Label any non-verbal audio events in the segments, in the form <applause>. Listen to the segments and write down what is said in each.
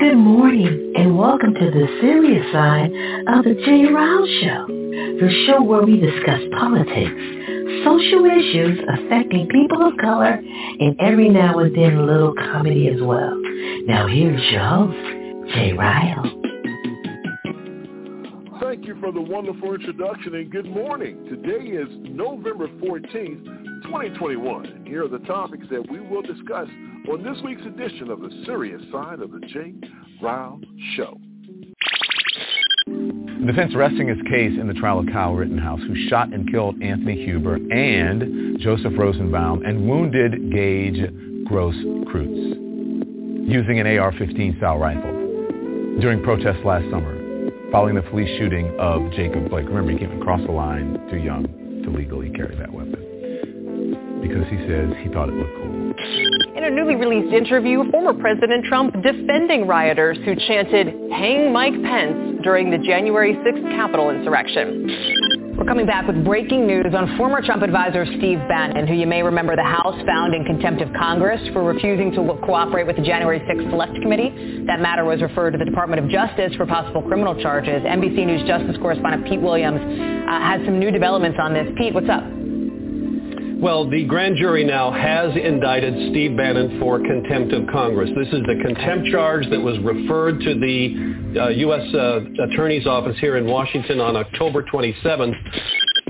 Good morning and welcome to the serious side of the Jay Ryle Show, the show where we discuss politics, social issues affecting people of color, and every now and then a little comedy as well. Now here's your host, Jay Ryle. Thank you for the wonderful introduction and good morning. Today is November 14th, 2021. And here are the topics that we will discuss on this week's edition of the serious side of the Jay Ryle Show. The defense resting its case in the trial of Kyle Rittenhouse, who shot and killed Anthony Huber and Joseph Rosenbaum and wounded Gage Gross Krutz using an AR-15 style rifle during protests last summer following the police shooting of Jacob Blake. Remember, he came across the line too young to legally carry that weapon because he says he thought it looked cool. In a newly released interview, former President Trump defending rioters who chanted, hang Mike Pence during the January 6th Capitol insurrection. We're coming back with breaking news on former Trump advisor Steve Bannon, who you may remember the House found in contempt of Congress for refusing to cooperate with the January 6th Select Committee. That matter was referred to the Department of Justice for possible criminal charges. NBC News Justice correspondent Pete Williams uh, has some new developments on this. Pete, what's up? Well, the grand jury now has indicted Steve Bannon for contempt of Congress. This is the contempt charge that was referred to the uh, U.S. Uh, Attorney's Office here in Washington on October 27th.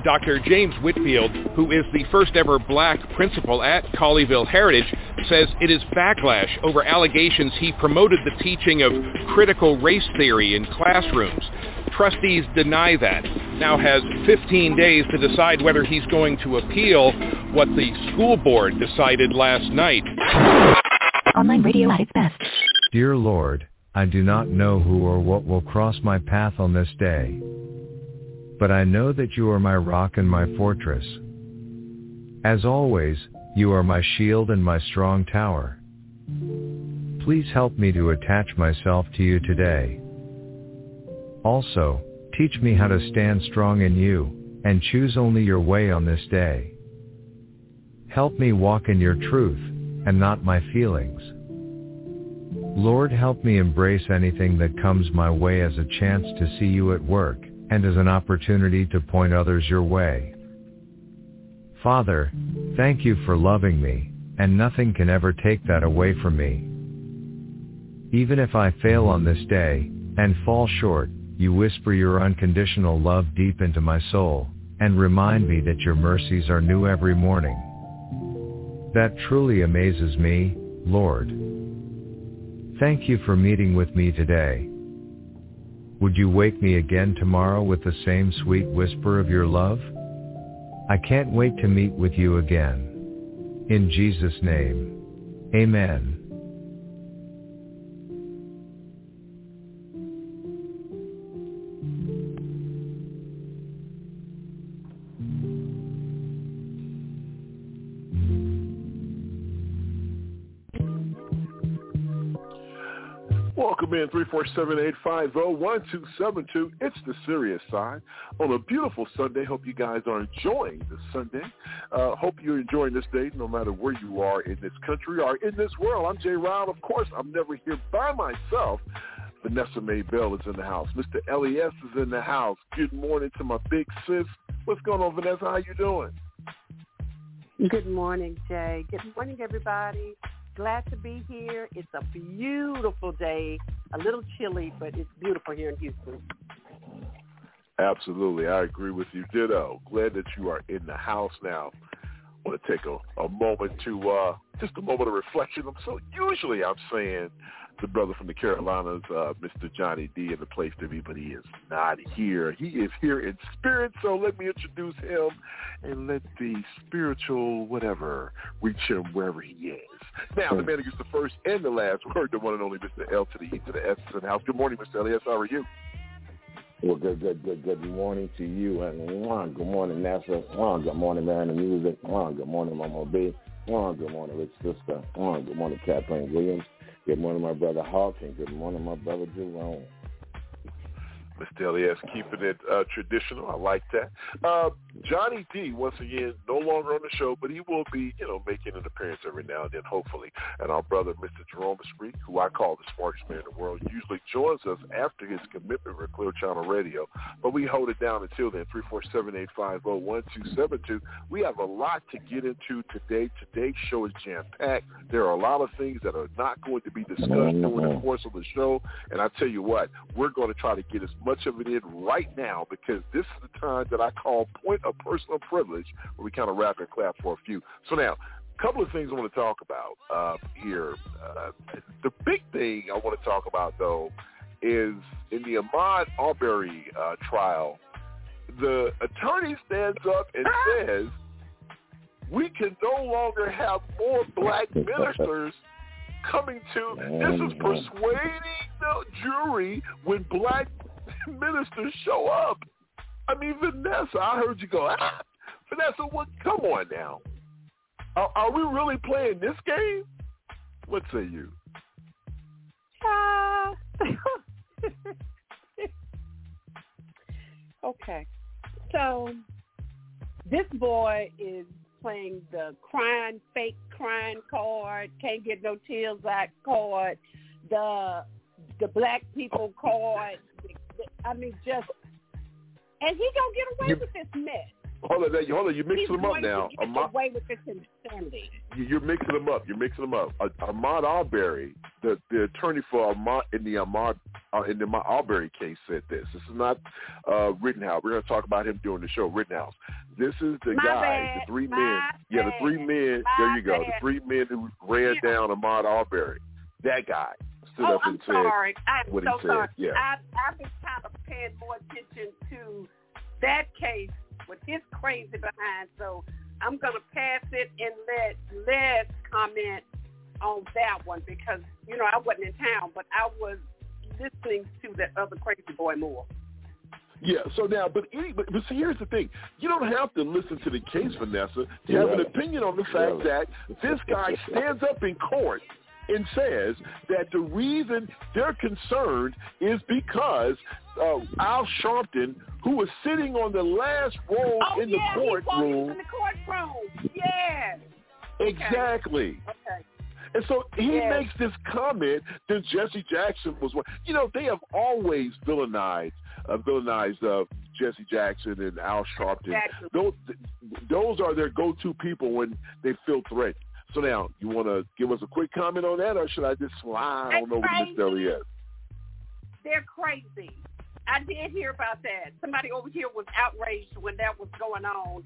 Dr. James Whitfield, who is the first ever black principal at Colleyville Heritage, says it is backlash over allegations he promoted the teaching of critical race theory in classrooms. Trustees deny that. Now has 15 days to decide whether he's going to appeal what the school board decided last night. Online radio at its best. Dear Lord, I do not know who or what will cross my path on this day. But I know that you are my rock and my fortress. As always, you are my shield and my strong tower. Please help me to attach myself to you today. Also, teach me how to stand strong in you, and choose only your way on this day. Help me walk in your truth, and not my feelings. Lord help me embrace anything that comes my way as a chance to see you at work, and as an opportunity to point others your way. Father, thank you for loving me, and nothing can ever take that away from me. Even if I fail on this day, and fall short, you whisper your unconditional love deep into my soul, and remind me that your mercies are new every morning. That truly amazes me, Lord. Thank you for meeting with me today. Would you wake me again tomorrow with the same sweet whisper of your love? I can't wait to meet with you again. In Jesus' name. Amen. In 347-850-1272. It's the serious side on a beautiful Sunday. Hope you guys are enjoying this Sunday. Uh, hope you're enjoying this day no matter where you are in this country or in this world. I'm Jay Ryle. Of course, I'm never here by myself. Vanessa May Bell is in the house. Mr. Elias is in the house. Good morning to my big sis. What's going on, Vanessa? How you doing? Good morning, Jay. Good morning, everybody. Glad to be here. It's a beautiful day. A little chilly, but it's beautiful here in Houston. Absolutely. I agree with you. Ditto. Glad that you are in the house now. I want to take a, a moment to, uh, just a moment of reflection. So, usually I'm saying the brother from the Carolinas, uh, Mr. Johnny D in the place to be, but he is not here. He is here in spirit, so let me introduce him and let the spiritual whatever reach him wherever he is. Now, the man who gets the first and the last word, the one and only Mr. L to the E to the S to the house. Good morning, Mr. Elias. How are you? Well, good, good, good, good morning to you, and mwah, good morning, NASA. Mwah, good morning, man, the music. Mwah, good morning, Mama B. Mwah, good morning, Rich Sister. Mwah, good morning, Kathleen Williams. Good morning, my brother Hawk, and good morning, my brother Jerome. Mr. Elias keeping it uh, traditional. I like that. Uh, Johnny D, once again, no longer on the show, but he will be, you know, making an appearance every now and then, hopefully. And our brother, Mr. Jerome Esprit, who I call the smartest man in the world, usually joins us after his commitment with Clear Channel Radio. But we hold it down until then, 347-850-1272. We have a lot to get into today. Today's show is jam-packed. There are a lot of things that are not going to be discussed during the course of the show. And I tell you what, we're going to try to get as much of it in right now because this is the time that I call point of personal privilege where we kind of rap and clap for a few. So now, a couple of things I want to talk about uh, here. Uh, the big thing I want to talk about, though, is in the Ahmaud Arbery uh, trial, the attorney stands up and says, we can no longer have more black <laughs> ministers coming to, this is persuading the jury when black <laughs> ministers show up. I mean, Vanessa, I heard you go, ah, Vanessa, what? Come on now. Are, are we really playing this game? What say you? Uh, <laughs> okay. So this boy is playing the crying, fake crying card, can't get no tears out card, the the black people card. I mean, just and he gonna get away with this mess. Hold on, hold on. You're mixing them up now. Ahmad, away with this insanity. you're mixing them up. You're mixing them up. Uh, Ahmaud Arbery, the the attorney for Ahmaud in the Ahmaud uh, in the Ahmaud Arbery case, said this. This is not uh, Rittenhouse. We're going to talk about him during the show. Rittenhouse. This is the My guy, bad. the three My men. Yeah, the three men. there you go. The three men who ran down Ahmaud Arbery. That guy stood oh, up I'm and said sorry. I'm what so he said. sorry. Yeah. I, I've been kind of paying more attention to that case with his crazy behind. So I'm going to pass it and let Les comment on that one because, you know, I wasn't in town, but I was listening to that other crazy boy more. Yeah, so now, but, any, but but see, here's the thing: you don't have to listen to the case, Vanessa, to have an opinion on the fact Really? that this guy stands up in court and says that the reason they're concerned is because uh, Al Sharpton, who was sitting on the last row Oh, in the yeah, he was in courtroom, the courtroom. Yes. exactly. Okay. And so he Yes. makes this comment that Jesse Jackson was one. You know, they have always villainized, uh, villainized uh, Jesse Jackson and Al Sharpton. Exactly. Those, those are their go-to people when they feel threatened. So now, you want to give us a quick comment on that, or should I just slide on over to Mr. crazy. Elliott? They're crazy. I did hear about that. Somebody over here was outraged when that was going on,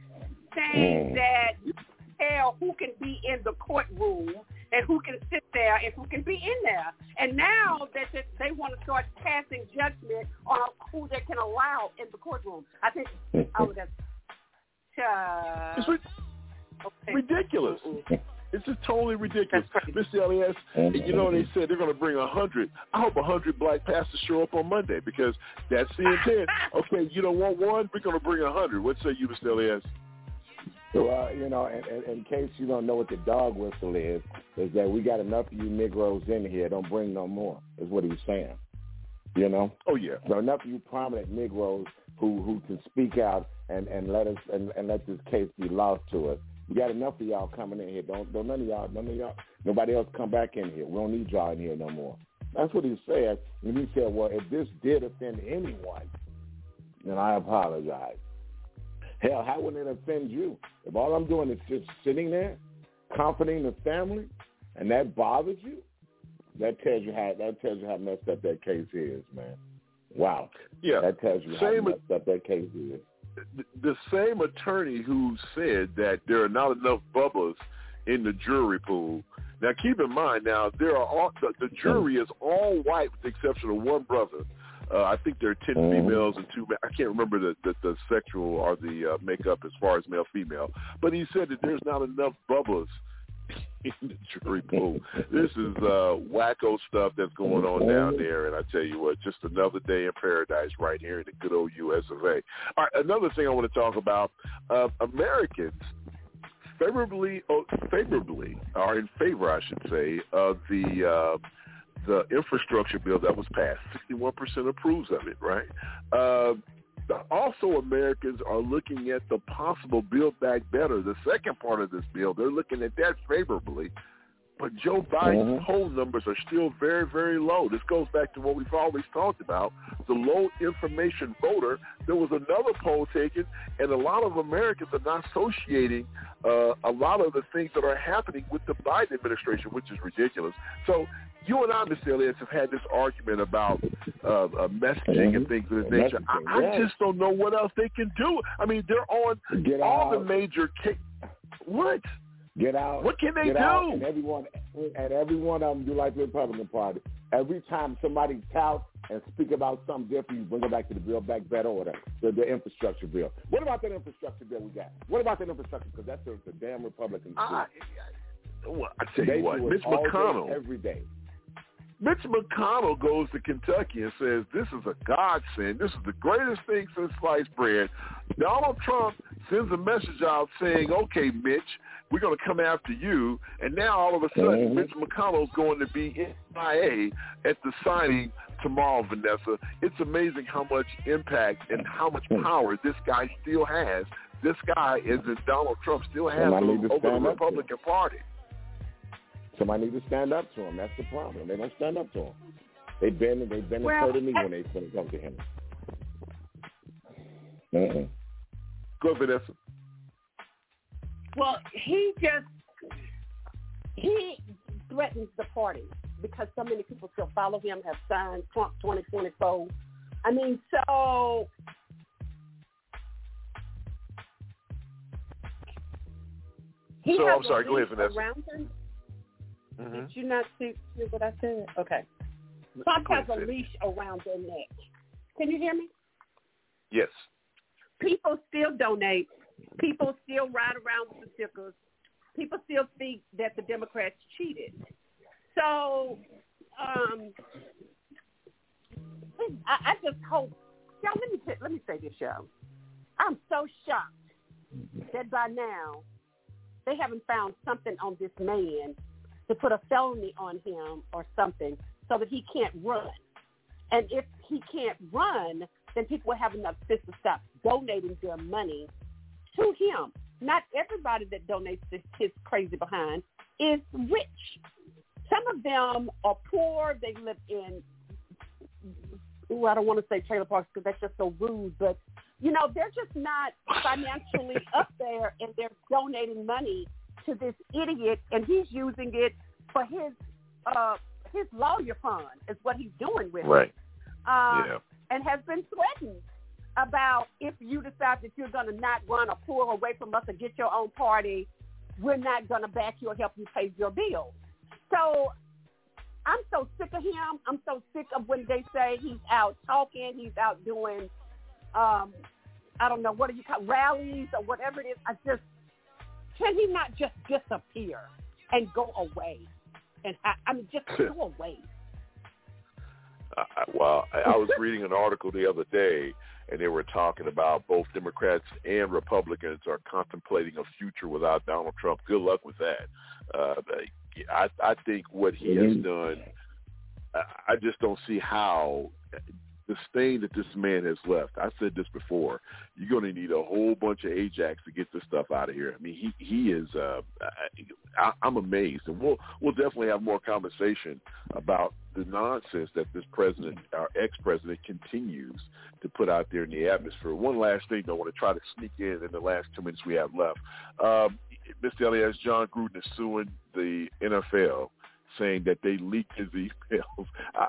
saying Mm. that you tell who can be in the courtroom and who can sit there and who can be in there. And now that they- want to start passing judgment on who they can allow in the courtroom. I think, oh, that's, uh, It's okay. ridiculous. Mm-mm. It's just totally ridiculous. That's crazy. Mr. Elias, you know, they said they're going to bring a 100. I hope a 100 black pastors show up on Monday because that's the intent. <laughs> okay, you don't want one? We're going to bring a 100. What say you, Mr. Elias? Well, you know, in, in, in case you don't know what the dog whistle is, is that we got enough of you Negroes in here. Don't bring no more. Is what he's saying. You know, Oh, yeah. so enough of you prominent Negroes who who can speak out and and let us and, and let this case be lost to us. We got enough of y'all coming in here. Don't don't none of y'all, none of y'all, nobody else come back in here. We don't need y'all in here no more. That's what he said. And he said, well, if this did offend anyone, then I apologize. Hell, how would it offend you? If all I'm doing is just sitting there, comforting the family, and that bothers you, that tells you how that tells you how messed up that case is, man. Wow. Yeah. That tells you how messed up that case is. The- same attorney who said that there are not enough bubbles in the jury pool. Now, keep in mind, now there are all the, the jury is all white with the exception of one brother. Uh, I think there are 10 Mhm. females and two. I can't remember the the, the sexual or the uh, makeup as far as male female. But he said that there's not enough bubbles in the jury pool. This is uh, wacko stuff that's going on down there, and I tell you what, just another day in paradise right here in the good old U.S. of A. All right, another thing I want to talk about: uh, Americans favorably, oh, favorably, are in favor, I should say, of the. Uh, the infrastructure bill that was passed. 61% approves of it, right? Uh, also Americans are looking at the possible Build Back Better, the second part of this bill. They're looking at that favorably. But Joe Biden's mm-hmm. poll numbers are still very, very low. This goes back to what we've always talked about, the low information voter. There was another poll taken, and a lot of Americans are not associating uh, a lot of the things that are happening with the Biden administration, which is ridiculous. So you and I, Mr. Elias, have had this argument about uh, uh, messaging mm-hmm. and things of this nature. I, I just don't know what else they can do. I mean, they're on Get all out. the major. Ca- what? Get out. What can they Get do? Out, and everyone, and every one of them um, do like the Republican Party. Every time somebody touts and speak about something different, you bring it back to the Build Back Better order, the, the infrastructure bill. What about that infrastructure bill we got? What about that infrastructure? Because that's the, the damn Republican. I, well, I tell they you what, Mitch McConnell day, every day. Mitch McConnell goes to Kentucky and says, this is a godsend. This is the greatest thing since sliced bread. Donald Trump sends a message out saying, okay, Mitch, we're going to come after you. And now all of a sudden, Mhm. Mitch McConnell's going to be in MIA at the signing tomorrow, Vanessa. It's amazing how much impact and how much power this guy still has. This guy, is Donald Trump, still has Somebody need to over the. Republican Party. Somebody needs to stand up to him. That's the problem. They don't stand up to him. They've been they've been Well, well, me when they when it comes to him. Mm-mm. Go, Vanessa. Well, he just he threatens the party because so many people still follow him, have signed Trump 2024. I mean, so he So, has I'm sorry, go ahead, leash Vanessa. Around him. Mm-hmm. Did you not see, see what I said? Okay. Go has a leash around their neck. Can you hear me? Yes. people still donate. People still ride around with the stickers. People still think that the Democrats cheated. So, um, I, I just hope. Y'all, let me t- let me say this, y'all. I'm so shocked that by now they haven't found something on this man to put a felony on him or something so that he can't run. And if he can't run, then people will have enough sense to stop donating their money to him. Not everybody that donates to his crazy behind is rich. Some of them are poor. They live in, ooh, I don't want to say trailer parks because that's just so rude, but you know, they're just not financially up there and they're donating money to this idiot and he's using it for his uh his lawyer fund is what he's doing with it. Right. Uh, Yeah. and has been threatened about if you decide that you're going to not run or pull away from us or get your own party, we're not going to back you or help you pay your bills. So I'm so sick of him. I'm so sick of when they say he's out talking, he's out doing, um, I don't know, what do you call rallies or whatever it is. I just, can he not just disappear and go away? And I, I mean, just go <laughs> away. I, I- well, I, I was reading an article the other day, and they were talking about both Democrats and Republicans are contemplating a future without Donald Trump. Good luck with that. Uh, I, I think what he has done, I, I just don't see how the stain that this man has left. I said this before. You're going to need a whole bunch of Ajax to get this stuff out of here. I mean, he he is. Uh, I, I'm amazed, and we'll we'll definitely have more conversation about the nonsense that this president, our ex-president, continues to put out there in the atmosphere. One last thing, I want to try to sneak in in the last two minutes we have left. Um, Mr. Elias, John Gruden is suing the NFL saying that they leaked his emails. <laughs> I,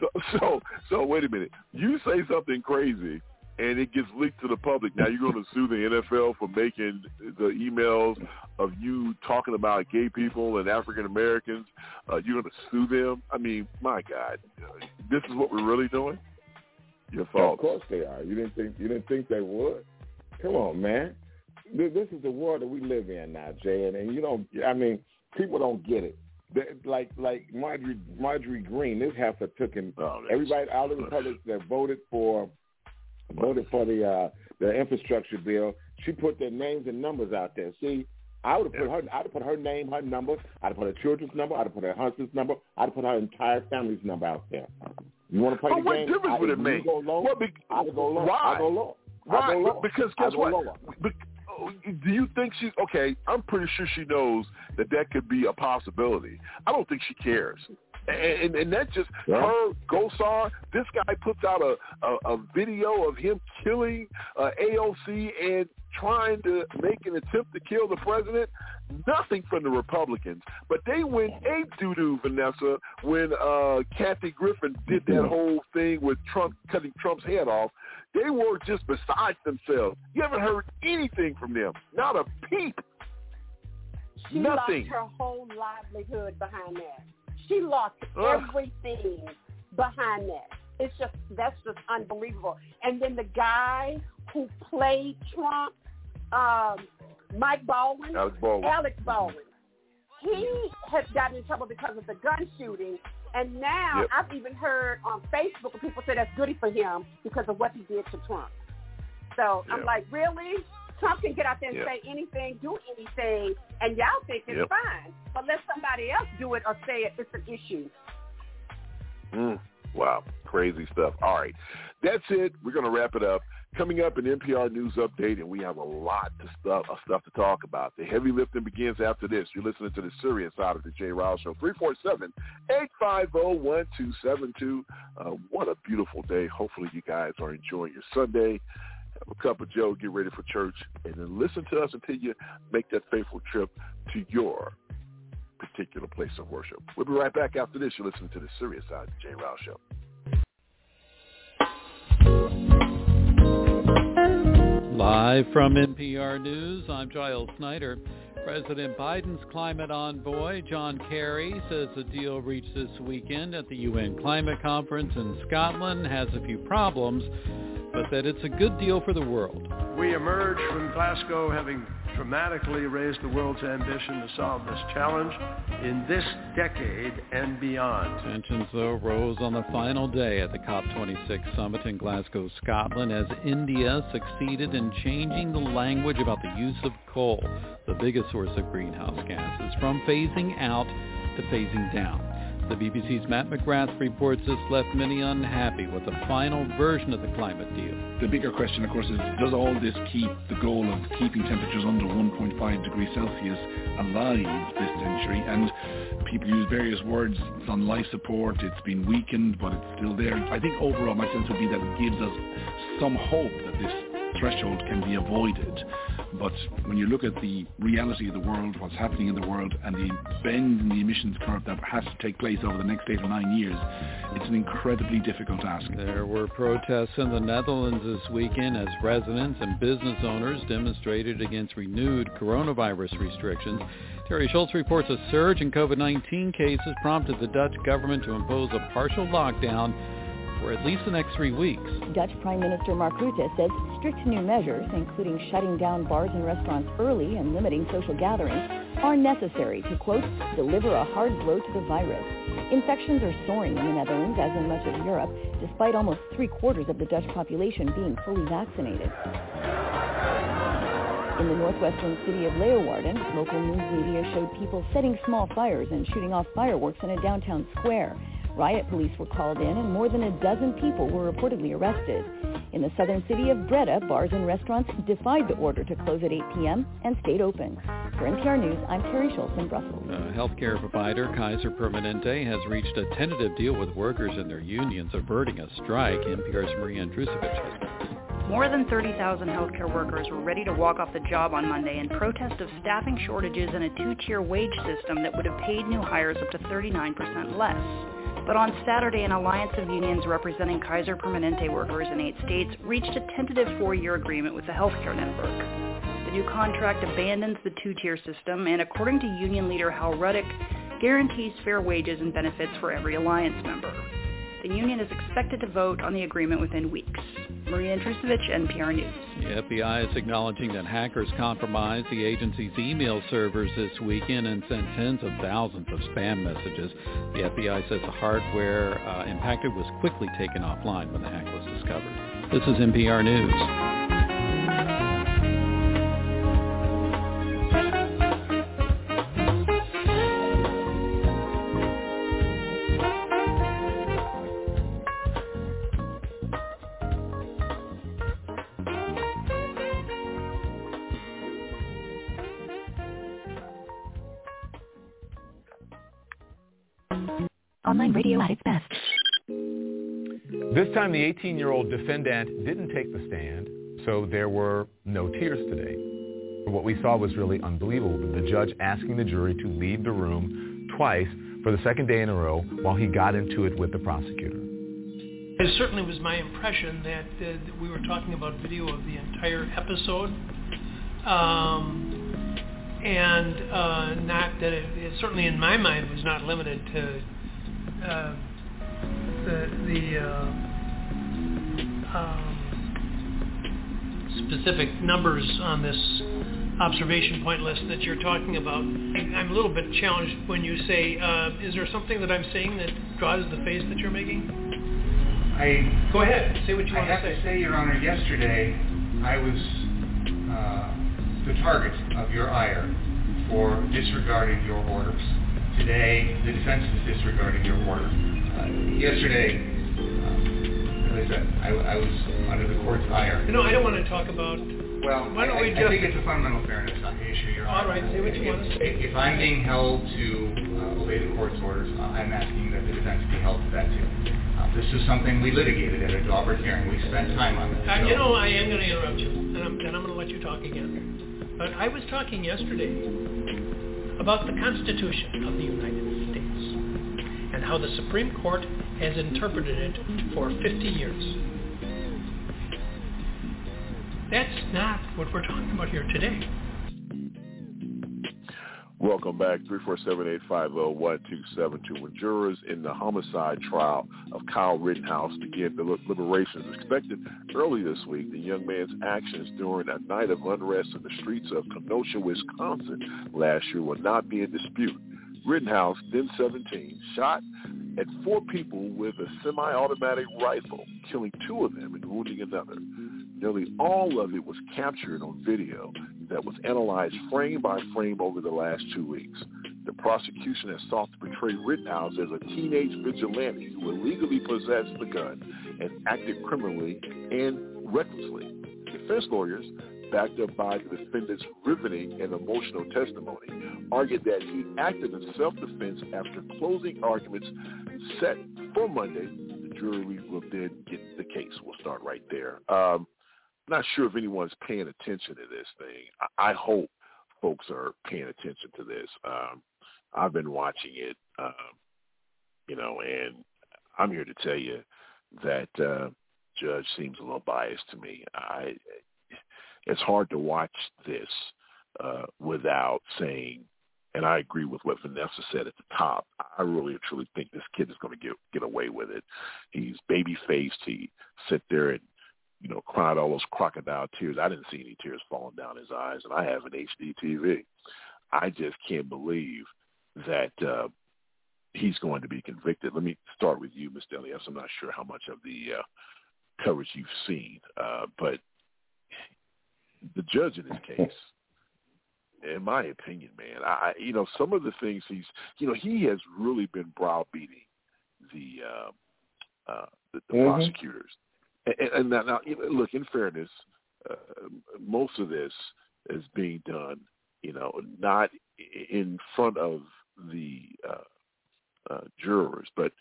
so, so, so wait a minute. You say something crazy, and it gets leaked to the public. Now you're going to sue the NFL for making the emails of you talking about gay people and African Americans. Uh, you're going to sue them. I mean, my God, this is what we're really doing. Your fault. Of course they are. You didn't think you didn't think they would. Come on, man. This is the world that we live in now, Jay. And, and you know, I mean, People don't get it. Like like Marjorie Marjorie Greene, this heifer took him. Oh, everybody, all the Republicans that voted for voted for the uh, the infrastructure bill. She put their names and numbers out there. See, I would have put her. I'd have put her name, her number. I'd have put her children's number. I'd have put her husband's number. I'd have put her entire family's number out there. You want to play oh, the what game? difference I, would it make? Go low, well, be, I'd go low. Why? I'd go low. Why? Go low. Because guess go what? Lower. Be, do you think she's okay? I'm pretty sure she knows that that could be a possibility. I don't think she cares. And, and, and that just yeah. her Gosar. This guy puts out a, a, a video of him killing uh, AOC and trying to make an attempt to kill the president. Nothing from the Republicans, but they went ape doo doo, Vanessa, when uh, Kathy Griffin did that whole thing with Trump cutting Trump's head off. They were just beside themselves. You haven't heard anything from them, not a peep. She Nothing. lost her whole livelihood behind that. She lost Ugh. everything behind that. It's just that's just unbelievable. And then the guy who played Trump, um, Mike Baldwin, Alex Baldwin. Alex Baldwin, he has gotten in trouble because of the gun shooting. And now Yep. I've even heard on Facebook people say that's goody for him because of what he did to Trump. So I'm like, really? Trump can get out there and Yep. say anything, do anything, and y'all think it's Yep. fine. But let somebody else do it or say it, it's an issue. Mm, wow, crazy stuff. All right, that's it. We're going to wrap it up. Coming up, an NPR News update, and we have a lot of stuff, stuff to talk about. The heavy lifting begins after this. You're listening to the serious side of the Jay Riles Show, 347-850-1272. Uh, what a beautiful day. Hopefully you guys are enjoying your Sunday. Have a cup of Joe, get ready for church, and then listen to us until you make that faithful trip to your particular place of worship. We'll be right back after this. You're listening to the serious side of the Jay Riles Show. Live from NPR News, I'm Giles Snyder. President Biden's climate envoy, John Kerry, says a deal reached this weekend at the UN climate conference in Scotland has a few problems, but that it's a good deal for the world. We emerge from Glasgow having dramatically raised the world's ambition to solve this challenge in this decade and beyond. Tensions, though, rose on the final day at the COP26 summit in Glasgow, Scotland, as India succeeded in changing the language about the use of coal, the biggest source of greenhouse gases, from phasing out to phasing down. The BBC's Matt McGrath reports this left many unhappy with the final version of the climate deal. The bigger question, of course, is does all this keep the goal of keeping temperatures under 1.5 degrees Celsius alive this century? And people use various words. It's on life support. It's been weakened, but it's still there. I think overall my sense would be that it gives us some hope that this threshold can be avoided. But when you look at the reality of the world, what's happening in the world, and the bend in the emissions curve that has to take place over the next eight or nine years, it's an incredibly difficult task. There were protests in the Netherlands this weekend as residents and business owners demonstrated against renewed coronavirus restrictions. Teri Schultz reports a surge in COVID-19 cases prompted the Dutch government to impose a partial lockdown for at least the next three weeks. Dutch Prime Minister Mark Rutte says strict new measures, including shutting down bars and restaurants early and limiting social gatherings, are necessary to, quote, deliver a hard blow to the virus. Infections are soaring in the Netherlands, as in much of Europe, despite almost three quarters of the Dutch population being fully vaccinated. In the northwestern city of Leeuwarden, local news media showed people setting small fires and shooting off fireworks in a downtown square. Riot police were called in and more than a dozen people were reportedly arrested. In the southern city of Breda, bars and restaurants defied the order to close at 8 p.m. and stayed open. For NPR News, I'm Teri Schultz in Brussels. Uh, healthcare provider Kaiser Permanente has reached a tentative deal with workers and their unions averting a strike. NPR's Maria Andrusevich has more than 30,000 healthcare workers were ready to walk off the job on Monday in protest of staffing shortages and a two-tier wage system that would have paid new hires up to 39% less. But on Saturday, an alliance of unions representing Kaiser Permanente workers in eight states reached a tentative four-year agreement with the healthcare network. The new contract abandons the two-tier system and, according to union leader Hal Ruddick, guarantees fair wages and benefits for every alliance member. The union is expected to vote on the agreement within weeks. Maria Andrusovich, NPR News. The FBI is acknowledging that hackers compromised the agency's email servers this weekend and sent tens of thousands of spam messages. The FBI says the hardware uh, impacted was quickly taken offline when the hack was discovered. This is NPR News. Online radio at its best. This time the 18-year-old defendant didn't take the stand, so there were no tears today. What we saw was really unbelievable. The judge asking the jury to leave the room twice for the second day in a row while he got into it with the prosecutor. It certainly was my impression that, uh, that we were talking about video of the entire episode, um, and uh, not that it, it certainly in my mind was not limited to uh, the the uh, um, specific numbers on this observation point list that you're talking about. I, I'm a little bit challenged when you say, uh, is there something that I'm saying that draws the face that you're making? I Go ahead, say what you I want have to to say. say, Your Honor, yesterday I was uh, the target of your ire for disregarding your orders. Today, the defense is disregarding your order. Uh, yesterday, uh, as I said, I, I was under the court's ire. No, I don't want to talk about. Well, why don't I, we I, just? I think it's a fundamental fairness issue, Your All right, say what you want to say. If, if I'm being held to uh, obey the court's orders, uh, I'm asking that the defense be held to that too. Uh, this is something we litigated at a Daubert hearing. We spent time on this. Uh, So- you know, I am going to interrupt you, and I'm, and I'm going to let you talk again. But I was talking yesterday about the Constitution of the United States and how the Supreme Court has interpreted it for 50 years. That's not what we're talking about here today. Welcome back, 347-850-1272. When jurors in the homicide trial of Kyle Rittenhouse begin deliberations expected early this week, the young man's actions during a night of unrest in the streets of Kenosha, Wisconsin last year will not be in dispute. Rittenhouse, then 17, shot at four people with a semi-automatic rifle, killing two of them and wounding another. Nearly all of it was captured on video that was analyzed frame by frame over the last two weeks. The prosecution has sought to portray Rittenhouse as a teenage vigilante who illegally possessed the gun and acted criminally and recklessly. Defense lawyers, backed up by the defendant's riveting and emotional testimony, argued that he acted in self-defense after closing arguments set for Monday. The jury will then get the case. We'll start right there. Um, not sure if anyone's paying attention to this thing. I, I hope folks are paying attention to this. Um, I've been watching it, um, you know, and I'm here to tell you that uh, Judge seems a little biased to me. I, it's hard to watch this uh, without saying, and I agree with what Vanessa said at the top. I really truly think this kid is going to get get away with it. He's baby faced. He sit there and you know, cried all those crocodile tears. I didn't see any tears falling down his eyes, and I have an HD TV. I just can't believe that uh, he's going to be convicted. Let me start with you, Ms. Delias. I'm not sure how much of the uh, coverage you've seen, uh, but the judge in this case, in my opinion, man, I you know some of the things he's you know he has really been browbeating the uh, uh, the, the Mhm. prosecutors. And, and now, now, look, in fairness, uh, most of this is being done, you know, not in front of the uh, uh, jurors, but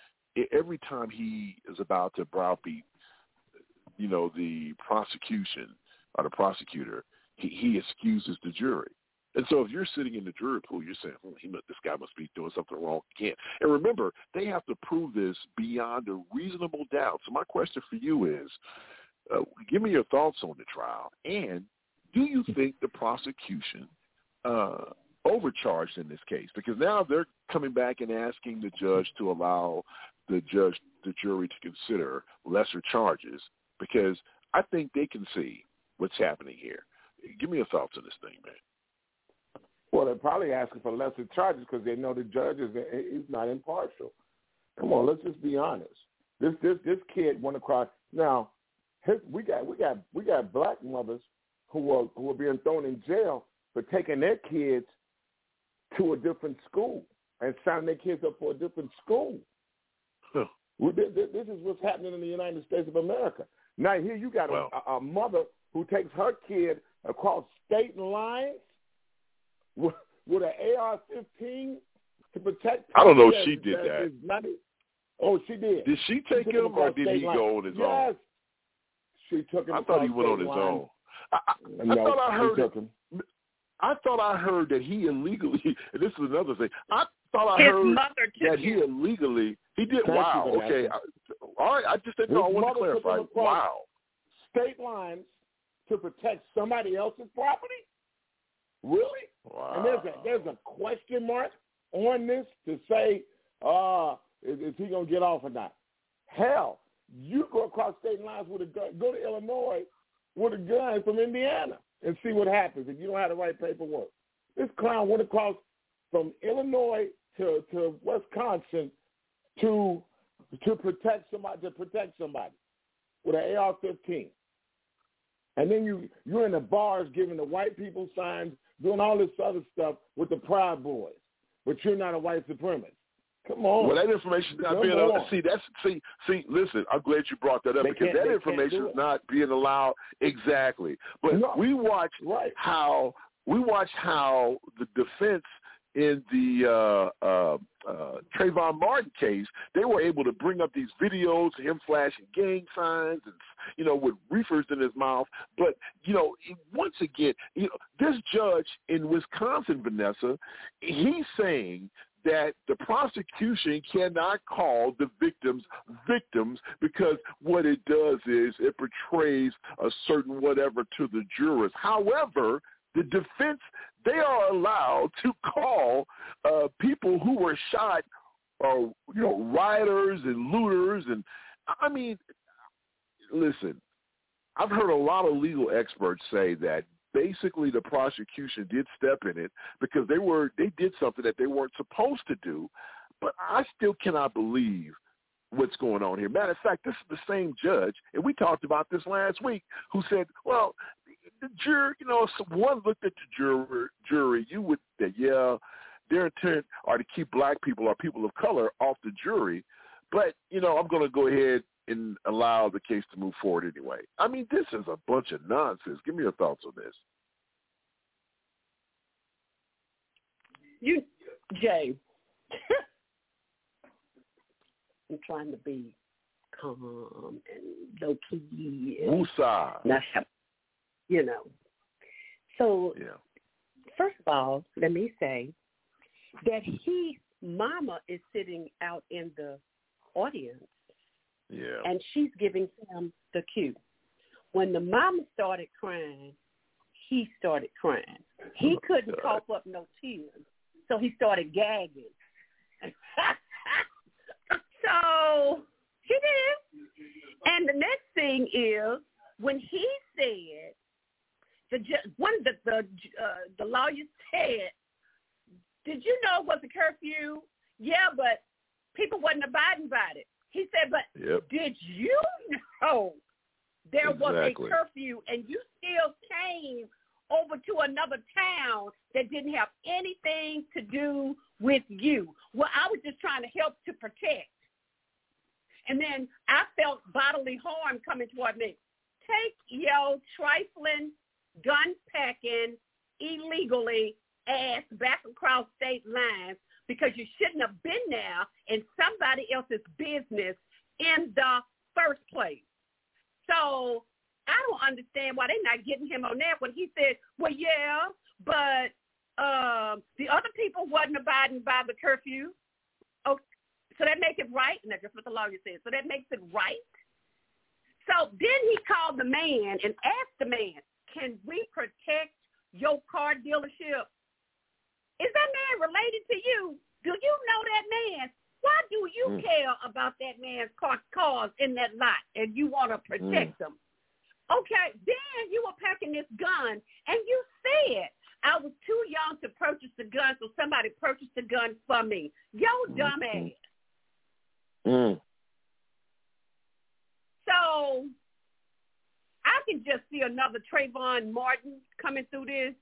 every time he is about to browbeat, you know, the prosecution or the prosecutor, he, he excuses the jury. And so if you're sitting in the jury pool, you're saying, oh, he, this guy must be doing something wrong again. And remember, they have to prove this beyond a reasonable doubt. So my question for you is, uh, give me your thoughts on the trial. And do you think the prosecution uh, overcharged in this case? Because now they're coming back and asking the judge to allow the judge, the jury to consider lesser charges because I think they can see what's happening here. Give me your thoughts on this thing, man. Well, they're probably asking for lesser charges because they know the judge is is not impartial. Come on, let's just be honest. This this this kid went across. Now, his, we got we got we got black mothers who are who are being thrown in jail for taking their kids to a different school and signing their kids up for a different school. Huh. This, this is what's happening in the United States of America. Now here you got well, a, a mother who takes her kid across state lines with, with an AR-15 to protect. I don't know if she did that. Not, oh, she did. Did she take she him or did he line. go on his yes. own? She took him. I thought he went on his line. own. I, I, no, I thought I heard. took him. I thought I heard that he illegally. <laughs> And this is another thing. I thought I His heard mother that he illegally. He did. Thank wow. you for that. Okay. I, all right. I just didn't know. I His wanted to clarify. Wow. State lines to protect somebody else's property. Really? Wow. And there's a there's a question mark on this to say, uh, is, is he gonna get off or not? Hell, you go across state lines with a gun, go to Illinois with a gun from Indiana and see what happens if you don't have the right paperwork. This clown went across from Illinois to, to Wisconsin to to protect somebody to protect somebody with an AR-15. And then you you're in the bars giving the white people signs, doing all this other stuff with the Proud Boys, but you're not a white supremacist. Come on. Well, that information is not Come being uh, on. see. That's see, see. Listen, I'm glad you brought that up They because that information is not being allowed exactly. But No. we watch Right. how we watch how the defense in the uh, uh, uh, Trayvon Martin case, they were able to bring up these videos of him flashing gang signs and you know with reefers in his mouth. But you know, once again, you know, this judge in Wisconsin, Vanessa, he's saying that the prosecution cannot call the victims victims because what it does is it portrays a certain whatever to the jurors. However, the defense they are allowed to call uh, people who were shot, or you know, rioters and looters, and I mean, listen, I've heard a lot of legal experts say that basically the prosecution did step in it because they were they did something that they weren't supposed to do, but I still cannot believe what's going on here. Matter of fact, this is the same judge, and we talked about this last week, who said, well, the jury, you know, if one looked at the jury, jury, you would say, yeah, their intent are to keep black people or people of color off the jury, but you know, I'm going to go ahead and allow the case to move forward anyway. I mean, this is a bunch of nonsense. Give me your thoughts on this. You, Jay. <laughs> I'm trying to be calm and low key. and Woosah. Not have, you know. So Yeah. first of all, let me say that he, Mama, is sitting out in the audience Yeah. and she's giving him the cue. When the mama started crying, he started crying. He Oh, couldn't God. cough up no tears, so he started gagging. <laughs> so he did. And the next thing is when he said, the one of the the uh, the lawyers said, "Did you know it was a curfew?" Yeah, but people wasn't abiding by it. He said, "But Yep. did you know there was a curfew and you still came over to another town that didn't have anything to do with you? Well, I was just trying to help to protect. And then I felt bodily harm coming toward me. Take your trifling, gun packing, illegally ass back across state lines because you shouldn't have been there in somebody else's business in the first place. So I don't understand why they're not getting him on that when he said, well, yeah, but um, the other people wasn't abiding by the curfew. Oh, so that makes it right? And that's just what the lawyer said. So that makes it right? So then he called the man and asked the man, can we protect your car dealership? Is that man related to you? Do you know that man? Why do you Mm. care about that man's car, cars in that lot and you want to protect Mm. them? Okay, then you were packing this gun and you said I was too young to purchase the gun, so somebody purchased the gun for me. Yo, dumb ass. Mm. So can just see another Trayvon Martin coming through this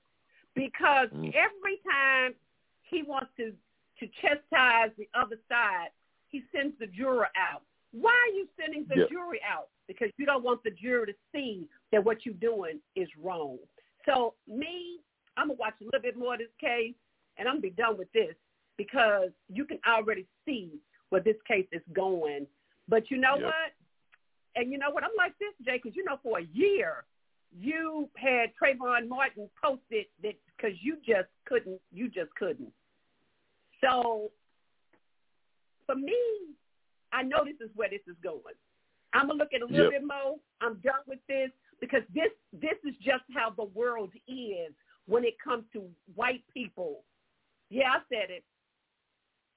because Mm. every time he wants to to chastise the other side, he sends the juror out. Why are you sending the Yep. jury out? Because you don't want the juror to see that what you're doing is wrong. So me, I'm gonna watch a little bit more of this case, and I'm gonna be done with this because you can already see where this case is going. But you know Yep. what? And you know what? I'm like this, Jay, because you know for a year you had Trayvon Martin posted that because you just couldn't, you just couldn't. So for me, I know this is where this is going. I'm gonna look at a little Yep. bit more. I'm done with this because this this is just how the world is when it comes to white people. Yeah, I said it.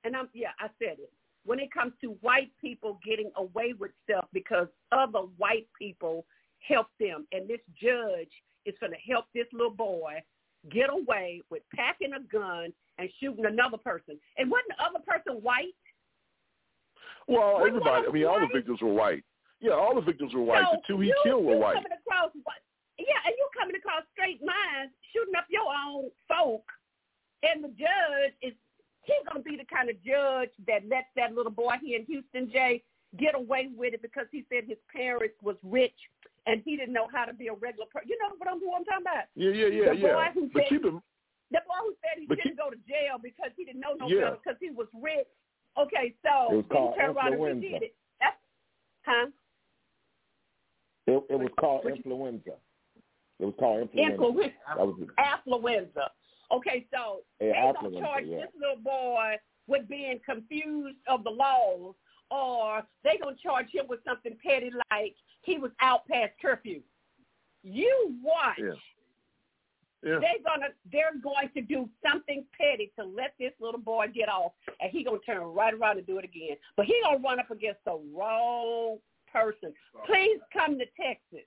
And I'm yeah, I said it. When it comes to white people getting away with stuff because other white people help them and this judge is going to help this little boy get away with packing a gun and shooting another person. And wasn't the other person white? Well, Which everybody. I mean, was all the victims were white. Yeah, all the victims were white. So the two he you, killed were white. Coming across, yeah, and you coming across straight lines, shooting up your own folk, and the judge is he's gonna be the kind of judge that lets that little boy here in Houston, Jay, get away with it because he said his parents was rich and he didn't know how to be a regular person. You know what I'm, who I'm talking about? Yeah, yeah, yeah, the yeah. Boy who But said, keep him. the boy who said he but shouldn't go to jail because he didn't know no Yeah. better because he was rich. Okay, It so was then called he turned around and influenza. redid it. That's, huh? It, it was called influenza. It was called influenza. Influenza. That was it. affluenza. Okay, so Yeah, they gonna charge yeah. this little boy with being confused of the laws, or they gonna charge him with something petty like he was out past curfew. You watch. Yeah. Yeah. They're gonna they're going to do something petty to let this little boy get off, and he gonna turn right around and do it again. But he gonna run up against the wrong person. Please come to Texas.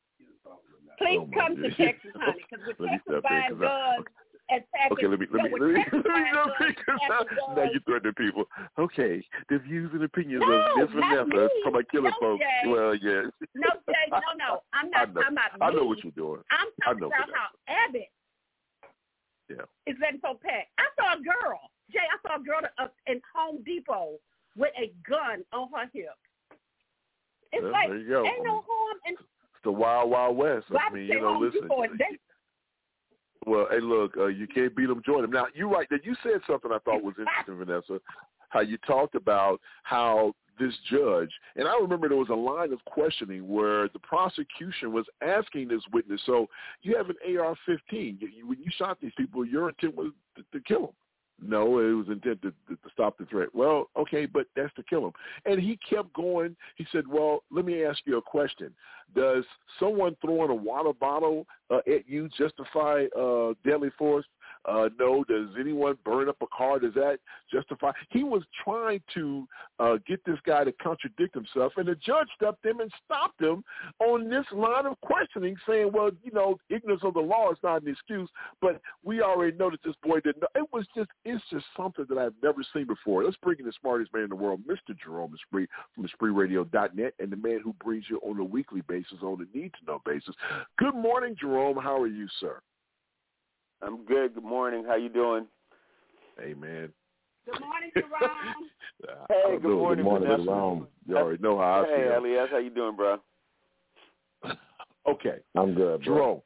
Please Oh, my come to. Texas, honey, because <laughs> with Let me Texas step in, buying 'cause I- guns and Okay, let me let me let me, <laughs> let me know because now you threatening people. Okay, the views and opinions No, of Miss not Vanessa from my killing No, folks. Jay. Well, yeah. No, Jay, no, no. <laughs> I'm I not know. talking about I know what you're doing. I'm I talking know about Vanessa. how Abbott Yeah. is letting so pack. I saw a girl, Jay. I saw a girl up in Home Depot with a gun on her hip. It's Well, like there you go. ain't no harm in. It's the wild, wild west. Well, I I mean, you know, Home listen. Depot they, Well, hey, look, uh, you can't beat them, join them. Now, you're right. That you said something I thought was interesting, Vanessa. How you talked about how this judge, and I remember there was a line of questioning where the prosecution was asking this witness. So you have an AR-15. You, when you shot these people, your intent was to, to kill them. No, it was intended to, to stop the threat. Well, okay, but that's to kill him. And he kept going. He said, well, let me ask you a question. Does someone throwing a water bottle uh, at you justify uh, deadly force? Uh, no. Does anyone burn up a car? Does that justify? He was trying to uh, get this guy to contradict himself, and the judge stepped in and stopped him on this line of questioning, saying, well, you know, ignorance of the law is not an excuse, but we already know that this boy didn't know. It was just, it's just something that I've never seen before. Let's bring in the smartest man in the world, Mr. Jerome Spree from SpreeRadio.net, and the man who brings you on a weekly basis, on a need-to-know basis. Good morning, Jerome. How are you, sir? I'm good. Good morning. How you doing? Hey, man. Good morning, Jerome. <laughs> Hey, good know. morning, Good morning, Vanessa. Jerome. You already know how I hey, feel. Elias, how you doing, bro? <laughs> Okay. I'm good, bro. Jerome.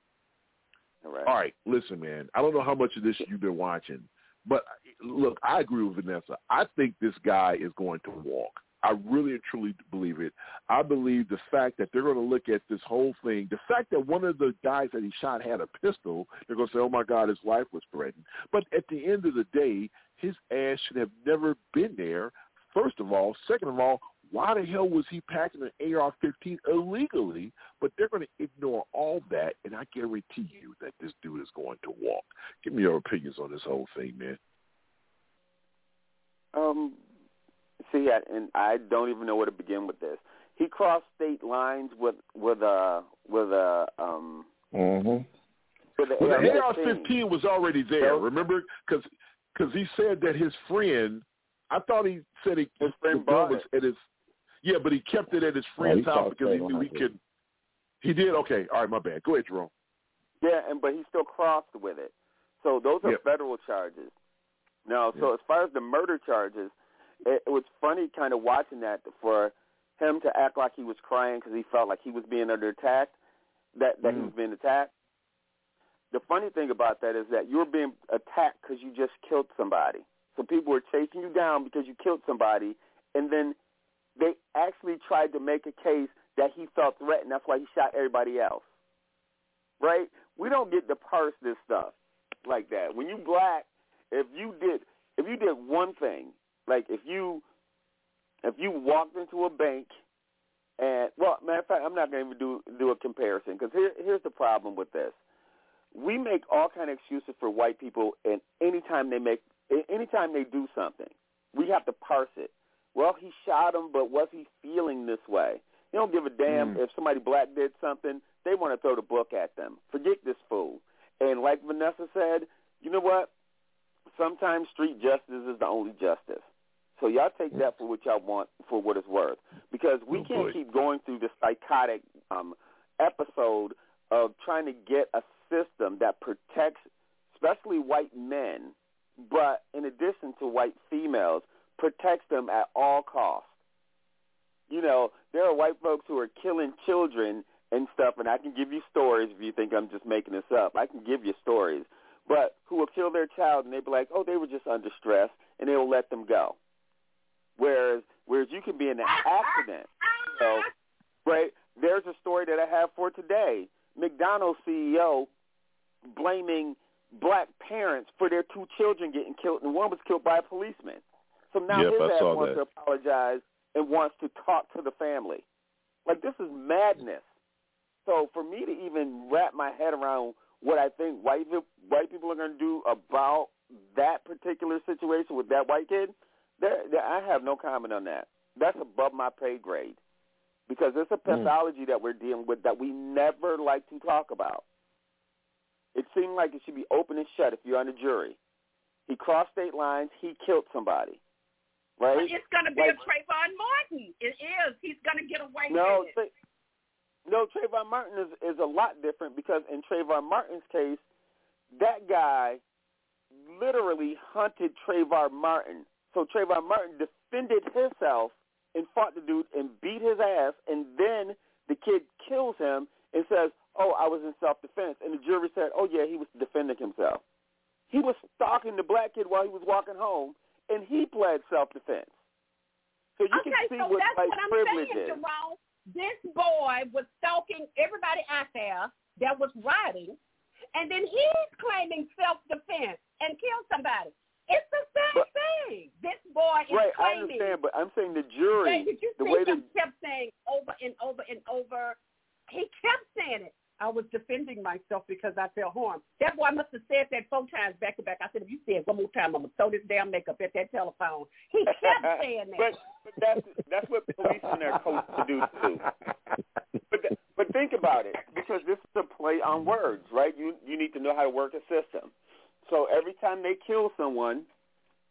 All right. All right, listen, man. I don't know how much of this you've been watching, but look, I agree with Vanessa. I think this guy is going to walk. I really and truly believe it. I believe the fact that they're going to look at this whole thing, the fact that one of the guys that he shot had a pistol, they're going to say, "Oh my God, his life was threatened." But at the end of the day, his ass should have never been there. First of all, second of all, why the hell was he packing an AR-15 illegally? But they're going to ignore all that, and I guarantee you that this dude is going to walk. Give me your opinions on this whole thing, man. Um, see, and I don't even know where to begin with this. He crossed state lines with with a with a um. Mm-hmm. With the well, the AR-15. AR-15 was already there. So- remember, because because he said that his friend. I thought he said he His friend the bought was it. at his. Yeah, but he kept it at his Oh, he friend's house because he knew he could. He did okay. All right, my bad. Go ahead, Jerome. Yeah, and but he still crossed with it. So those are Yep. federal charges. Now, so as far as the murder charges, it, it was funny kind of watching that for him to act like he was crying because he felt like he was being under attack, that that he Mm. was being attacked. The funny thing about that is that you're being attacked because you just killed somebody. So people were chasing you down because you killed somebody, and then they actually tried to make a case that he felt threatened. That's why he shot everybody else. Right? We don't get to parse this stuff like that. When you black, if you did if you did one thing, like if you if you walked into a bank and well, matter of fact, I'm not going to even do do a comparison because here here's the problem with this. We make all kind of excuses for white people, and anytime they make anytime they do something, we have to parse it. Well, he shot him, but was he feeling this way? They don't give a damn Mm. if somebody black did something. They want to throw the book at them. Forget this fool. And like Vanessa said, you know what? Sometimes street justice is the only justice. So y'all take that for what y'all want, for what it's worth, because we Oh, can't boy. keep going through this psychotic um, episode of trying to get a system that protects, especially white men, but in addition to white females, protects them at all costs. You know, there are white folks who are killing children and stuff, and I can give you stories if you think I'm just making this up. I can give you stories, but who will kill their child and they be like, oh, they were just under stress, and they will let them go. Whereas, whereas you can be in an accident. So, right? There's a story that I have for today. McDonald's CEO blaming black parents for their two children getting killed, and one was killed by a policeman. So now Yep, his ass wants that. to apologize and wants to talk to the family. Like this is madness. So for me to even wrap my head around what I think white white people are going to do about that particular situation with that white kid, there, there, I have no comment on that. That's above my pay grade because it's a Mm. pathology that we're dealing with that we never like to talk about. It seemed like it should be open and shut if you're on the jury. He crossed state lines. He killed somebody. Right? But it's going to be Like- a Trayvon Martin. It is. He's going to get away No, with it. Tra- no. Trayvon Martin is is a lot different because in Trayvon Martin's case, that guy literally hunted Trayvon Martin. So Trayvon Martin defended himself and fought the dude and beat his ass, and then the kid kills him and says, "Oh, I was in self-defense," and the jury said, "Oh yeah, he was defending himself." He was stalking the black kid while he was walking home, and he pled self-defense. So you okay, can see so what that's white what I'm privilege saying, is. Jerome. This boy was stalking everybody out there that was riding, and then he's claiming self-defense and killed somebody. It's the same But- thing. This boy is Right, I understand, but I'm saying the jury, did you the way that kept saying over and over and over? He kept saying it. I was defending myself because I felt harmed. That boy must have said that four times back to back. I said, if you say it one more time, I'm gonna throw this damn makeup at that telephone. He <laughs> kept saying that. but, but that's that's what policemen are coached to do too. But but think about it, because this is a play on words, right? You you need to know how to work a system. So every time they kill someone,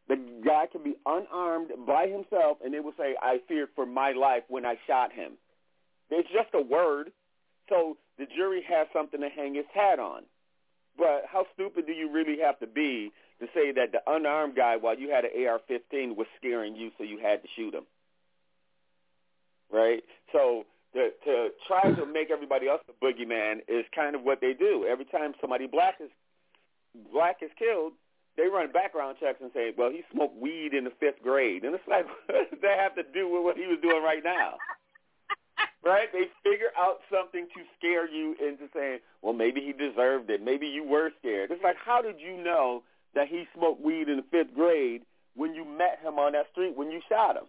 the guy can be unarmed by himself, and they will say, "I feared for my life when I shot him." It's just a word, so the jury has something to hang its hat on. But how stupid do you really have to be to say that the unarmed guy, while you had an AR-15, was scaring you, so you had to shoot him? Right. So to to try to make everybody else the boogeyman is kind of what they do. Every time somebody black is black is killed, they run background checks and say, "Well, he smoked weed in the fifth grade," and it's like, <laughs> what does that have to do with what he was doing right now? <laughs> right? They figure out something to scare you into saying, well, maybe he deserved it. Maybe you were scared. It's like, how did you know that he smoked weed in the fifth grade when you met him on that street when you shot him?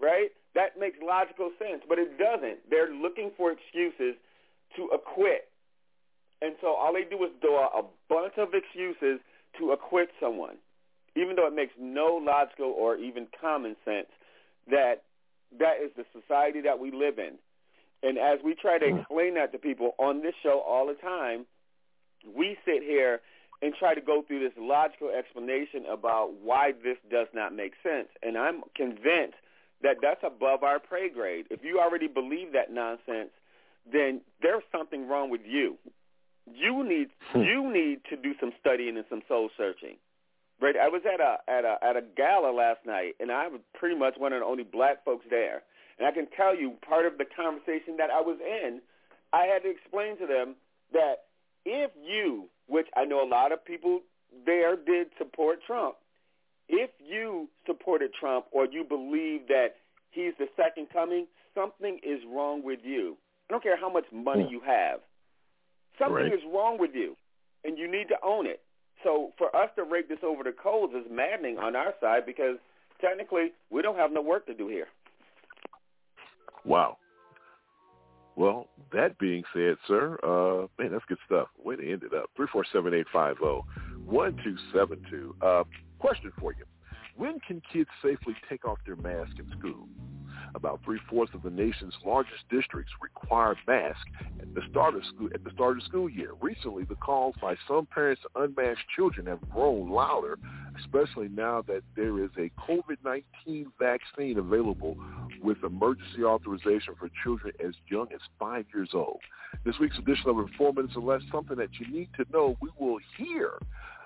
Right? That makes logical sense, but it doesn't. They're looking for excuses to acquit. And so all they do is draw a bunch of excuses to acquit someone. even though it makes no logical or even common sense, that that is the society that we live in. And as we try to explain that to people on this show all the time, we sit here and try to go through this logical explanation about why this does not make sense. And I'm convinced that that's above our pay grade. If you already believe that nonsense, then there's something wrong with you. You need hmm. you need to do some studying and some soul searching. Right? I was at a at a at a gala last night, and I was pretty much one of the only black folks there. And I can tell you, part of the conversation that I was in, I had to explain to them that if you, which I know a lot of people there did support Trump, if you supported Trump or you believe that he's the second coming, something is wrong with you. I don't care how much money hmm. you have. Something Right. is wrong with you, and you need to own it. So for us to rake this over the coals is maddening on our side because technically we don't have no work to do here. Wow. Well, that being said, sir, uh, man, that's good stuff. Way to end it up. Three four seven eight five zero one two seven two. Uh, question for you: When can kids safely take off their mask in school? About three-fourths of the nation's largest districts require masks at the start of school at the start of school year. Recently, the calls by some parents to unmask children have grown louder, especially now that there is a COVID-19 vaccine available with emergency authorization for children as young as five years old. This week's edition of In Four Minutes or Less, something that you need to know. We will hear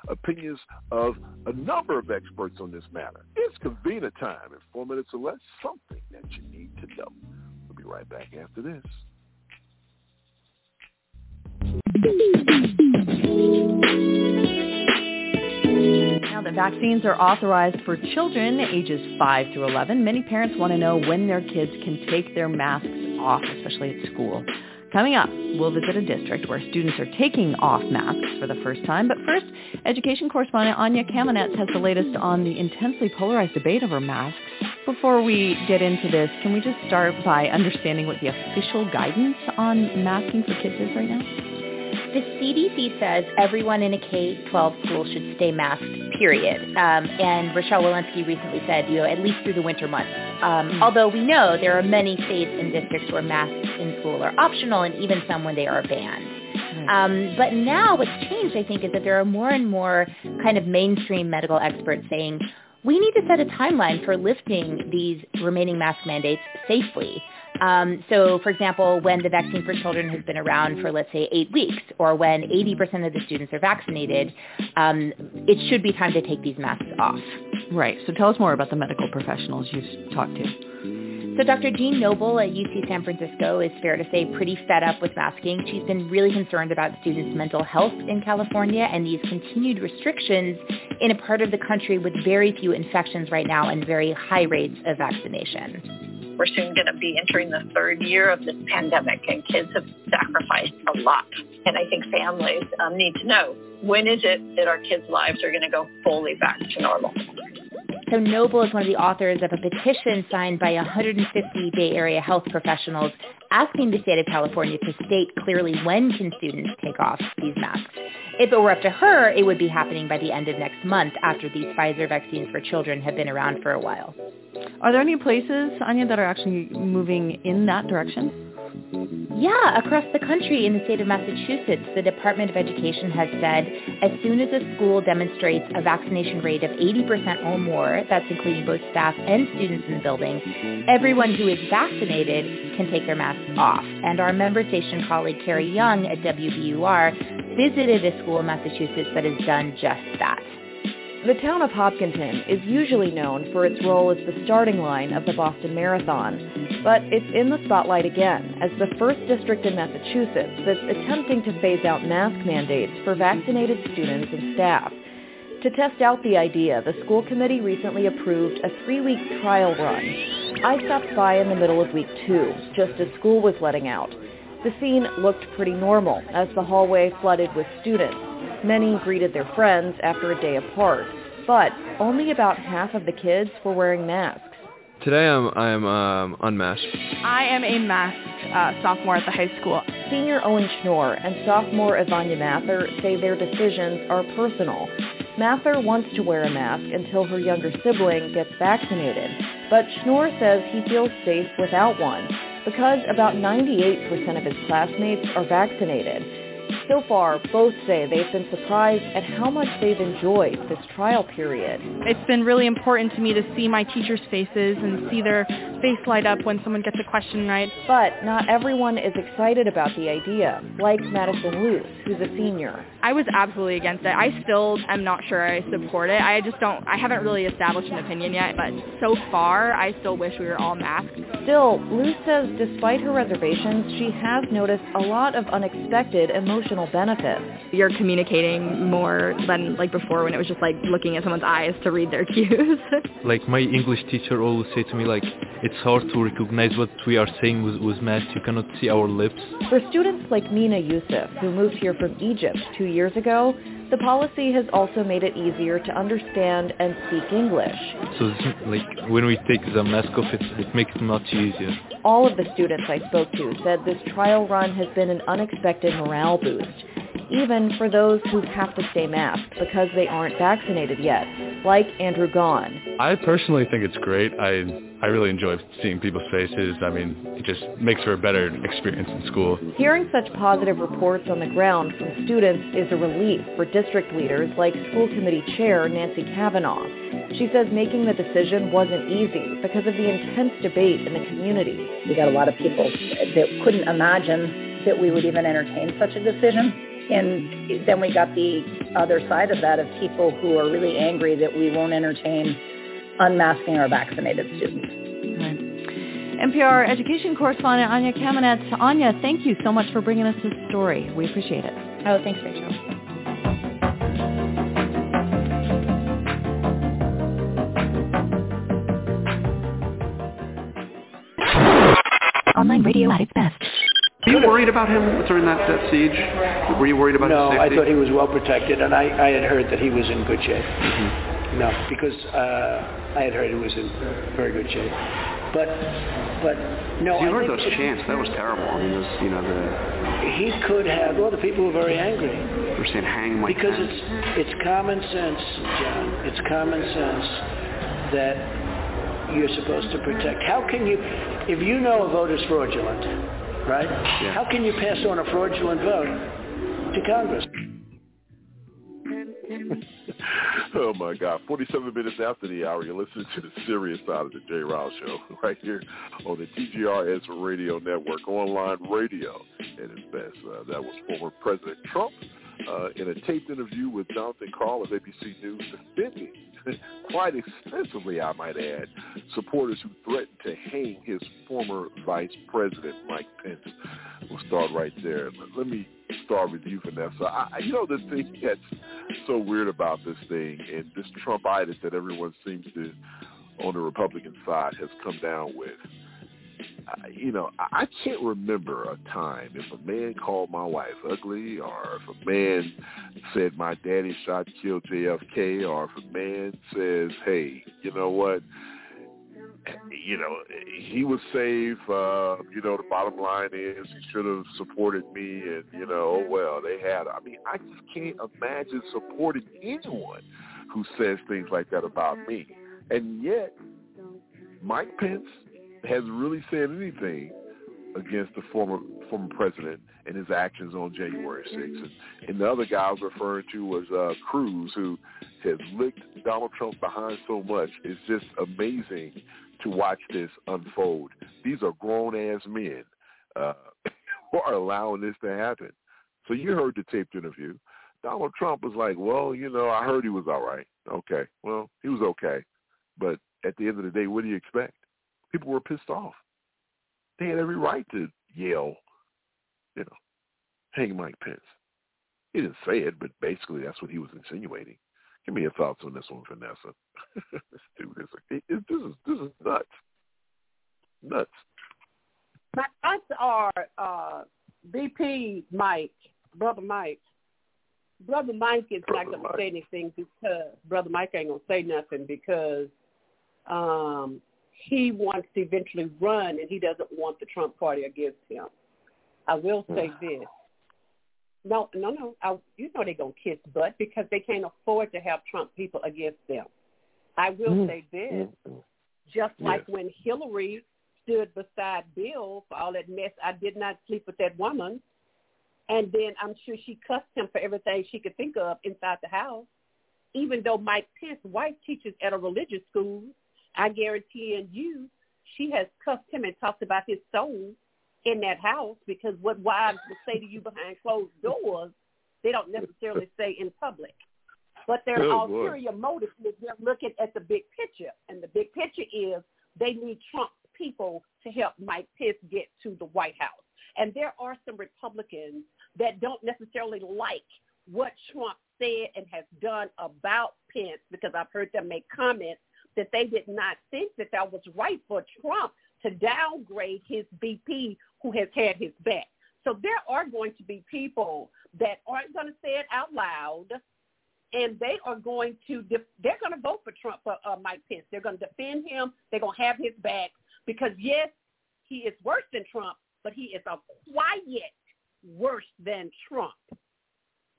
opinions of a number of experts on this matter. It's convenient time. In four minutes or less, something that you need to know. We'll be right back after this. Now that vaccines are authorized for children ages 5 through 11, many parents want to know when their kids can take their masks off, especially at school. Coming up, we'll visit a district where students are taking off masks for the first time. But first, education correspondent Anya Kamenetz has the latest on the intensely polarized debate over masks. Before we get into this, can we just start by understanding what the official guidance on masking for kids is right now? The CDC says everyone in a K-12 school should stay masked, period. Um, and Rochelle Walensky recently said, you know, at least through the winter months. Um, although we know there are many states and districts where masks in school are optional and even some when they are banned. Um, but now what's changed, I think, is that there are more and more kind of mainstream medical experts saying, we need to set a timeline for lifting these remaining mask mandates safely. Um, so, for example, when the vaccine for children has been around for, let's say, eight weeks, or when 80% of the students are vaccinated, um, it should be time to take these masks off. Right. So tell us more about the medical professionals you've talked to. So Dr. Jeanne Noble at UC San Francisco is fair to say pretty fed up with masking. She's been really concerned about students' mental health in California and these continued restrictions in a part of the country with very few infections right now and very high rates of vaccination. We're soon going to be entering the third year of this pandemic, and kids have sacrificed a lot. And I think families um, need to know when is it that our kids' lives are going to go fully back to normal. So Noble is one of the authors of a petition signed by 150 Bay Area health professionals asking the state of California to state clearly when can students take off these masks. If it were up to her, it would be happening by the end of next month after these Pfizer vaccines for children have been around for a while. Are there any places, Anya, that are actually moving in that direction? Yeah, across the country in the state of Massachusetts, the Department of Education has said as soon as a school demonstrates a vaccination rate of 80% or more, that's including both staff and students in the building, everyone who is vaccinated can take their masks off. And our member station colleague Carrie Jung at WBUR visited a school in Massachusetts that has done just that. The town of Hopkinton is usually known for its role as the starting line of the Boston Marathon, but it's in the spotlight again as the first district in Massachusetts that's attempting to phase out mask mandates for vaccinated students and staff. To test out the idea, the school committee recently approved a three-week trial run. I stopped by in the middle of week two, just as school was letting out. The scene looked pretty normal as the hallway flooded with students. Many greeted their friends after a day apart, but only about half of the kids were wearing masks. Today I'm I'm um, unmasked. I am a masked uh, sophomore at the high school. Senior Owen Schnorr and sophomore Ivania Mather say their decisions are personal. Mather wants to wear a mask until her younger sibling gets vaccinated, but Schnoor says he feels safe without one because about 98% of his classmates are vaccinated. So far, both say they've been surprised at how much they've enjoyed this trial period. It's been really important to me to see my teachers' faces and see their face light up when someone gets a question right. But not everyone is excited about the idea, like Madison Luce, who's a senior. I was absolutely against it. I still am not sure I support it. I just don't, I haven't really established an opinion yet, but so far, I still wish we were all masked. Still, Luce says despite her reservations, she has noticed a lot of unexpected emotional benefits. You're communicating more than like before when it was just like looking at someone's eyes to read their <laughs> cues. like my English teacher always said to me like, it's hard to recognize what we are saying with, with mask. You cannot see our lips. For students like Mina Youssef, who moved here from Egypt two years ago, the policy has also made it easier to understand and speak English. So like when we take the mask off, it, it makes it much easier. All of the students I spoke to said this trial run has been an unexpected morale boost, even for those who have to stay masked because they aren't vaccinated yet, like Andrew Gaughan. I personally think it's great. I I really enjoy seeing people's faces. I mean, it just makes for a better experience in school. Hearing such positive reports on the ground from students is a relief for district leaders like school committee chair Nancy Kavanaugh. She says making the decision wasn't easy because of the intense debate in the community. We got a lot of people that couldn't imagine that we would even entertain such a decision. And then we got the other side of that of people who are really angry that we won't entertain unmasking our vaccinated students. Right. NPR education correspondent Anya Kamenetz. Anya, thank you so much for bringing us this story. We appreciate it. Oh, thanks, Rachel. Online radio at its best. Were you worried about him during that, that siege? Were you worried about no, his I thought he was well protected, and I, I had heard that he was in good shape. Mm-hmm. No, because uh, I had heard he was in very good shape. But, but no. you I heard those chants. That was terrible. I mean, those, you know, the He could have. Well, the people were very angry they were saying hang Mike because it's it's common sense, John. It's common sense that you're supposed to protect. How can you, if you know a vote is fraudulent, right? How can you pass on a fraudulent vote to Congress? <laughs> oh my God! Forty-seven minutes after the hour, you're listening to the serious side of the Jay Rouse Show <laughs> right here on the TGRS Radio Network, online radio at its best. Uh, that was former President Trump uh, in a taped interview with Jonathan Karl of ABC News defending quite extensively, I might add, supporters who threatened to hang his former Vice President Mike Pence. We'll start right there. Let- me start with you, Vanessa. I, you know the thing that's so weird about this thing and this Trumpitis that everyone seems to, on the Republican side, has come down with. You know, I I can't remember a time if a man called my wife ugly, or if a man said my daddy shot killed JFK, or if a man says, "Hey, you know what? you know, he was safe. Uh, you know, the bottom line is he should have supported me, and you know, oh well, they had. I mean, I just can't imagine supporting anyone who says things like that about me. And yet, Mike Pence hasn't really said anything against the former former president and his actions on January 6th. And, and the other guy I was referring to was uh, Cruz, who has licked Donald Trump behind so much. It's just amazing to watch this unfold. These are grown-ass men uh, <laughs> who are allowing this to happen. So you heard the taped interview. Donald Trump was like, well, you know, I heard he was all right. Okay. Well, he was okay. But at the end of the day, what do you expect? People were pissed off. They had every right to yell, you know, hang Mike Pence. He didn't say it, but basically that's what he was insinuating. Give me your thoughts on this one, Vanessa. this <laughs> dude is it, it, this is this is nuts, nuts. My thoughts are uh, BP Mike, brother Mike. Brother Mike is not going to say anything because brother Mike ain't going to say nothing because um, he wants to eventually run and he doesn't want the Trump party against him. I will say mm. this. No, no, no. I, you know they're gonna kiss butt because they can't afford to have Trump people against them. I will Mm. say this: mm, mm. just Yes. like when Hillary stood beside Bill for all that mess, I did not sleep with that woman, and then I'm sure she cussed him for everything she could think of inside the house. Even though Mike Pence's wife teaches at a religious school, I guarantee you, she has cussed him and talked about his soul in that house because what wives will say to you behind closed doors, they don't necessarily <laughs> say in public. But their Oh, boy. ulterior motive is they're looking at the big picture, and the big picture is they need Trump people to help Mike Pence get to the White House. And there are some Republicans that don't necessarily like what Trump said and has done about Pence because I've heard them make comments that they did not think that that was right for Trump to downgrade his VP who has had his back. So there are going to be people that aren't going to say it out loud, and they are going to def- they're going to vote for Trump for uh, Mike Pence. They're going to defend him. They're going to have his back because yes, he is worse than Trump, but he is a quiet worse than Trump.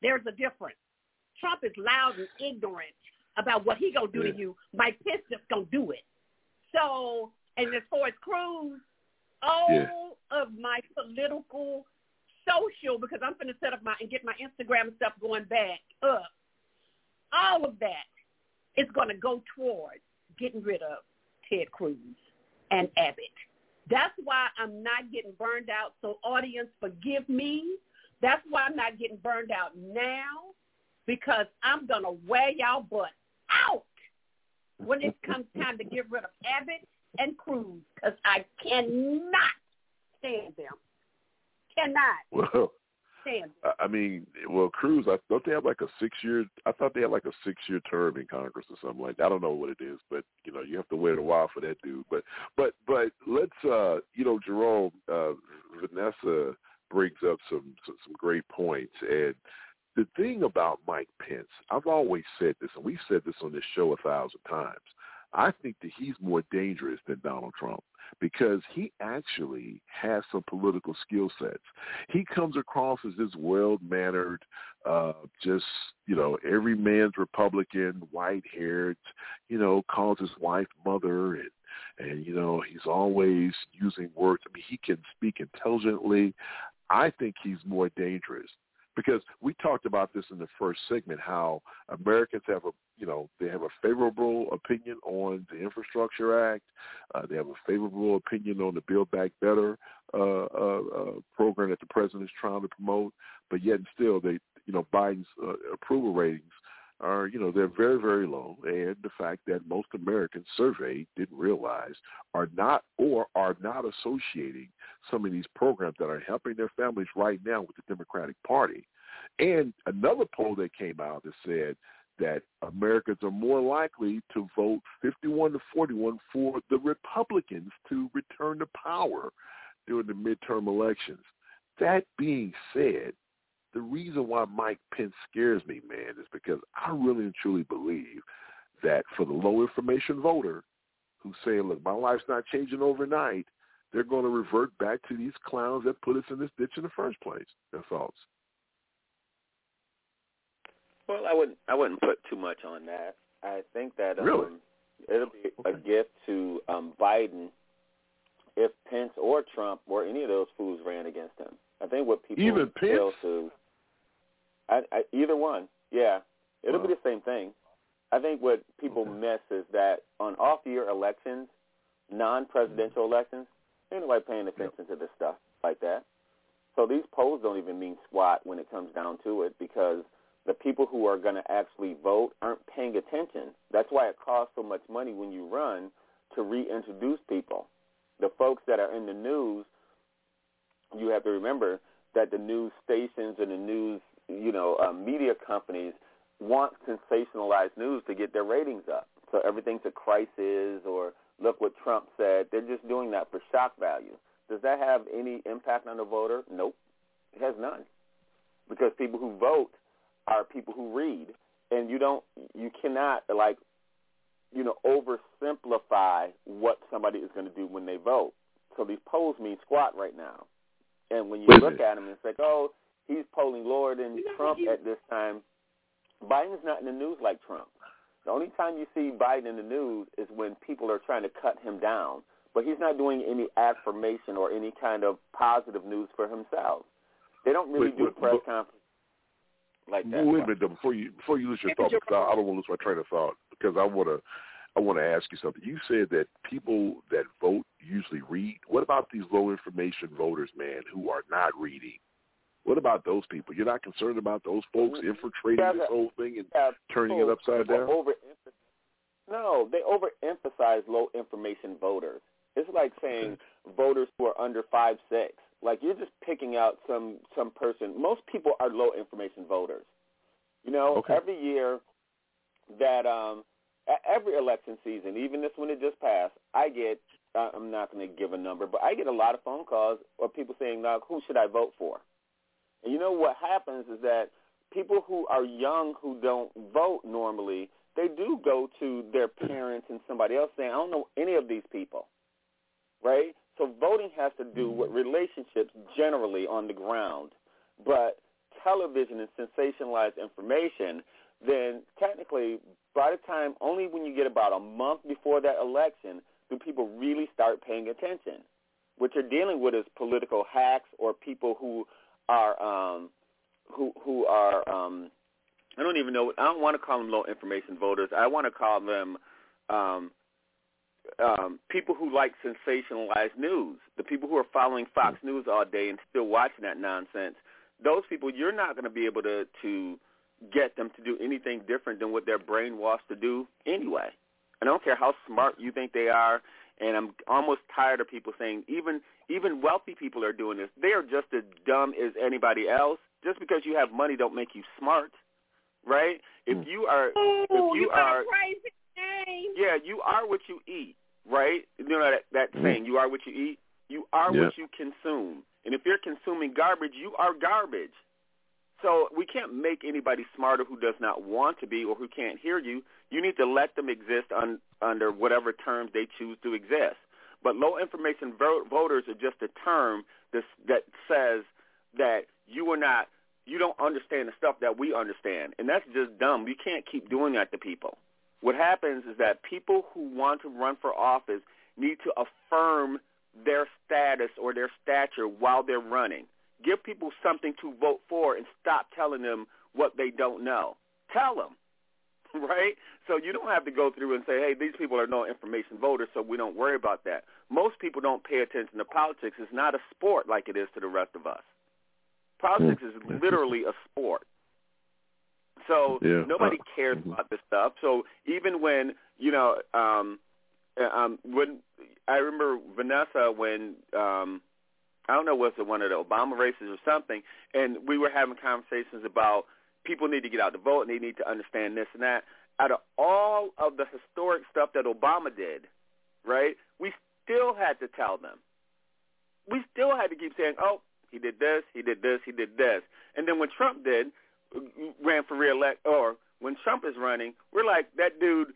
There's a difference. Trump is loud and ignorant about what he gonna do to you. Mike Pence just gonna do it. So, and as far as Cruz, all Yeah. of my political, social, because I'm gonna set up my and get my Instagram stuff going back up. All of that is gonna go towards getting rid of Ted Cruz and Abbott. That's why I'm not getting burned out. So audience, forgive me. That's why I'm not getting burned out now because I'm going to wear y'all butt out when it comes time to get rid of Abbott and Cruz because I cannot stand them. Cannot Well, stand I mean, well, Cruz, I don't they have like a six year? I thought they had like a six year term in Congress or something like that. I don't know what it is, but you know, you have to wait a while for that dude. But but but let's uh, you know, Jerome, uh, Vanessa brings up some, some some great points, and the thing about Mike Pence, I've always said this, and we've said this on this show a thousand times. I think that he's more dangerous than Donald Trump because he actually has some political skill sets. He comes across as this well-mannered, uh, just, you know, every man's Republican, white-haired, you know, calls his wife mother and, and, you know, he's always using words. I mean, he can speak intelligently. I think he's more dangerous because we talked about this in the first segment how Americans have a you know they have a favorable opinion on the infrastructure act. Uh, they have a favorable opinion on the build back better uh, uh, uh, program that the president is trying to promote. But yet and still they you know Biden's uh, approval ratings are you know they're very very low and the fact that most Americans surveyed didn't realize are not or are not associating some of these programs that are helping their families right now with the Democratic Party. And another poll that came out that said that Americans are more likely to vote 51 to 41 for the Republicans to return to power during the midterm elections. That being said, the reason why Mike Pence scares me, man, is because I really and truly believe that for the low information voter who's saying, look, my life's not changing overnight, they're going to revert back to these clowns that put us in this ditch in the first place. Their thoughts. Well, I wouldn't. I wouldn't put too much on that. I think that um, Really? it'll be a gift to um, Biden if Pence or Trump or any of those fools ran against him. I think what people Even fail Pence? to, I, I, either one, yeah, it'll be the same thing. I think what people miss is that on off-year elections, non-presidential mm-hmm. elections, ain't nobody paying attention to this stuff like that. So these polls don't even mean squat when it comes down to it because the people who are going to actually vote aren't paying attention. That's why it costs so much money when you run to reintroduce people. The folks that are in the news, you have to remember that the news stations and the news, you know, uh, media companies want sensationalized news to get their ratings up. So everything's a crisis or look what Trump said. They're just doing that for shock value. Does that have any impact on the voter? Nope. It has none. Because people who vote are people who read. And you don't you cannot like you know, oversimplify what somebody is going to do when they vote. So these polls mean squat right now. And when you look at them, it's like, oh, he's polling lower than Trump at this time. Biden's not in the news like Trump. The only time you see Biden in the news is when people are trying to cut him down. But he's not doing any affirmation or any kind of positive news for himself. They don't really Wait, do wait, press but- conferences like that. Wait a minute, though, before you before you lose your thought, because I, I don't want to lose my train of thought. Because I want to I want to ask you something. You said that people that vote usually read. What about these low information voters, man, who are not reading? What about those people? You're not concerned about those folks infiltrating Yeah, this whole thing and Yeah, turning it upside down? Over, no, they overemphasize low information voters. It's like saying voters who are under five six. Like you're just picking out some some person. Most people are low information voters. You know, Okay. every year that um every election season, even this one that just passed, I get I'm not going to give a number, but I get a lot of phone calls or people saying, "Now, who should I vote for?" And you know what happens is that people who are young who don't vote normally, they do go to their parents and somebody else saying, "I don't know any of these people." Right? So voting has to do with mm-hmm. relationships generally on the ground. But television and sensationalized information, then technically by the time only when you get about a month before that election do people really start paying attention. What you're dealing with is political hacks or people who are um who who are um I don't even know I don't want to call them low information voters. I want to call them um um people who like sensationalized news. The people who are following Fox News all day and still watching that nonsense. Those people you're not going to be able to to get them to do anything different than what they're brainwashed to do anyway. I don't care how smart you think they are, and I'm almost tired of people saying even even wealthy people are doing this. They are just as dumb as anybody else. Just because you have money don't make you smart, right? If hmm. you are Ooh, if you, you are a crazy name. yeah, you are what you eat, right? You know that that hmm. saying, you are what you eat. You are Yeah. what you consume. And if you're consuming garbage, you are garbage. So we can't make anybody smarter who does not want to be or who can't hear you. You need to let them exist un, under whatever terms they choose to exist. But low information vo- voters are just a term that, that says that you are not, you don't understand the stuff that we understand. And that's just dumb. You can't keep doing that to people. What happens is that people who want to run for office need to affirm their status or their stature while they're running. Give people something to vote for and stop telling them what they don't know. Tell them, <laughs> right? So you don't have to go through and say, hey, these people are no information voters, so we don't worry about that. Most people don't pay attention to politics. It's not a sport like it is to the rest of us. Politics is literally a sport. So Yeah. nobody Uh, cares about this stuff. So even when you know, um, uh, um, when I remember Vanessa when um, I don't know was it one of the Obama races or something, and we were having conversations about people need to get out to vote and they need to understand this and that. Out of all of the historic stuff that Obama did, right? We still had to tell them. We still had to keep saying, "Oh, he did this, he did this, he did this," and then when Trump did, ran for reelect, or when Trump is running, we're like that dude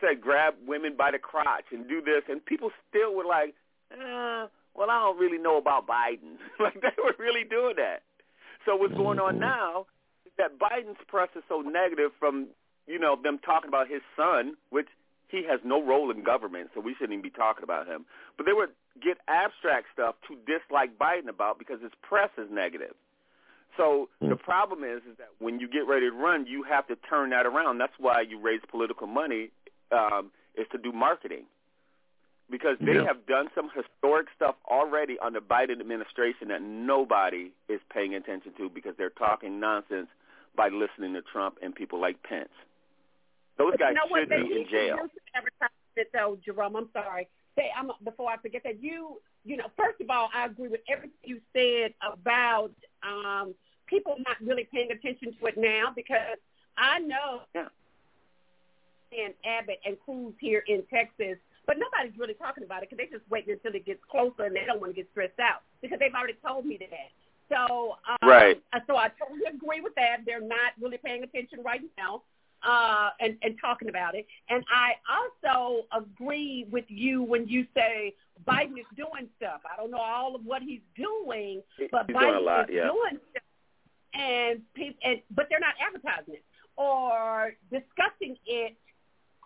said grab women by the crotch and do this, and people still were like, eh, well, I don't really know about Biden. <laughs> like they were really doing that. So what's going on now is that Biden's press is so negative from you know them talking about his son, which he has no role in government, so we shouldn't even be talking about him. But they would get abstract stuff to dislike Biden about because his press is negative. So the problem is, is that when you get ready to run, you have to turn that around. That's why you raise political money um, is to do marketing because they Yeah. have done some historic stuff already on the Biden administration that nobody is paying attention to because they're talking nonsense by listening to Trump and people like Pence. Those But guys you know what? should They be in to jail. do some advertisement though, Jerome. I'm sorry. Say, I'm before I forget that you, you know, first of all, I agree with everything you said about um, people not really paying attention to it now because I know Yeah. and Abbott and Cruz here in Texas, but nobody's really talking about it because they're just waiting until it gets closer and they don't want to get stressed out because they've already told me that. So, um, Right. So I totally agree with that. They're not really paying attention right now uh, and, and talking about it. And I also agree with you when you say Biden is doing stuff. I don't know all of what he's doing, but He's Biden doing a lot, is yeah. doing stuff. and and but they're not advertising it or discussing it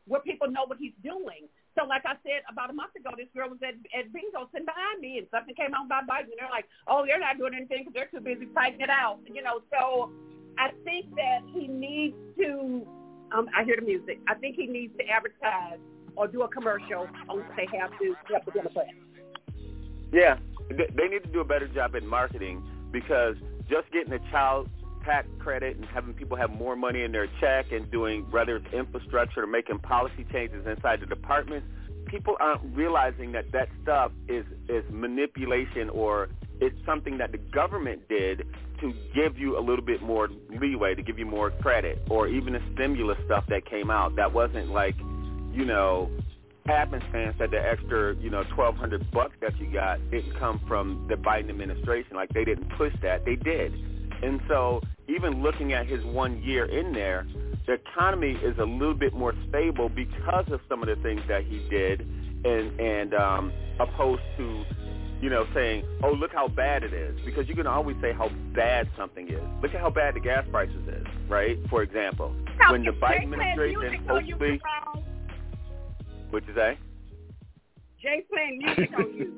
where people know what he's doing. So like I said about a month ago, this girl was at, at bingo sitting behind me and something came on by Biden and they're like, oh, they're not doing anything because they're too busy fighting it out. You know, so I think that he needs to, um, I hear the music, I think he needs to advertise or do a commercial on what they have to help the Democrats. Yeah, they need to do a better job at marketing because just getting a child tax credit and having people have more money in their check and doing whether it's infrastructure or making policy changes inside the department, people aren't realizing that that stuff is is manipulation or it's something that the government did to give you a little bit more leeway, to give you more credit, or even the stimulus stuff that came out. That wasn't like, you know, happenstance that the extra, you know, twelve hundred bucks that you got didn't come from the Biden administration. Like they didn't push that, they did. And so even looking at his one year in there, the economy is a little bit more stable because of some of the things that he did, and and um, opposed to, you know, saying, oh look how bad it is, because you can always say how bad something is. Look at how bad the gas prices is, right? For example, when the Biden administration hopefully, what'd you say? Jay playing music on you.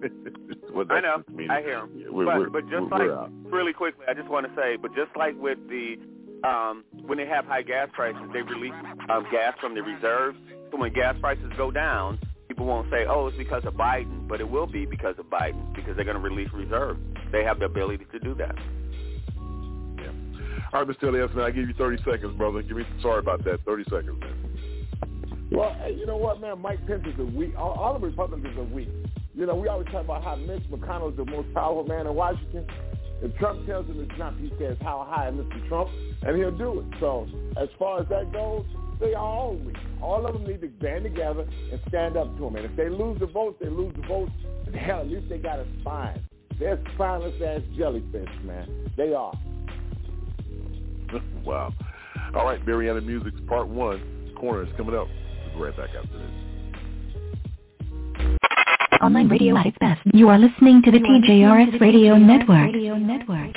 <laughs> well, I know. Meaning, I hear him. Yeah, we're, but we're, but just we're, like we're out. really quickly, I just want to say, but just like with the um, when they have high gas prices, they release um, gas from the reserves. So when gas prices go down, people won't say, "Oh, it's because of Biden," but it will be because of Biden because they're going to release reserves. They have the ability to do that. All right, Mr. Elias, man, I give you 30 seconds, brother. Give me sorry about that. 30 seconds, man. Well, hey, you know what, man? Mike Pence is a weak. All, all the Republicans are weak. You know, we always talk about how Mitch McConnell is the most powerful man in Washington. If Trump tells him it's not, he says, how high, Mr. Trump, and he'll do it. So as far as that goes, they are all weak. All of them need to band together and stand up to him. And if they lose the votes, they lose the votes. Hell, at least they got a spine. They're spineless ass jellyfish, man. They are. <laughs> wow. All right, Mariana Music's part one. Corner is coming up. Be right back after this. Online radio at its best. You are listening to the TJRS Radio Network. Radio Network.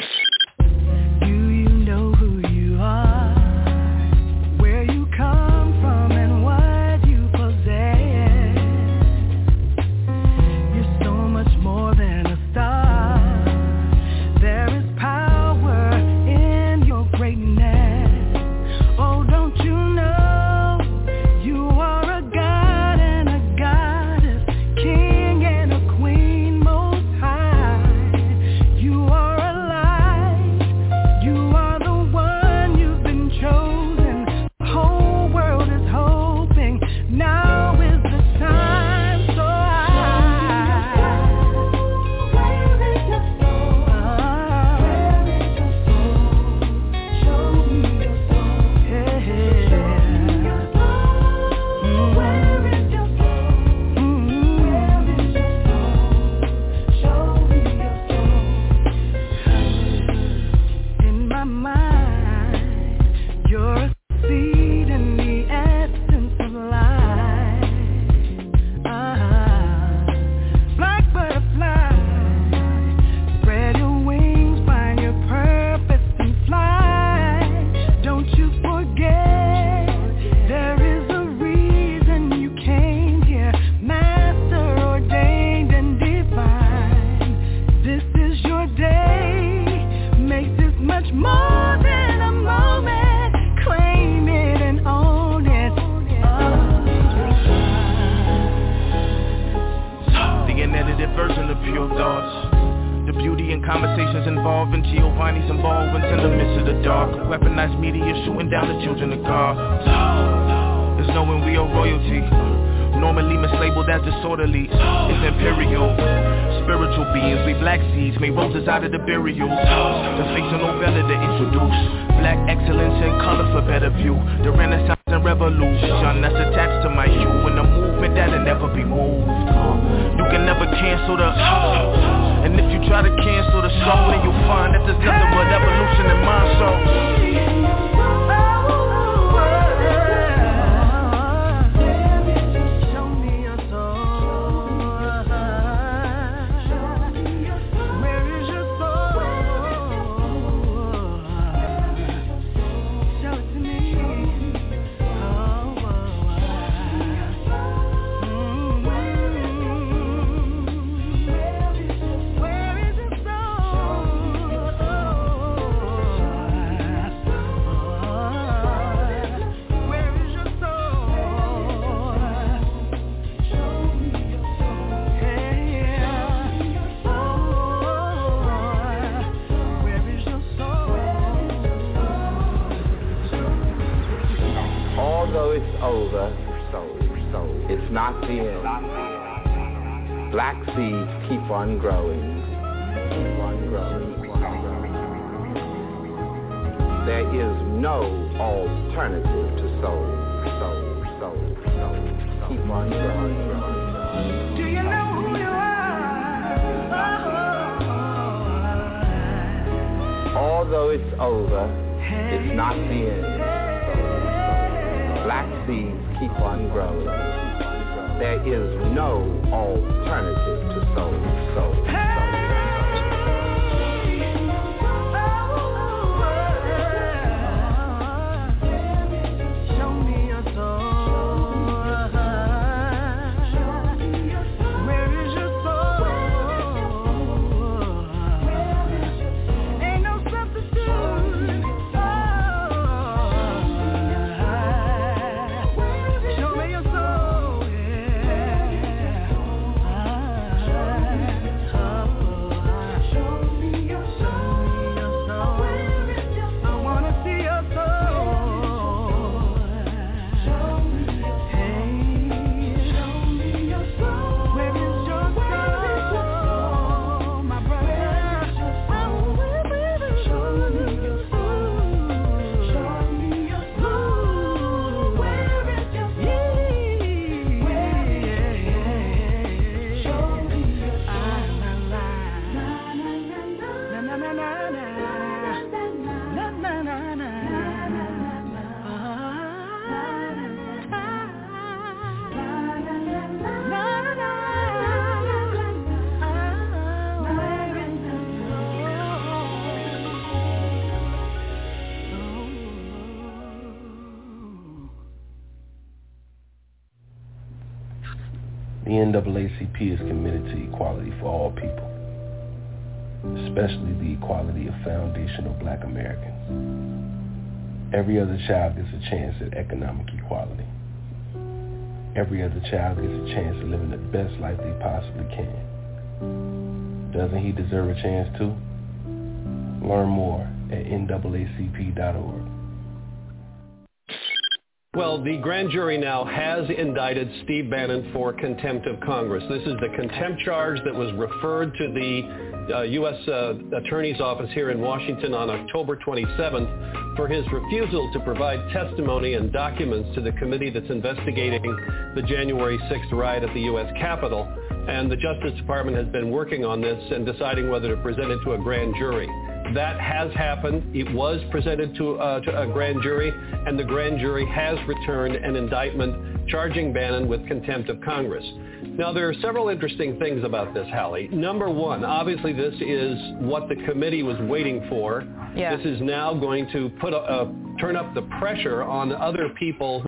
Of black Americans. Every other child gets a chance at economic equality. Every other child gets a chance at living the best life they possibly can. Doesn't he deserve a chance too? Learn more at NAACP.org. Well, the grand jury now has indicted Steve Bannon for contempt of Congress. This is the contempt charge that was referred to the uh, U.S. Uh, Attorney's Office here in Washington on October 27th for his refusal to provide testimony and documents to the committee that's investigating the January 6th riot at the U.S. Capitol. And the Justice Department has been working on this and deciding whether to present it to a grand jury. That has happened. It was presented to, uh, to a grand jury, and the grand jury has returned an indictment charging Bannon with contempt of Congress. Now, there are several interesting things about this, Hallie. Number one, obviously this is what the committee was waiting for. Yeah. This is now going to put a, uh, turn up the pressure on other people.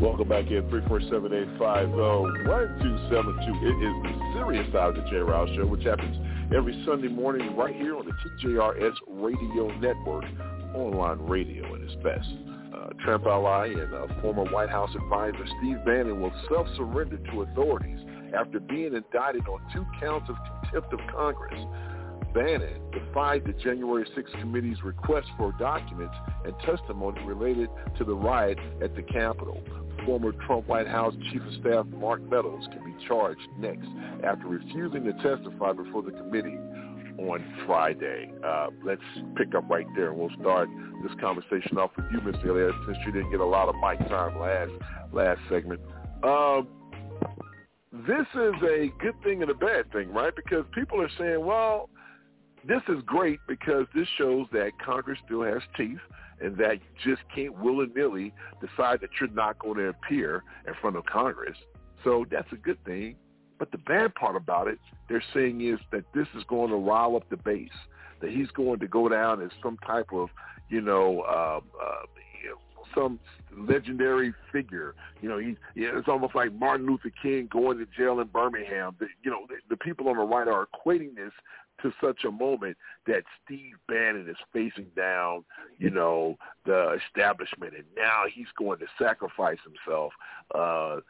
Welcome back in 347-850-1272. It is the serious side of the J. Rouse Show, which happens every Sunday morning right here on the TJRS Radio Network, online radio at its best. Uh, Trump ally and uh, former White House advisor Steve Bannon will self-surrender to authorities after being indicted on two counts of contempt of Congress. Bannon defied the January 6th committee's request for documents and testimony related to the riot at the Capitol. Former Trump White House Chief of Staff Mark Meadows can be charged next after refusing to testify before the committee on Friday. Uh, let's pick up right there, and we'll start this conversation off with you, Mr. Elliott, since you didn't get a lot of mic time last last segment. Um, this is a good thing and a bad thing, right? Because people are saying, well, this is great because this shows that Congress still has teeth and that you just can't willy-nilly decide that you're not going to appear in front of Congress. So that's a good thing. But the bad part about it, they're saying is that this is going to rile up the base, that he's going to go down as some type of, you know, uh, uh, know some legendary figure. You know, he, it's almost like Martin Luther King going to jail in Birmingham. The, you know, the, the people on the right are equating this to such a moment that Steve Bannon is facing down, you know, the establishment, and now he's going to sacrifice himself uh,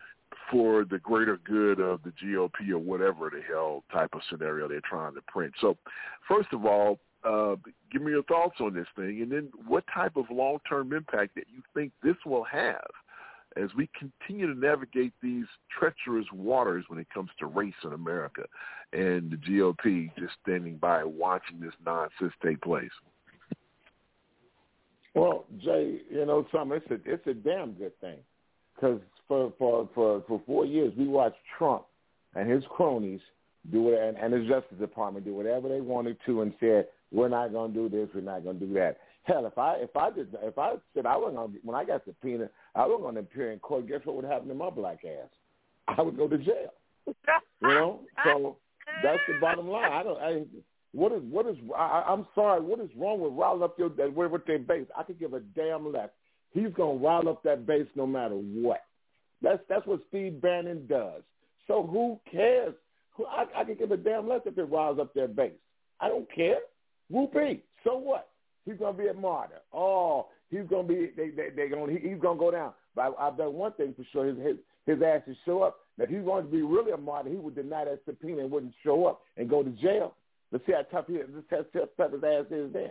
for the greater good of the GOP or whatever the hell type of scenario they're trying to print. So, first of all, Uh, give me your thoughts on this thing, and then what type of long-term impact that you think this will have as we continue to navigate these treacherous waters when it comes to race in America, and the GOP just standing by watching this nonsense take place. Well, Jay, you know something. It's a it's a damn good thing because for for for for four years we watched Trump and his cronies do it, and, and his Justice Department do whatever they wanted to, and said we're not going to do this, we're not going to do that. Hell, if I if I did if I said I wasn't to, when I got subpoenaed, I wasn't to appear in court. Guess what would happen to my black ass? I would go to jail. You know, so that's the bottom line. I don't. I, what is what is? I, I'm sorry. What is wrong with riling up your that with their base? I could give a damn less. He's gonna rile up that base no matter what. That's that's what Steve Bannon does. So who cares? I, I could give a damn less if it riles up their base. I don't care. Whoopee. So what? He's gonna be a martyr. Oh, he's gonna be. They they they gonna he, he's gonna go down. But I, I've done one thing for sure. His his his ass to show up. Now, if he wanted to be really a martyr, he would deny that subpoena and wouldn't show up and go to jail. Let's see how tough he is. Let's see how tough his ass is then.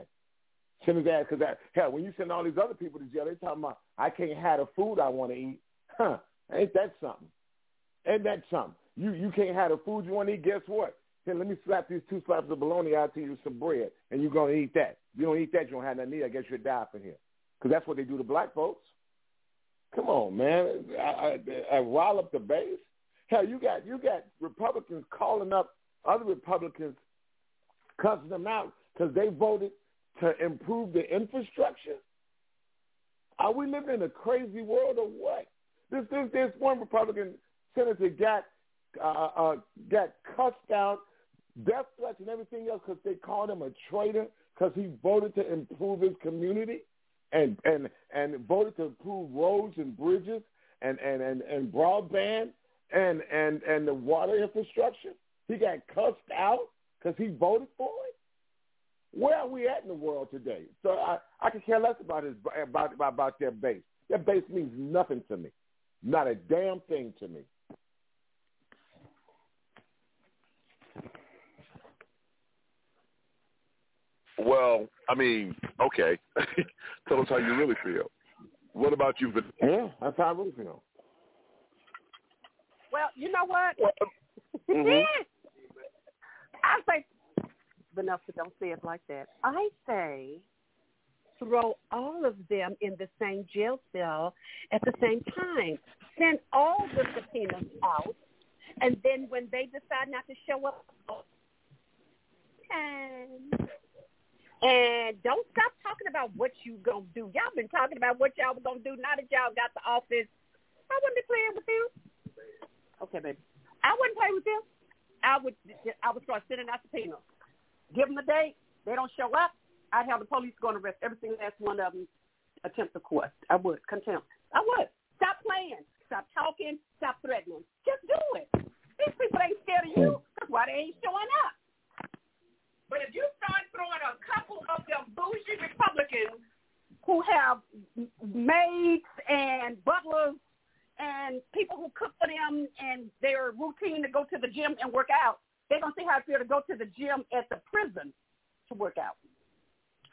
Send his ass because hell, when you send all these other people to jail, they talking about I can't have the food I want to eat. Huh? Ain't that something? Ain't that something? You you can't have the food you want to eat. Guess what? Here, let me slap these two slaps of bologna out to you with some bread, and you're gonna eat that. If you don't eat that, you don't have to eat. I guess you'll die in here. Because that's what they do to black folks. Come on, man. I, I, I the base. Hell, you got you got Republicans calling up other Republicans, cussing them out because they voted to improve the infrastructure. Are we living in a crazy world or what? This this this one Republican senator got uh, uh, got cussed out, death threats and everything else because they called him a traitor because he voted to improve his community and and and voted to improve roads and bridges and and and, and broadband and and and the water infrastructure. He got cussed out because he voted for it. Where are we at in the world today? So I I could care less about his about about their base. Their base means nothing to me, not a damn thing to me. Well, I mean, okay. <laughs> Tell us how you really feel. What about you, Vanessa? Yeah, that's how I really feel. Well, you know what? <laughs> Mhm. I say, Vanessa, don't say it like that. I say throw all of them in the same jail cell at the same time. Send all the subpoenas out, and then when they decide not to show up, and and don't stop talking about what you gonna do. Y'all been talking about what y'all was gonna do. Now that y'all got the office, I wouldn't be playing with you. Okay, baby. I wouldn't play with them. I would. I would start sending out subpoenas. Give them a date. They don't show up. I'd have the police go and arrest every single last one of them. Attempt of court. I would contempt. I would. Stop playing. Stop talking. Stop threatening. Just do it. These people ain't scared of you. Hmm. That's why they ain't showing up. But if you start throwing a couple of them bougie Republicans who have maids and butlers and people who cook for them and their routine to go to the gym and work out, they're going to see how it feels to go to the gym at the prison to work out.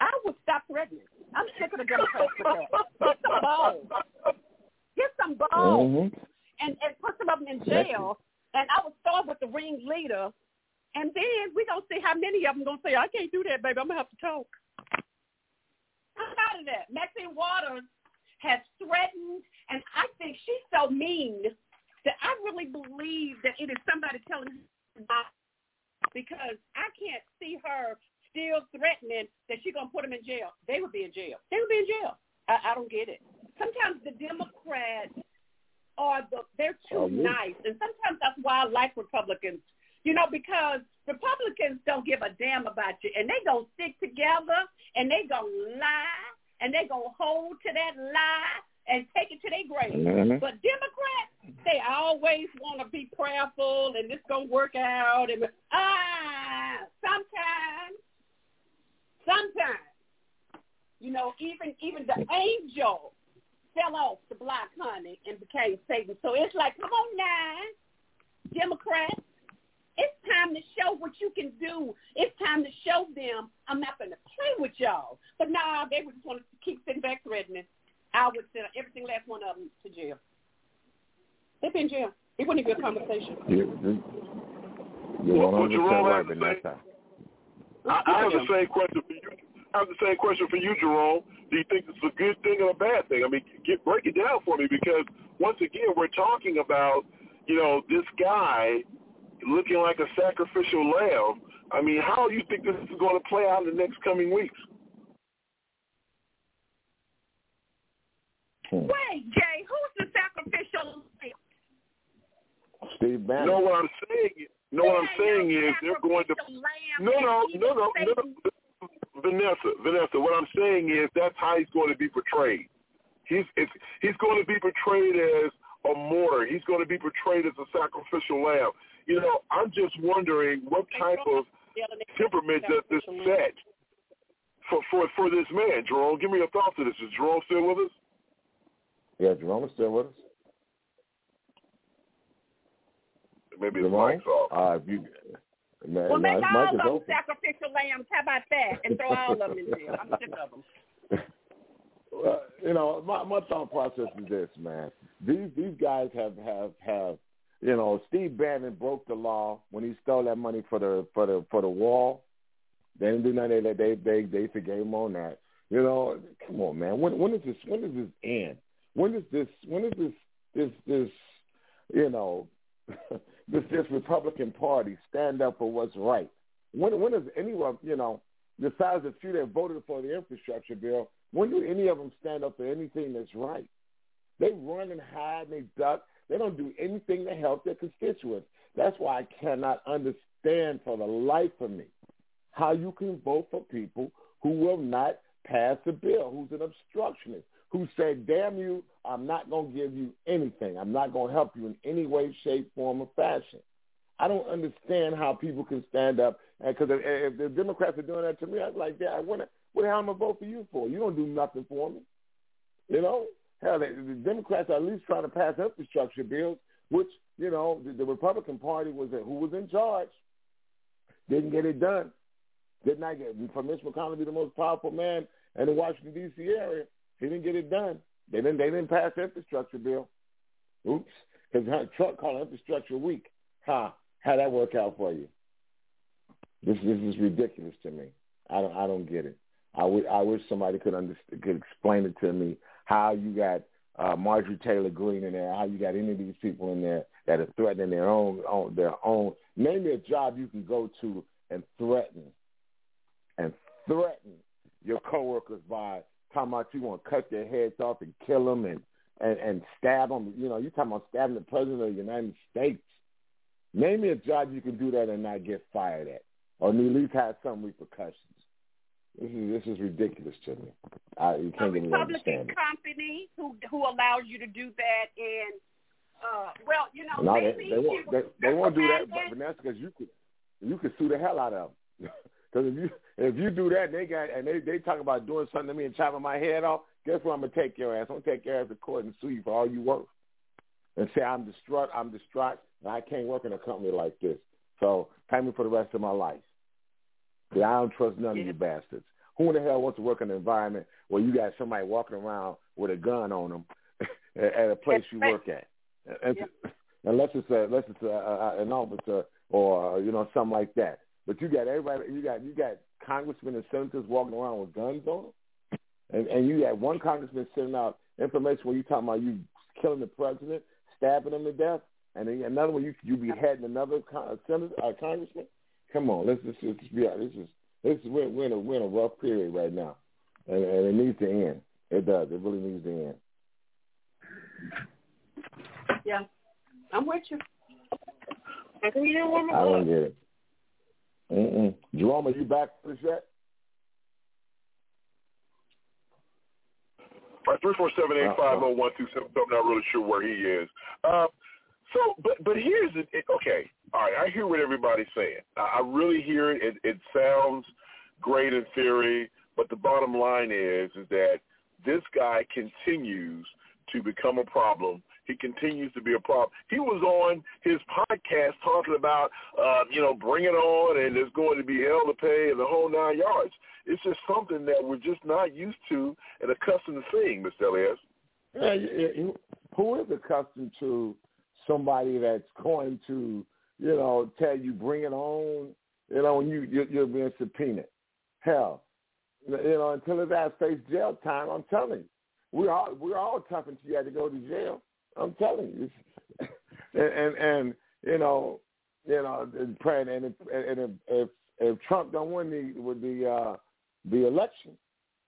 I would stop threatening. I'm sick of the Democrats with that. Get some balls. Get some balls Mm-hmm. and, and put some of them in jail. And I would start with the ringleader. And then we're going to see how many of them going to say, I can't do that, baby. I'm going to have to talk. I'm out of that. Maxine Waters has threatened, and I think she's so mean that I really believe that it is somebody telling her because I can't see her still threatening that she's going to put them in jail. They would be in jail. They would be in jail. I, I don't get it. Sometimes the Democrats are the they're too Oh, nice, and sometimes that's why I like Republicans. You know, because Republicans don't give a damn about you, and they gonna stick together, and they gonna lie, and they gonna hold to that lie and take it to their grave. Mhm. But Democrats, they always want to be prayerful, and this gonna work out, and ah, sometimes, sometimes, you know, even even the angel fell off the block, honey, and became Satan. So it's like, come on now, Democrats, it's time to show what you can do. It's time to show them I'm not going to play with y'all. But nah, they would just want to keep sitting back threatening. I would send every single last one of them to jail. They've been in jail. It wouldn't even be a conversation. You, you, you're Well, 100 Jerome, percent I. I, I have the same question for you. I have the same question for you, Jerome. Do you think it's a good thing or a bad thing? I mean, get break it down for me because once again, we're talking about you know this guy looking like a sacrificial lamb. I mean, how do you think this is going to play out in the next coming weeks? Hmm. Wait, Jay, who's the sacrificial lamb? Steve Bannon. No, what I'm saying, no, what I'm saying is they're going to. No, no, no, no, no, no. Vanessa, Vanessa, what I'm saying is that's how he's going to be portrayed. He's it's, he's going to be portrayed as a martyr. He's going to be portrayed as a sacrificial lamb. You know, I'm just wondering what type of temperament does this set for for for this man, Jerome? Give me your thoughts on this. Is Jerome still with us? Yeah, Jerome is still with us. Maybe his Jerome? mic's off. Uh, if you, man, Well, make all mic of them open. sacrificial lambs. How about that? And throw all of them in jail. I'm sick of them. <laughs> Well, you know, my my thought process is this, man. These these guys have have have you know, Steve Bannon broke the law when he stole that money for the for the for the wall. They didn't do nothing. They they they they forgave him on that. You know, come on, man. When when is this when does this end? When does this when is this this this you know <laughs> this this Republican Party stand up for what's right? When when does anyone you know besides the few that voted for the infrastructure bill? When do any of them stand up for anything that's right? They run and hide and they duck. They don't do anything to help their constituents. That's why I cannot understand for the life of me how you can vote for people who will not pass the bill, who's an obstructionist, who say, damn you, I'm not going to give you anything. I'm not going to help you in any way, shape, form, or fashion. I don't understand how people can stand up because if, if the Democrats are doing that to me, I'm like, yeah, what, what the hell am I vote for you for? You don't do nothing for me. You know, hell, the, the Democrats are at least trying to pass infrastructure bills, which you know the, the Republican Party was who was in charge, didn't get it done. Did not get for Mitch McConnell to be the most powerful man in the Washington D.C. area. He didn't get it done. They didn't. They didn't pass the infrastructure bill. Oops, because Trump called infrastructure week. Ha! How that work out for you? This this is ridiculous to me. I don't I don't get it. I, w- I wish somebody could understand, could explain it to me how you got uh, Marjorie Taylor Greene in there, how you got any of these people in there that are threatening their own, own their own. Name me a job you can go to and threaten and threaten your coworkers by talking about you want to cut their heads off and kill them and and and stab them. You know, you talking about stabbing the president of the United States. Name me a job you can do that and not get fired at, or at least have some repercussions. This is this is ridiculous to me. I, you A can't even Republican company who who allows you to do that, and uh, well, you know, No, maybe they, they won't. They, they won't do that, but Vanessa, because you could you could sue the hell out of them. Because <laughs> if you if you do that, they got and they they talk about doing something to me and chopping my head off. Guess what? I'm gonna take your ass. I'm gonna take your ass to court and sue you for all you worth, and say I'm distraught. I'm distraught, and I can't work in a company like this. So pay me for the rest of my life. Yeah, I don't trust none of you bastards. Who in the hell wants to work in an environment where you got somebody walking around with a gun on them <laughs> at a place you work at? And- <laughs> Unless it's a, unless it's a, a, an officer or you know something like that. But you got everybody. You got you got congressmen and senators walking around with guns on them, and, and you got one congressman sending out information where you talking about you killing the president, stabbing him to death, and then another one you you beheading another con- senator, uh, congressman. Come on, let's just let's just be honest. This is this is we're, we're in a we're in a rough period right now, and, and it needs to end. It does. It really needs to end. Yeah, I'm with you. I think you didn't I don't get it. Mm-mm. Jerome, are you back for this yet? All right, three four seven eight five zero one two seven. I'm not really sure where he is. Um, so, but but here's the it, okay. All right, I hear what everybody's saying. I, really hear it. it. It sounds great in theory, but the bottom line is is that this guy continues to become a problem he continues to be a problem. He was on his podcast talking about, uh, you know, bring it on and there's going to be hell to pay and the whole nine yards. It's just something that we're just not used to and accustomed to seeing, Mr. Elias. Yeah, who is accustomed to somebody that's going to, you know, tell you bring it on, you know, when you you're, you're being subpoenaed? Hell, you know, until his ass face jail time, I'm telling you, we're all we're all tough until you had to go to jail. I'm telling you, <laughs> and, and and you know, you know, and praying, and if and if if, if Trump don't win the with the uh, the election,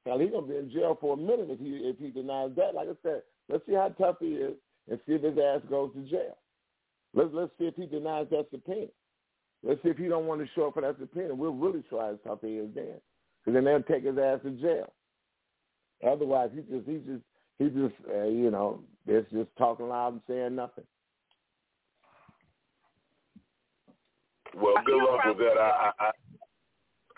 hell, he's gonna be in jail for a minute if he if he denies that. Like I said, let's see how tough he is and see if his ass goes to jail. Let's let's see if he denies that subpoena. Let's see if he don't want to show up for that subpoena. We'll really try how tough he is then, because then they'll take his ass to jail. Otherwise, he just he just he just uh, you know it's just talking loud and saying nothing. Well, good luck with that. I, I,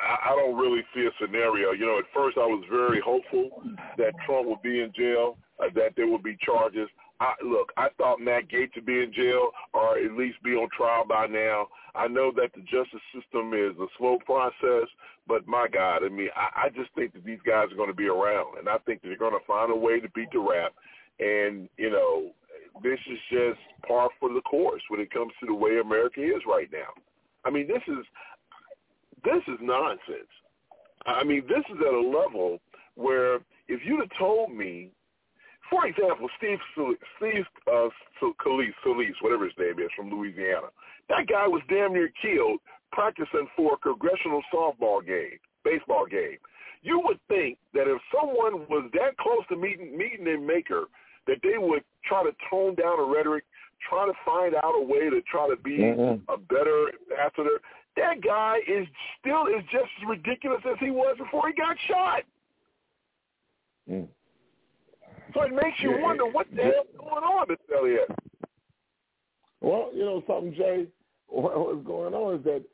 I, I don't really see a scenario. You know, at first I was very hopeful that Trump would be in jail, uh, that there would be charges. I, look, I thought Matt Gaetz would be in jail or at least be on trial by now. I know that the justice system is a slow process, but my God, I mean, I, I just think that these guys are going to be around, and I think that they're going to find a way to beat the rap. And you know, this is just par for the course when it comes to the way America is right now. I mean, this is this is nonsense. I mean, this is at a level where if you'd have told me, for example, Steve Steve uh, Scalise, Solis, whatever his name is, from Louisiana, that guy was damn near killed practicing for a congressional softball game, baseball game. You would think that if someone was that close to meeting meeting their maker, that they would try to tone down the rhetoric, try to find out a way to try to be Mhm. a better ambassador. That guy is still is just as ridiculous as he was before he got shot. Mm. So it makes you Yeah, wonder what the yeah. hell's going on, Mr. Elliott. Well, you know something, Jay. What, what's going on is that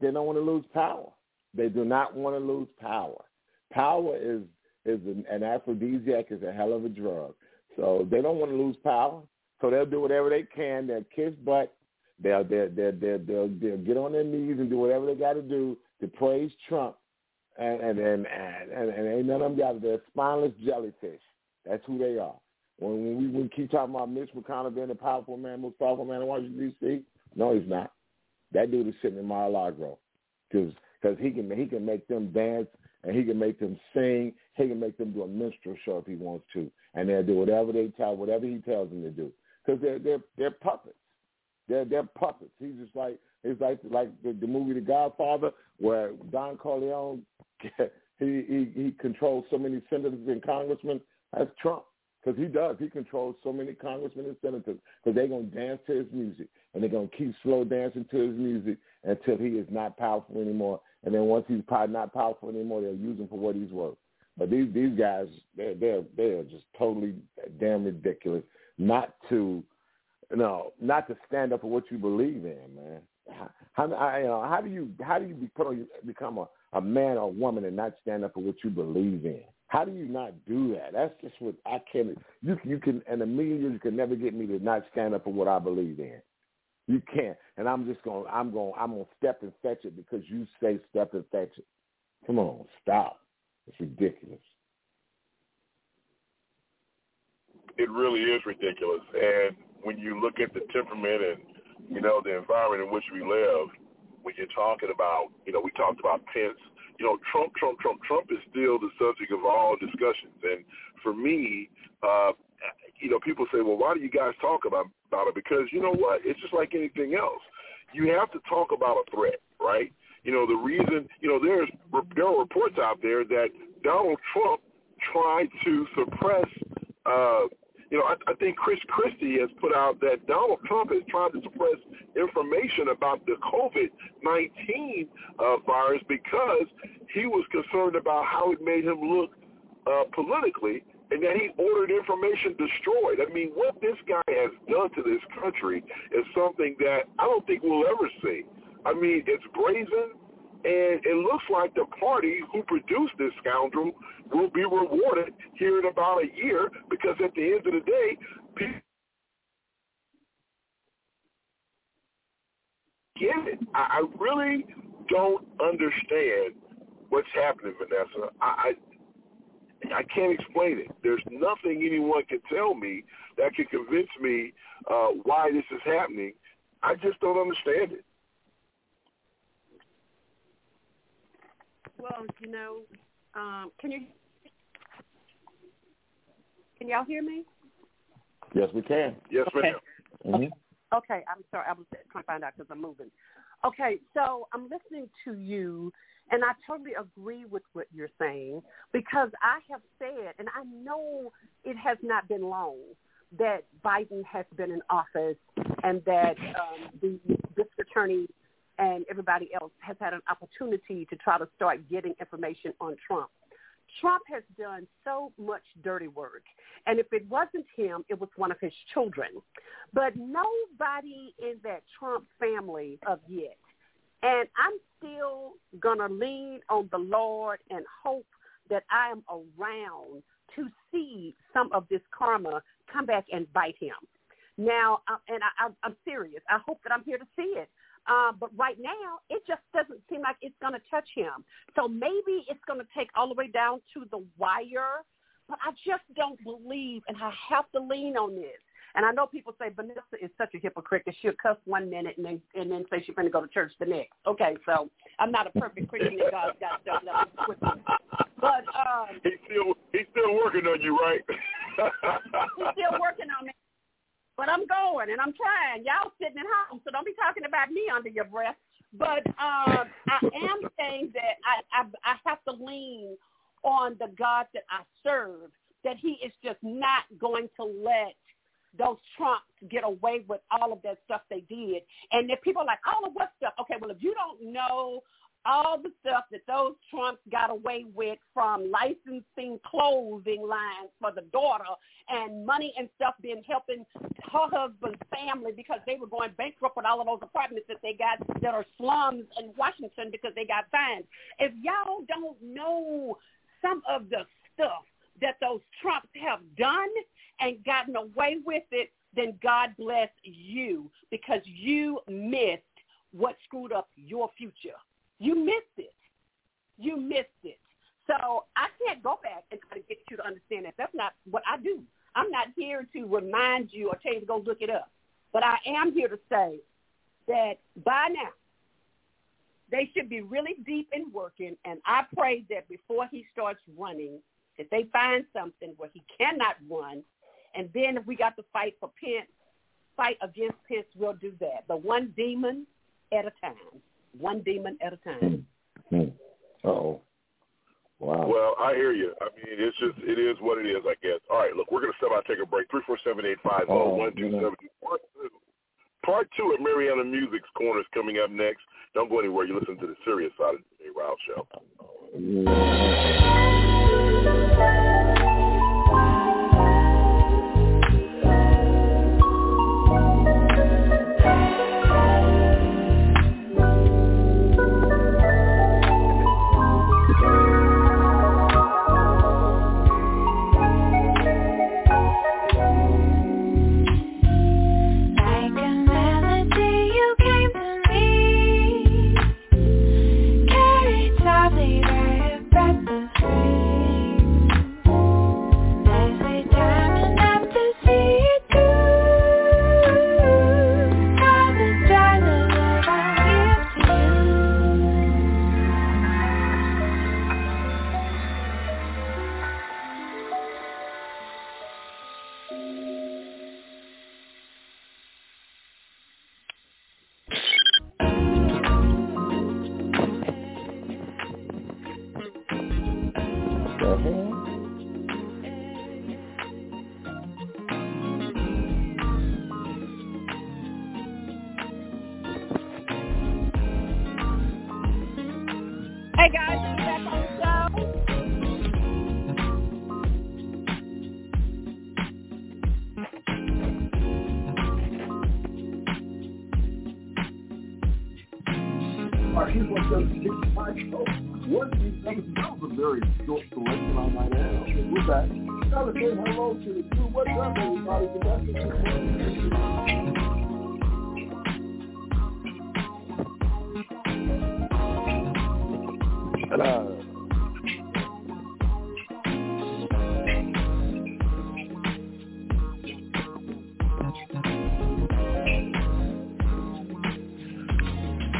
they don't want to lose power. They do not want to lose power. Power is is an, an aphrodisiac, is a hell of a drug. So they don't want to lose power. So they'll do whatever they can. They'll kiss butt. They'll they'll they'll, they'll, they'll, they'll get on their knees and do whatever they got to do to praise Trump. And and and and, and, and ain't none of them got They're spineless jellyfish. That's who they are. When, when we we keep talking about Mitch McConnell being a powerful man, most powerful man in Washington D.C., no, he's not. That dude is sitting in Mar-a-Lago because he can he can make them dance and he can make them sing. He can make them do a minstrel show if he wants to, and they'll do whatever they tell whatever he tells them to do because they're they're they're puppets. They're they're puppets. He's just like it's like like the, the movie The Godfather where Don Corleone <laughs> he he he controls so many senators and congressmen. That's Trump because he does. He controls so many congressmen and senators because they're gonna dance to his music and they're gonna keep slow dancing to his music until he is not powerful anymore. And then once he's not powerful anymore, they'll use him for what he's worth. But these these guys, they're they're they're just totally damn ridiculous. Not to, no, not to stand up for what you believe in, man. How, how you how do you how do you be put become a a man or woman and not stand up for what you believe in? How do you not do that? That's just what I can't. You you can and a million years you can never get me to not stand up for what I believe in. You can't, and I'm just. To, I'm. To, I'm to step and fetch it because you say step and fetch it. Come on, stop. It's ridiculous. It really is ridiculous. And when you look at the temperament and you know the environment in which we live, when you're talking about, you know, we talked about Pence. You know, Trump, Trump, Trump, Trump is still the subject of all discussions. And for me, uh, you know, people say, well, why do you guys talk about about it? Because you know what? It's just like anything else. You have to talk about a threat, right? You know, the reason, you know, there's there are reports out there that Donald Trump tried to suppress. Uh, you know, I, I think Chris Christie has put out that Donald Trump has tried to suppress information about the COVID-19 uh, virus because he was concerned about how it made him look uh, politically and that he ordered information destroyed. I mean, what this guy has done to this country is something that I don't think we'll ever see. I mean, it's brazen, and it looks like the party who produced this scoundrel will be rewarded here in about a year because at the end of the day, people get it. I, I really don't understand what's happening, Vanessa. I, I I can't explain it. There's nothing anyone can tell me that can convince me uh, why this is happening. I just don't understand it. Well, you know, um, can you can y'all hear me? Yes, we can. Yes, Okay. ma'am. hmm Okay, I'm sorry. I was trying to find out because I'm moving. Okay, so I'm listening to you, and I totally agree with what you're saying because I have said, and I know it has not been long that Biden has been in office and that um, the district attorney and everybody else has had an opportunity to try to start getting information on Trump. Trump has done so much dirty work. And if it wasn't him, it was one of his children. But nobody in that Trump family of yet. And I'm still going to lean on the Lord and hope that I am around to see some of this karma come back and bite him. Now, and I, I'm serious. I hope that I'm here to see it. Uh, but right now, it just doesn't seem like it's going to touch him. So maybe it's going to take all the way down to the wire. But I just don't believe, and I have to lean on this. And I know people say Vanessa is such a hypocrite that she'll cuss one minute and then and then say she's going to go to church the next. Okay, so I'm not a perfect Christian and God got stuff that with me. But um, He's still he's still working on you, right? he's still working on me. But I'm going and I'm trying. Y'all sitting at home, so don't be talking about me under your breath. But um, I am saying that I, I I have to lean on the God that I serve. That He is just not going to let those Trumps get away with all of that stuff they did. And if people are like, all of what stuff? Okay, well, if you don't know all the stuff that those Trumps got away with from licensing clothing lines for the daughter and money and stuff being helping her husband's family because they were going bankrupt with all of those apartments that they got that are slums in Washington because they got fined. If y'all don't know some of the stuff that those Trumps have done and gotten away with it, then God bless you because you missed what screwed up your future. You missed it. You missed it. So I can't go back and try to get you to understand that. That's not what I do. I'm not here to remind you or tell you to go look it up. But I am here to say that by now, they should be really deep in working. And I pray that before he starts running, that they find something where he cannot run. And then if we got to fight for Pence, fight against Pence, we'll do that. But one demon at a time. One demon at a time. Hmm. Hmm. Uh-oh. Wow. Well, I hear you. I mean, it's just it is what it is, I guess. All right, look, we're gonna step out, take a break. Three four seven eight five zero one two seven. Part two. Part two of Mariana Music's corner is coming up next. Don't go anywhere. You listen to the serious side of the J. Ryle Show. Like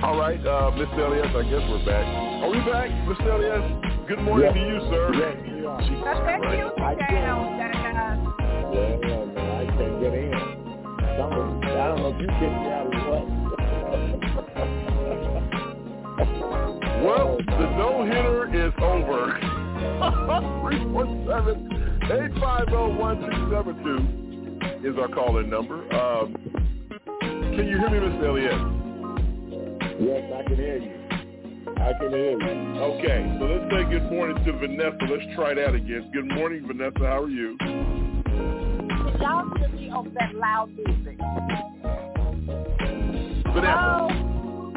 All right, uh, Mr. Elias, I guess we're back. Are we back, Mr. Elias? Good morning Yes. to you, sir. Yes, we are. Jesus Thank Christ. you, I down, down. Yeah, yeah, man, I can't get in. Something, I don't know if you kicked me out or what. Well, the no-hitter is over. <laughs> 347-850-1272 is our call-in number. Um, can you hear me, Mr. Elias? Yes, I can hear you. I can hear you. Okay, so let's say good morning to Vanessa. Let's try that again. Good morning, Vanessa. How are you? Y'all should be on that loud music. Vanessa. Oh.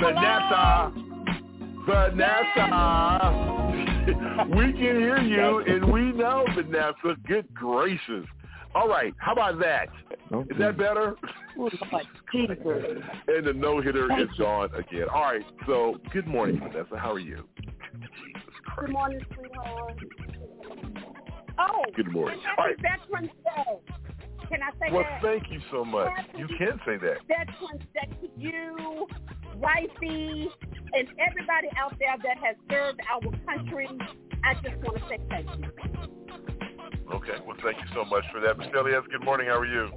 Vanessa. Vanessa. <laughs> we can hear you, and we know, Vanessa. Good gracious. All right, how about that? Is that better? And the no-hitter is gone again. All right, so good morning, Vanessa. How are you? Good morning, sweetheart. Oh, Good morning. and All happy right. Veterans Day. Can I say Well, that? thank you so much. You can say that. Veterans Day to you, wifey, and everybody out there that has served our country. I just want to say thank you. Okay, well, thank you so much for that. Mr. Elias, good morning. How are you?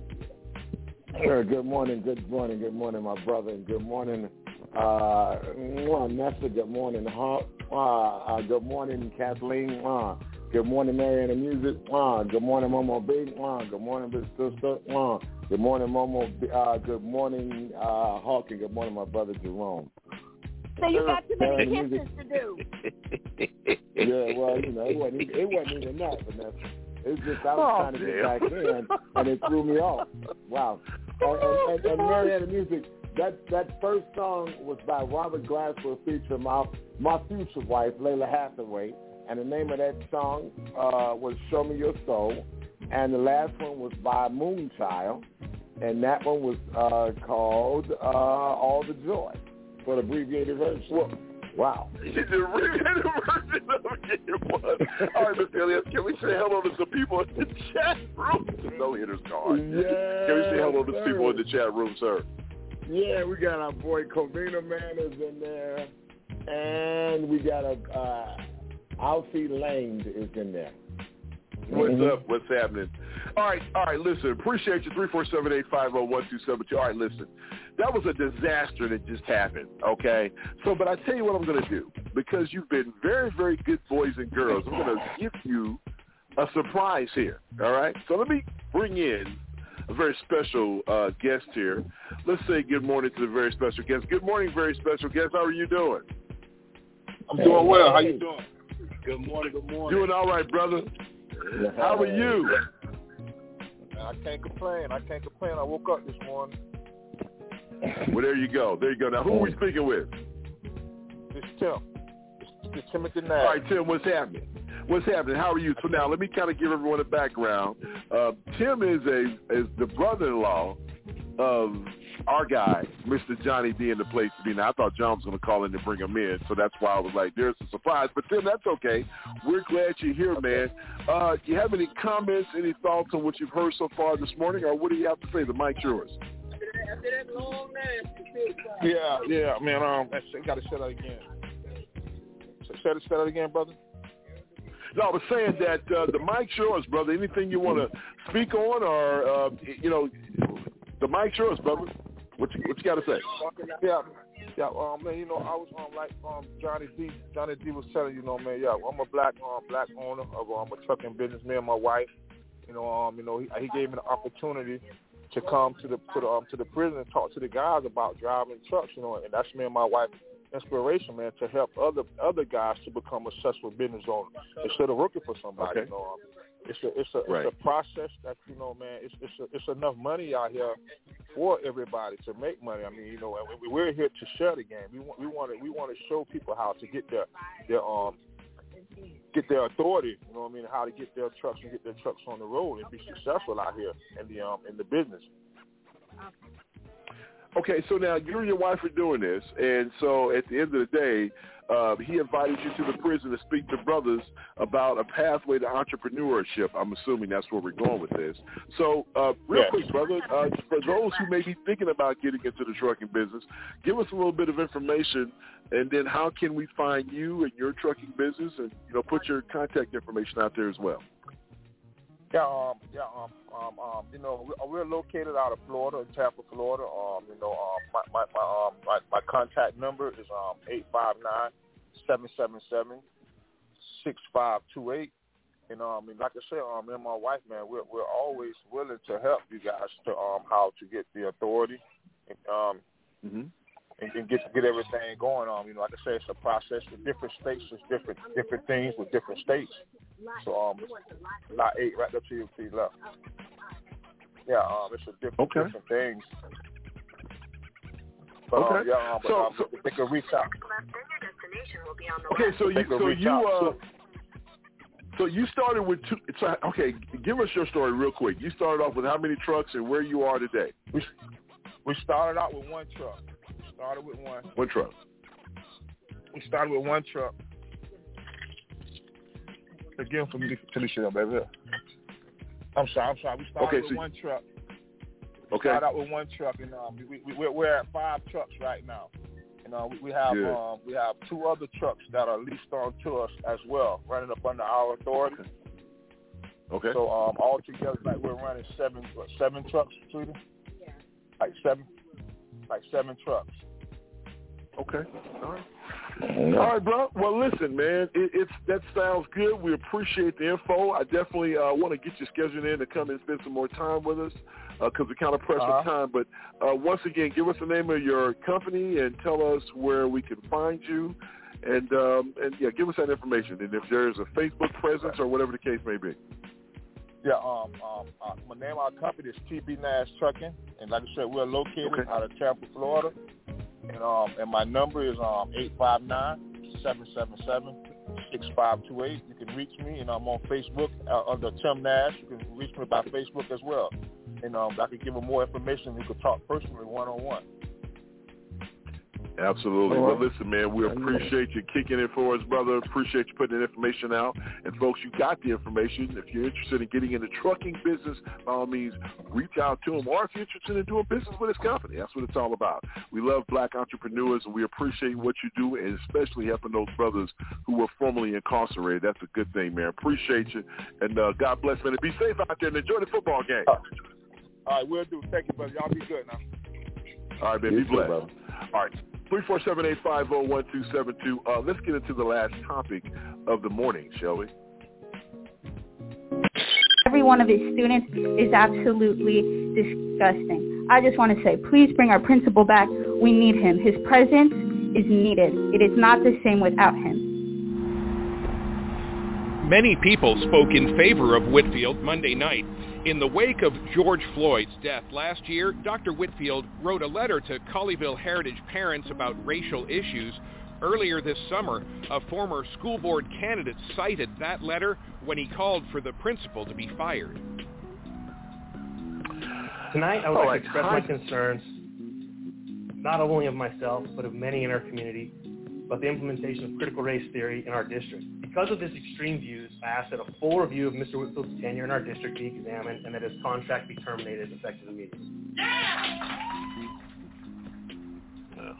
Sure. Good morning, good morning, good morning, my brother, and good morning, uh, Nessa. Good morning, Hawk. Uh, uh, good morning, Kathleen. Uh, good morning, Marianne and Music. Uh, good morning, Momo B. Uh, good morning, Big Sister. Uh, good morning, Momo. B. Uh, good morning, uh, Hawk, and good morning, my brother Jerome. So you got too many kisses to do. <laughs> Yeah, well, you know, it wasn't, it wasn't even that, Vanessa. It's just I was Oh, trying to get back in, and it threw me off. Wow. And, and, and, and Mariana Music, that that first song was by Robert Glasper featuring my my future wife, Lalah Hathaway, and the name of that song uh, was "Show Me Your Soul," and the last one was by Moonchild, and that one was uh, called uh, "All the Joy" for the abbreviated version. Wow. the abbreviated version of it was. All right, Mr. Elias, can we say hello to some people in the chat room? The no-hitter's gone. Yeah, Can we say hello to some people in the chat room, sir? Yeah, we got our boy Covina Man is in there, and we got a uh, Alfie Lane is in there. What's Mhm. up? What's happening? All right, all right, listen, appreciate you, 347-850-1272. All right, listen, that was a disaster that just happened, okay? So, but I tell you what I'm going to do. Because you've been very, very good boys and girls, I'm going to give you a surprise here, all right? So let me bring in a very special uh, guest here. Let's say good morning to the very special guest. Good morning, very special guest. How are you doing? I'm doing well. How you doing? Good morning. Good morning. Doing all right, brother. How are you? I can't complain. I can't complain. I woke up this morning. Well, there you go. There you go. Now, who are we speaking with? It's Tim. It's, it's Timothy Nash. All right, Tim, what's happening? What's happening? How are you? So now, let me kind of give everyone a background. Uh, Tim is a is the brother-in-law of our guy, Mr. Johnny D, in the place to be. Now, I thought John was going to call in to bring him in, so that's why I was like, "There's a surprise." But Tim, that's okay. We're glad you're here, man. Uh, do you have any comments, any thoughts on what you've heard so far this morning, or what do you have to say? The mic's yours. Yeah, yeah, man. Um, I got to say that again. Say say that, say that again, brother. No, I was saying that uh, the mic's yours, brother. Anything you want to speak on, or uh, you know, the mic's yours, brother. What you, what you got to say? Yeah, yeah. Um, man, you know, I was um like um Johnny D. Johnny D was telling you know, man. Yeah, I'm a black um black owner of um a trucking business. Me and my wife. You know, um, you know, he, he gave me the opportunity to come to the to the um to the prison and talk to the guys about driving trucks. You know, and that's me and my wife inspiration, man, to help other other guys to become a successful business owner instead of working for somebody. Okay. You know, um, it's a it's a Right. it's a process that you know, man. It's it's a, it's enough money out here for everybody to make money. I mean, you know, and we, we're here to share the game. We want we want to we want to show people how to get their their um get their authority. You know what I mean? How to get their trucks and get their trucks on the road and be successful out here in the um in the business. Okay, so now you and your wife are doing this, and so at the end of the day, uh, he invited you to the prison to speak to brothers about a pathway to entrepreneurship. I'm assuming that's where we're going with this. So, uh, real Yes. quick, brother, uh, for those who may be thinking about getting into the trucking business, give us a little bit of information, and then how can we find you and your trucking business, and you know, put your contact information out there as well. Yeah, um, yeah, um, um, um, you know, we- we're located out of Florida, in Tampa, Florida. Um, you know, um, my my my um my, my contact number is um eight five nine seven seven seven six five two eight. And um, and like I said, um, me and my wife, man, we're we're always willing to help you guys to um how to get the authority, and, um, mm-hmm. And, and get get everything going. on. you know, like I said, it's a process with different states. There's different different things with different states. So um, lot eight right up to your to your left. Yeah, um, it's a different Okay. different things. But, um, Okay. yeah, um, but, So- um, they can reach out. Okay, so you can so you out. uh so you started with two. So, okay, give us your story real quick. You started off with how many trucks and where you are today? We we started out with one truck. We started with one. One truck. We started with one truck. Again, for me to finish it up, baby. I'm sorry. I'm sorry. We started Okay, with so- one truck. Okay. Started out with one truck, and um, we, we we're, we're at five trucks right now. And uh, we, we have Good. um, we have two other trucks that are leased on to us as well, running up under our authority. Okay. So um, all together, like we're running seven what, seven trucks, sweetie. Yeah. Like seven, like seven trucks. Okay. All right. All right, bro. Well, listen, man. It, it's that sounds good. We appreciate the info. I definitely uh, want to get you scheduled in to come and spend some more time with us because we're kind of pressed Uh-huh. for time. But uh, once again, give us the name of your company and tell us where we can find you. And um, and yeah, give us that information. And if there's a Facebook presence or whatever the case may be. Yeah, um, um, uh, my name of our company is TB Nash Trucking, and like I said, we're located Okay. out of Tampa, Florida, and um, and my number is um eight five nine seven seven seven six five two eight. You can reach me, and I'm on Facebook uh, under Tim Nash. You can reach me by Facebook as well, and um, I can give them more information. We could talk personally, one on one. Absolutely. Well, listen, man, we appreciate you kicking it for us, brother. Appreciate you putting the information out. And folks, you got the information. If you're interested in getting in the trucking business, by all means, reach out to him. Or if you're interested in doing business with his company, that's what it's all about. We love black entrepreneurs, and we appreciate what you do, and especially helping those brothers who were formerly incarcerated. That's a good thing, man. Appreciate you. And uh, God bless, man. And be safe out there and enjoy the football game. All right, we'll do. Thank you, brother. Y'all be good now. All right, man. You Be too, blessed. brother. All right. 347-850-1272. Uh, let's get into the last topic of the morning, shall we? Every one of his students is absolutely disgusting. I just want to say, please bring our principal back. We need him. His presence is needed. It is not the same without him. Many people spoke in favor of Whitfield Monday night. In the wake of George Floyd's death last year, Dr. Whitfield wrote a letter to Colleyville Heritage parents about racial issues. Earlier this summer, a former school board candidate cited that letter when he called for the principal to be fired. Tonight, I would oh, like to express my concerns, not only of myself, but of many in our community, about the implementation of critical race theory in our district. Because of his extreme views, I ask that a full review of Mr. Whitfield's tenure in our district be examined and that his contract be terminated effective immediately.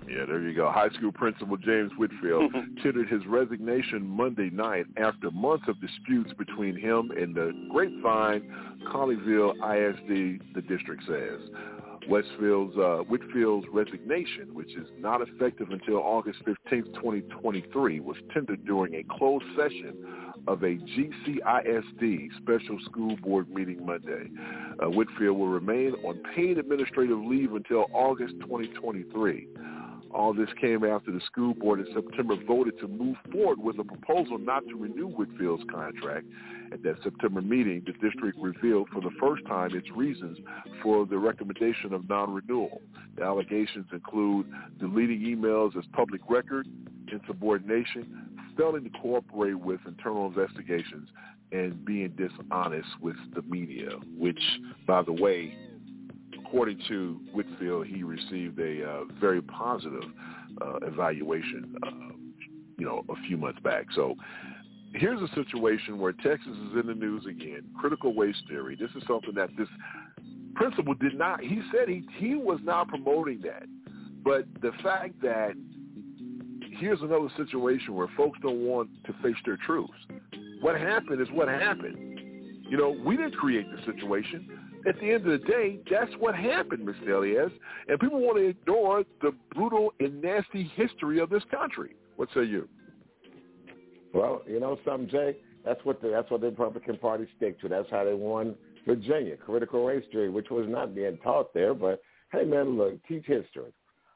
Yeah, there you go. High school principal James Whitfield <laughs> tendered his resignation Monday night after months of disputes between him and the Grapevine Colleyville ISD, the district says. Westfield's uh, Whitfield's resignation, which is not effective until August 15, 2023, was tendered during a closed session of a GCISD special school board meeting Monday. Uh, Whitfield will remain on paid administrative leave until August 2023. All this came after the school board in September voted to move forward with a proposal not to renew Whitfield's contract. At that September meeting, the district revealed for the first time its reasons for the recommendation of non-renewal. The allegations include deleting emails as public record, insubordination, failing to cooperate with internal investigations, and being dishonest with the media, which, by the way, according to Whitfield, he received a uh, very positive uh, evaluation, uh, you know, a few months back. So here's a situation where Texas is in the news again. Critical waste theory. This is something that this principal did not. He said he he was not promoting that, but the fact that here's another situation where folks don't want to face their truths. What happened is what happened. You know, we didn't create the situation. At the end of the day, that's what happened, Mr. Elias. And people want to ignore the brutal and nasty history of this country. What say you? Well, you know something, Jay? That's what the that's what the Republican Party stick to. That's how they won Virginia, critical race theory, which was not being taught there. But hey, man, look, teach history.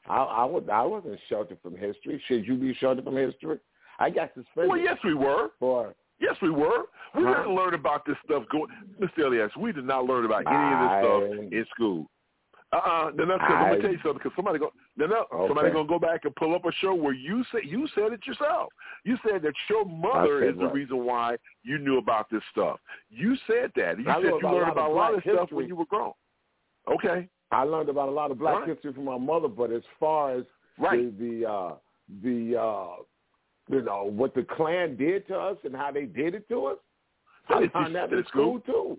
I, I was I wasn't sheltered from history. Should you be sheltered from history? I got suspended. Well, yes, we were. For Yes, we were. We Huh? didn't learn about this stuff. Going, Mr. Elias, we did not learn about any of this stuff in school. Uh-uh. No, no, I'm gonna tell you something. Because somebody go, no, no, somebody gonna go back and pull up a show where you said you said it yourself. You said that your mother is the reason why you knew about this stuff. You said that. You I said you learned about a lot of black stuff when you were grown. Okay. I learned about a lot of black Right. history from my mother, but as far as Right. the the uh, the uh, you know what the Klan did to us and how they did it to us, I learned that in in school. school too.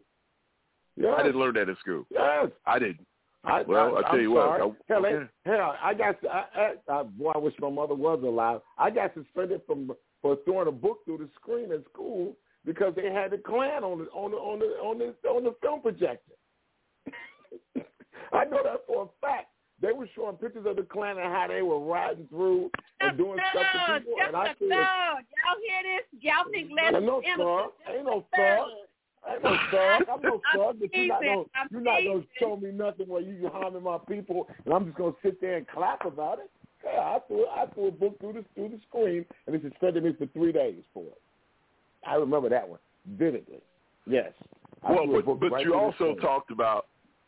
Yes. I didn't learn that in school. Yes. I didn't. I, Well, I, I tell you what. I- hell, eh, okay. hell, I got. I, I, boy, I wish my mother was alive. I got suspended from for throwing a book through the screen at school because they had the Klan on the on the on the on the on the film projector. <laughs> I know that for a fact. They were showing pictures of the Klan and how they were riding through and doing stuff to people, and I no, said, y'all hear this? Y'all think Les Ain't no is thug. innocent? Ain't no thug. Ain't no thug. I'm no I'm thug, but you're not gonna I'm you're not gonna show me nothing where you're harming my people, and I'm just gonna sit there and clap about it. Yeah, I threw I threw a book through the through the screen, and they suspended me for three days for it. I remember that one vividly. Yes. I Well, but, but right you also talked about,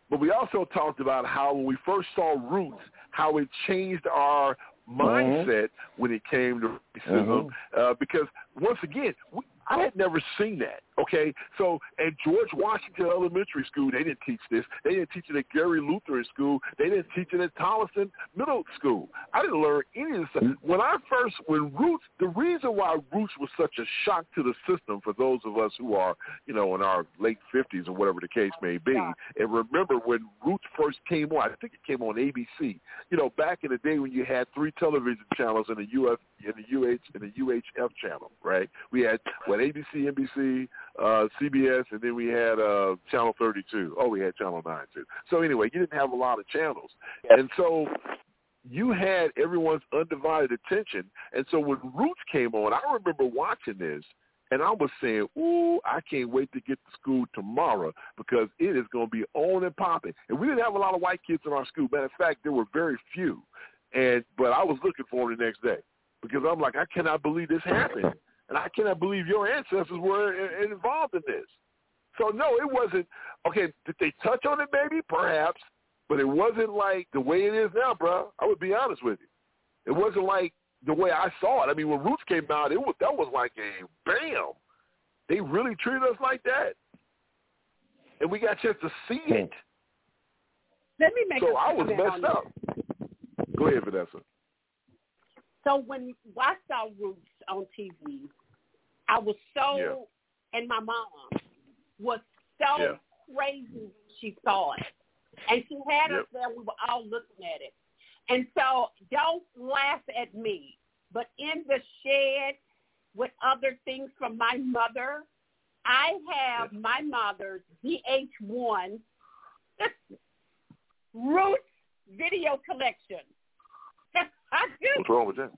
but we also talked about how when we first saw Roots, how it changed our mindset when it came to racism. Uh, because once again, we, I had never seen that. Okay, so at George Washington Elementary School, they didn't teach this. They didn't teach it at Gary Lutheran School. They didn't teach it at Tolleson Middle School. I didn't learn any of this stuff. When I first, when Roots, the reason why Roots was such a shock to the system for those of us who are, you know, in our late 50s or whatever the case may be, and remember when Roots first came on, I think it came on ABC. You know, back in the day when you had three television channels and the UF, and the UH, and the UHF channel, right? We had what ABC, NBC, uh, CBS, and then we had uh, Channel 32. Oh, we had Channel 9 too. So anyway, you didn't have a lot of channels, and so you had everyone's undivided attention. And so when Roots came on, I remember watching this, and I was saying, "Ooh, I can't wait to get to school tomorrow because it is going to be on and popping." And we didn't have a lot of white kids in our school. Matter of fact, there were very few. And but I was looking for them the next day because I'm like, I cannot believe this happened, and I cannot believe your ancestors were involved in this. So no, it wasn't. Okay, did they touch on it? Maybe, perhaps, but it wasn't like the way it is now, bro. I would be honest with you. It wasn't like the way I saw it. I mean, when Roots came out, it was that was like a bam. They really treated us like that, and we got a chance to see hmm. it. Let me make So a I was messed up. Go ahead, Vanessa. So when I saw Roots on TV, I was so, and my mom was so Yeah. crazy when she saw it. And she had us there, we were all looking at it. And so don't laugh at me, but in the shed with other things from my mother, I have my mother's VHS <laughs> Roots video collection. I. What's wrong with that?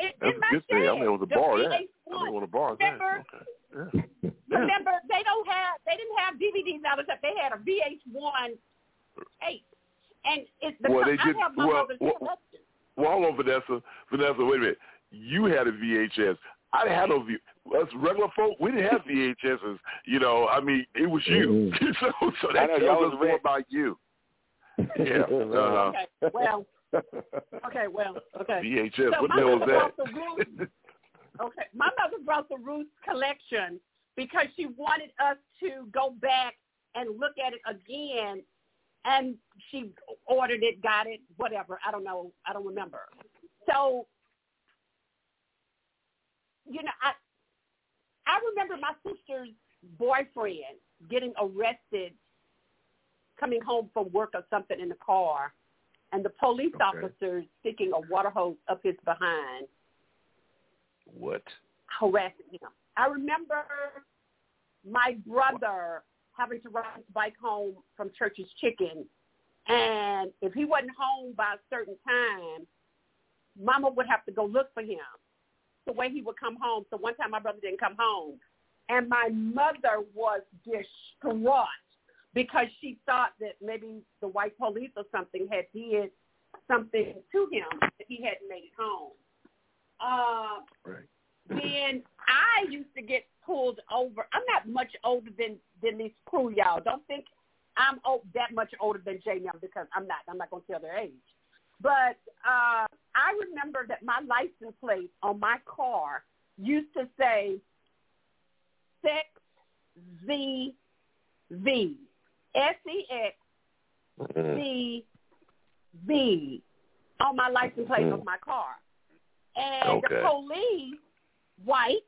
It's That's my a good thing. I mean, it was a the bar there. VHS. I mean, it was a bar there. Remember, Okay. Yeah. remember, they don't have, they didn't have DVDs out of stuff. They had a VHS tape, and it's the Well, they I did- have my well, mother's well- collection. Well, hold on, Vanessa. Vanessa, wait a minute. You had a VHS. I didn't have no V. Us regular folk, we didn't have VHSs. You know, I mean, it was you. <laughs> so, so I that know, tells us was more about you. Yeah. <laughs> Uh-huh. Okay, well, okay, well, okay. VHS. So what the hell is that? the Roots. Okay, my mother brought the Roots collection because she wanted us to go back and look at it again and she ordered it, got it, whatever. I don't know. I don't remember. So, you know, I I remember my sister's boyfriend getting arrested coming home from work or something in the car, and the police Okay. officers sticking a water hose up his behind, What? harassing him. I remember my brother having to ride his bike home from Church's Chicken, and if he wasn't home by a certain time, Mama would have to go look for him. The way he would come home. So one time my brother didn't come home, and my mother was distraught because she thought that maybe the white police or something had did something to him that he hadn't made it home. Uh, Right. then I used to get pulled over. I'm not much older than than this crew, y'all. Don't think I'm o- that much older than J now because I'm not. I'm not gonna tell their age. But uh, I remember that my license plate on my car used to say six Z V S E X mm-hmm. C V on my license plate mm-hmm. of my car. And the police, white,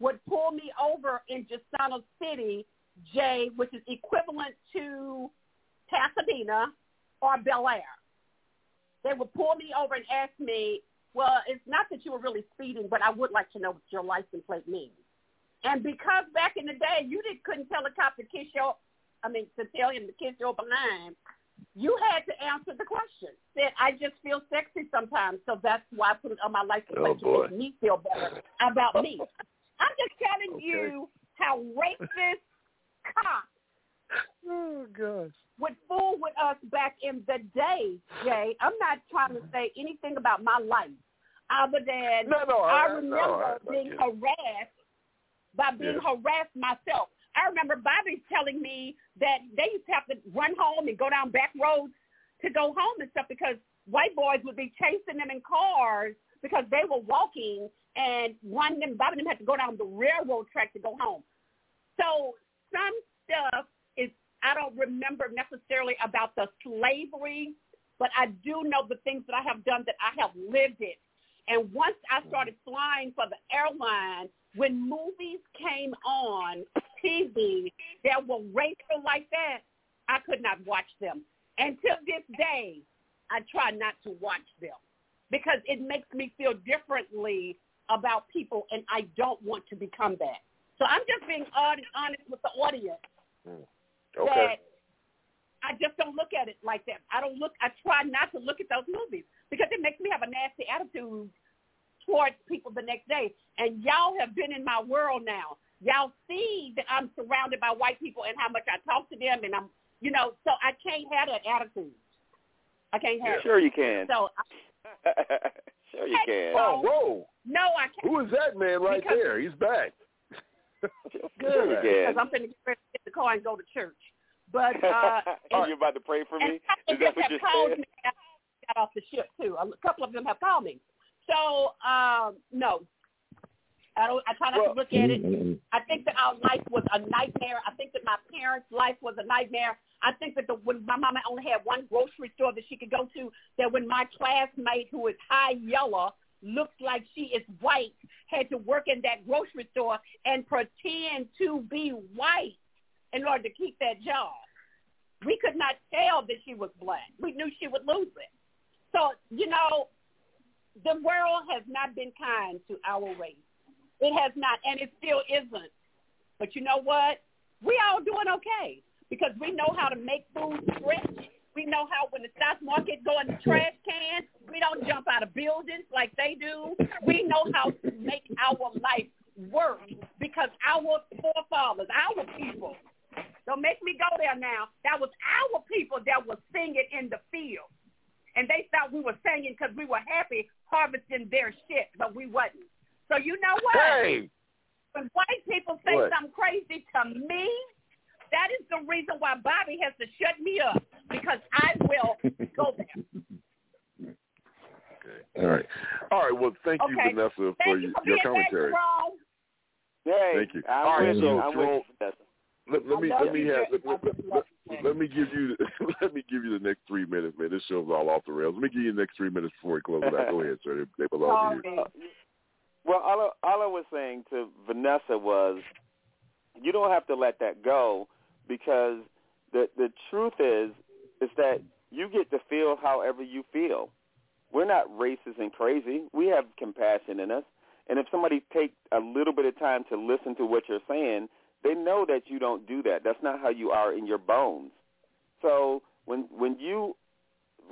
would pull me over in Gisano City, J, which is equivalent to Pasadena or Bel Air. They would pull me over and ask me, well, it's not that you were really speeding, but I would like to know what your license plate means. And because back in the day, you didn't couldn't tell a cop to kiss your, I mean, to tell him to kiss your behind, you had to answer the question. Said, I just feel sexy sometimes, so that's why I put it on my license Oh, plate to boy. make me feel better about me. <laughs> I'm just telling you how racist cops Oh gosh. would fool with us back in the day, Jay. I'm not trying to say anything about my life other than No, no, I I- remember I- I being harassed by being Yeah. harassed myself. I remember Bobby telling me that they used to have to run home and go down back roads to go home and stuff because white boys would be chasing them in cars because they were walking and one them, Bobby them had to go down the railroad track to go home. So some stuff is I don't remember necessarily about the slavery, but I do know the things that I have done that I have lived it. And once I started flying for the airline, when movies came on TV that were racial like that, I could not watch them. And to this day, I try not to watch them because it makes me feel differently about people, and I don't want to become that. So I'm just being honest, honest with the audience hmm. Okay. that I just don't look at it like that. I don't look. I try not to look at those movies because it makes me have a nasty attitude towards people the next day. And y'all have been in my world now. Y'all see that I'm surrounded by white people and how much I talk to them, and I'm, you know, so I can't have that attitude. I can't have. Sure it. you can. So <laughs> I, sure you can. Oh, whoa. no, I can't. Who is that man right Because- there? He's back. <laughs> Good, you because. I'm going to get in the car and go to church. But uh, <laughs> oh, you about to pray for me? Is that what you called said? me I got off the ship too. A couple of them have called me. So um, no, I don't. I try not to look at it. Mm-hmm, mm-hmm. I think that our life was a nightmare. I think that my parents' life was a nightmare. I think that the, when my mama only had one grocery store that she could go to, that when my classmate who is high yellow looks like she is white had to work in that grocery store and pretend to be white in order to keep that job. We could not tell that she was black. We knew she would lose it. So, you know, the world has not been kind to our race. It has not, and it still isn't. But you know what? We all doing okay because we know how to make food stretch. We know how when the stock market go in the trash can, we don't jump out of buildings like they do. We know how to make our life work because our forefathers, our people, don't make me go there now. That was our people that were singing in the field. And they thought we were singing because we were happy harvesting their shit, but we wasn't. So you know what? Hey. When white people say What? something crazy to me, that is the reason why Bobby has to shut me up because I will <laughs> go there. All right. All right. Well, thank you, Okay. Vanessa, for Thank your, you for your being commentary. Jerome. Hey, Thank you. I'm All right, so you. I'm with Jerome, let, let me let me have let, let, let, let me give you <laughs> let me give you the next three minutes, man. This show's all off the rails. Let me give you the next three minutes before we close it out. Go ahead, sir. They, they belong to you. Well, all I, all I was saying to Vanessa was, you don't have to let that go because the the truth is is that you get to feel however you feel. We're not racist and crazy. We have compassion in us. And if somebody takes a little bit of time to listen to what you're saying, they know that you don't do that. That's not how you are in your bones. So when when you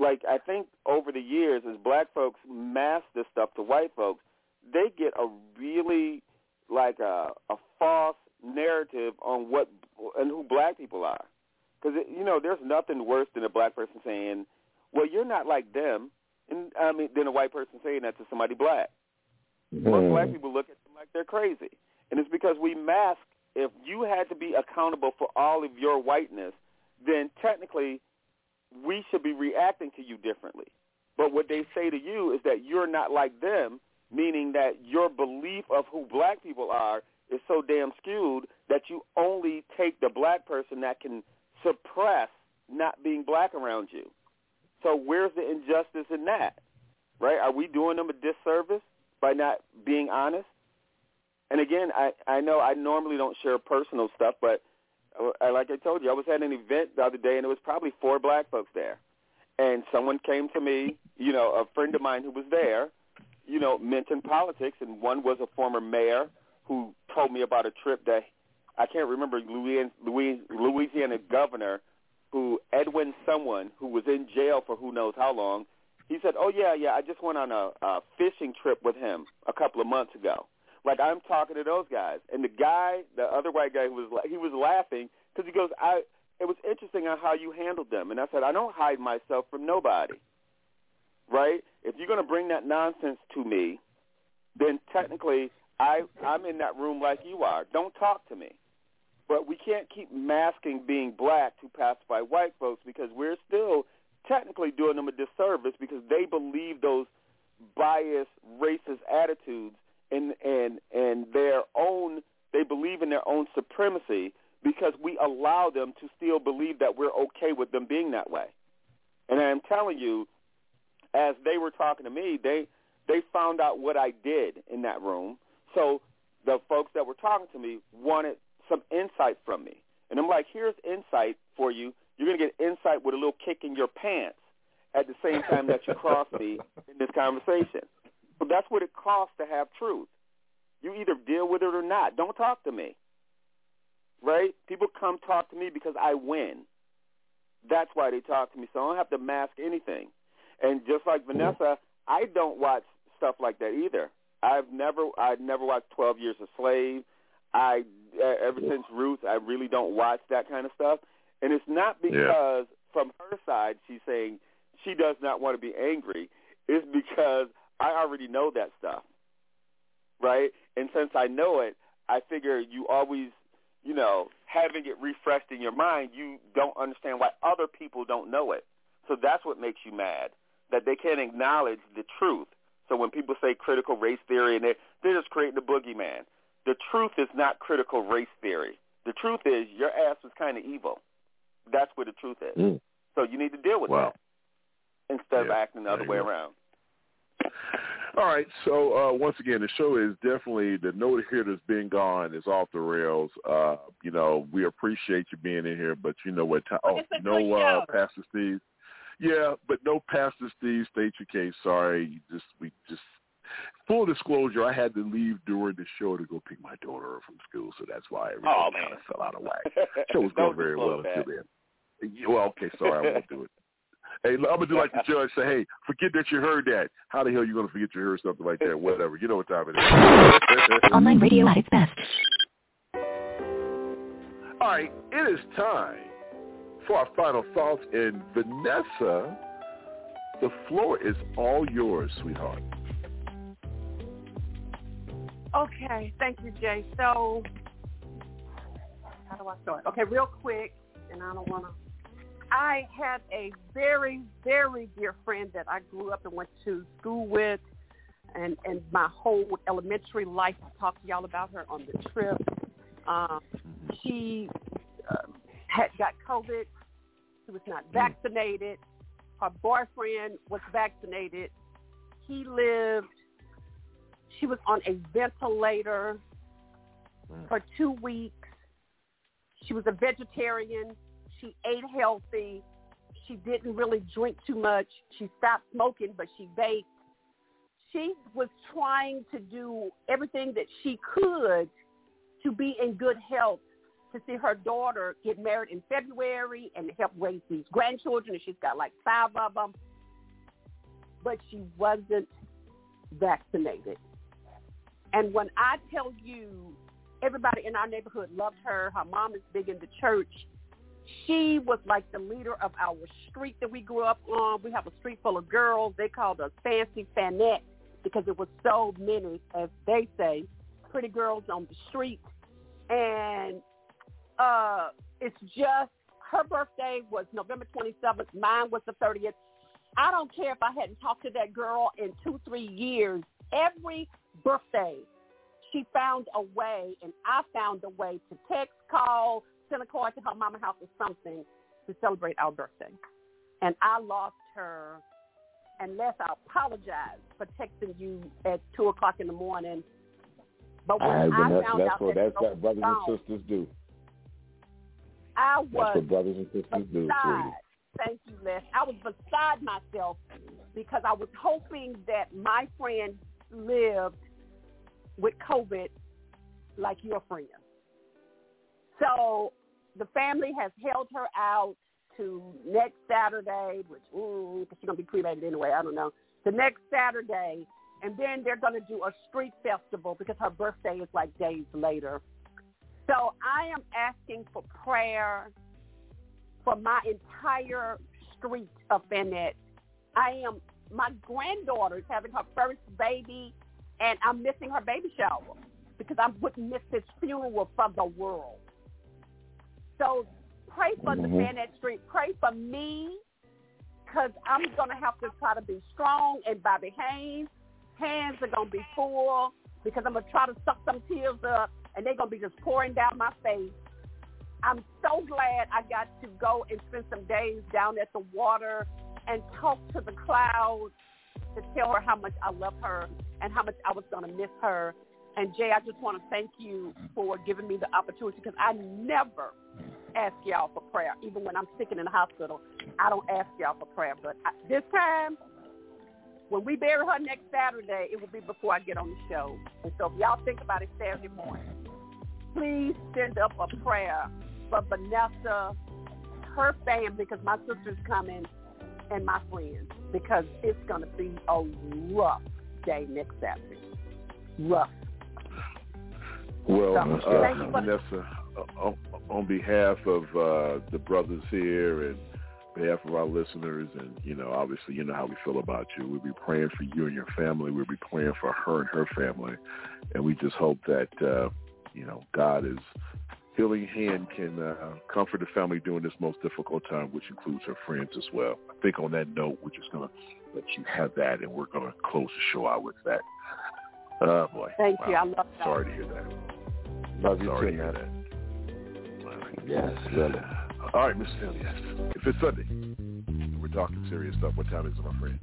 like I think over the years as black folks mask this stuff to white folks, they get a really like a a false narrative on what and who black people are. Because you know, there's nothing worse than a black person saying, "Well, you're not like them," and I mean, than a white person saying that to somebody black. Most black mm. people look at them like they're crazy, and it's because we mask. If you had to be accountable for all of your whiteness, then technically we should be reacting to you differently. But what they say to you is that you're not like them, meaning that your belief of who black people are is so damn skewed that you only take the black person that can suppress not being black around you. So where's the injustice in that? Right? Are we doing them a disservice by not being honest? And again, I I know I normally don't share personal stuff, but uh, like I told you, I was at an event the other day, and there was probably four black folks there, and someone came to me, you know, a friend of mine who was there, you know, mentioned politics, and one was a former mayor who told me about a trip that I can't remember Louisiana, governor who Edwin someone who was in jail for who knows how long. He said, "Oh yeah, yeah, I just went on a, a fishing trip with him a couple of months ago." Like I'm talking to those guys, and the guy, the other white guy, who was he was laughing because he goes, "I." It was interesting on how you handled them, and I said, "I don't hide myself from nobody." Right? If you're going to bring that nonsense to me, then technically I I'm in that room like you are. Don't talk to me. But we can't keep masking being black to pacify white folks because we're still technically doing them a disservice because they believe those biased racist attitudes and and and their own they believe in their own supremacy because we allow them to still believe that we're okay with them being that way. And I'm telling you, as they were talking to me, they they found out what I did in that room. So the folks that were talking to me wanted some insight from me. And I'm like, here's insight for you. You're going to get insight with a little kick in your pants at the same time that you cross me in this conversation. So that's what it costs to have truth. You either deal with it or not. Don't talk to me. Right? People come talk to me because I win. That's why they talk to me. So I don't have to mask anything. And just like Vanessa, I don't watch stuff like that either. I've never I've never watched Twelve Years a Slave. I ever since Roots, I really don't watch that kind of stuff. And it's not because from her side she's saying she does not want to be angry. It's because I already know that stuff, right? And since I know it, I figure you always, you know, having it refreshed in your mind, you don't understand why other people don't know it. So that's what makes you mad that they can't acknowledge the truth. So when people say critical race theory, and they're, they're just creating the boogeyman. The truth is not critical race theory. The truth is your ass was kind of evil. That's where the truth is. Mm. So you need to deal with Wow. that instead of acting the other way go. around. All right, so uh, once again, the show is definitely the note here that's been gone is off the rails. Uh, you know, we appreciate you being in here, but you know what? Time, oh, no, good uh. Pastor Steve. Yeah, but no Pastor Steve. State your case. Sorry, you just we just full disclosure. I had to leave during the show to go pick my daughter up from school, so that's why everything Oh, kind man. of fell out of whack. <laughs> Show was going very well until then. Yeah, Well, okay, sorry, I won't do it. Hey, I'm gonna do like the <laughs> judge say, "Hey, forget that you heard that. How the hell are you gonna forget you heard something like that? Whatever. You know what time it is." <laughs> Online radio at its best. All right, it is time for our final thoughts. And Vanessa, the floor is all yours, sweetheart. Okay, thank you, Jay. So, how do I start? Okay, real quick, and I don't want to. I had a very, very dear friend that I grew up and went to school with, and and my whole elementary life. I talked to y'all about her on the trip. Um, she uh, had got COVID She was not hmm. vaccinated. Her boyfriend was vaccinated. He lived. She was on a ventilator hmm. for two weeks. She was a vegetarian. She ate healthy. She didn't really drink too much. She stopped smoking, but she baked. She was trying to do everything that she could to be in good health to see her daughter get married in February and help raise these grandchildren. And she's got like five of them. But she wasn't vaccinated. And when I tell you everybody in our neighborhood loved her, her mom is big in the church. She was like the leader of our street that we grew up on. We have a street full of girls. They called us Fancy Fanette because it was so many, as they say, pretty girls on the street. And uh, it's just her birthday was November 27th. Mine was the 30th. I don't care if I hadn't talked to that girl in two, three years. Every birthday, she found a way, and I found a way to text, call, send a card to her mama house or something to celebrate our birthday. And I lost her. Unless I apologize for texting you at two o'clock in the morning. But when I, I, found that's out what that that's what brothers and sisters do. I was what brothers and sisters do. Thank you, Les. I was beside myself because I was hoping that my friend lived with COVID like your friend. So the family has held her out to next Saturday, which, ooh, she's going to be cremated anyway, I don't know, the next Saturday. And then they're going to do a street festival because her birthday is like days later. So I am asking for prayer for my entire street of Bennett. I am my granddaughter is having her first baby, and I'm missing her baby shower because I wouldn't miss this funeral for the world. So pray for the Mhm. Bennett Street. Pray for me because I'm gonna have to try to be strong and Bobby Haynes. Hands are gonna be full because I'm gonna try to suck some tears up, and they're gonna be just pouring down my face. I'm so glad I got to go and spend some days down at the water and talk to the clouds to tell her how much I love her and how much I was going to miss her. And Jay, I just want to thank you for giving me the opportunity because I never ask y'all for prayer. Even when I'm sick in the hospital, I don't ask y'all for prayer. But I, this time, when we bury her next Saturday, it will be before I get on the show. And so if y'all think about it Saturday morning, please send up a prayer for Vanessa, her family, because my sister's coming, and my friends, because it's going to be a rough day next Saturday. Rough. Well, So, uh, thank you for- Vanessa, uh, on, on behalf of uh, the brothers here and behalf of our listeners, and you know, obviously, you know how we feel about you. We'll be praying for you and your family. We'll be praying for her and her family, and we just hope that uh, you know God is healing hand can uh, comfort the family during this most difficult time, which includes her friends as well. I think on that note, we're just gonna let you have that, and we're gonna close the show out with that. Oh boy! Thank you. I love y'all. Sorry to hear that. Love you Sorry too, to hear man. that. Yes, really. All right, Mr. Yes. If it's Sunday, we're talking serious stuff. What time is it, my friend?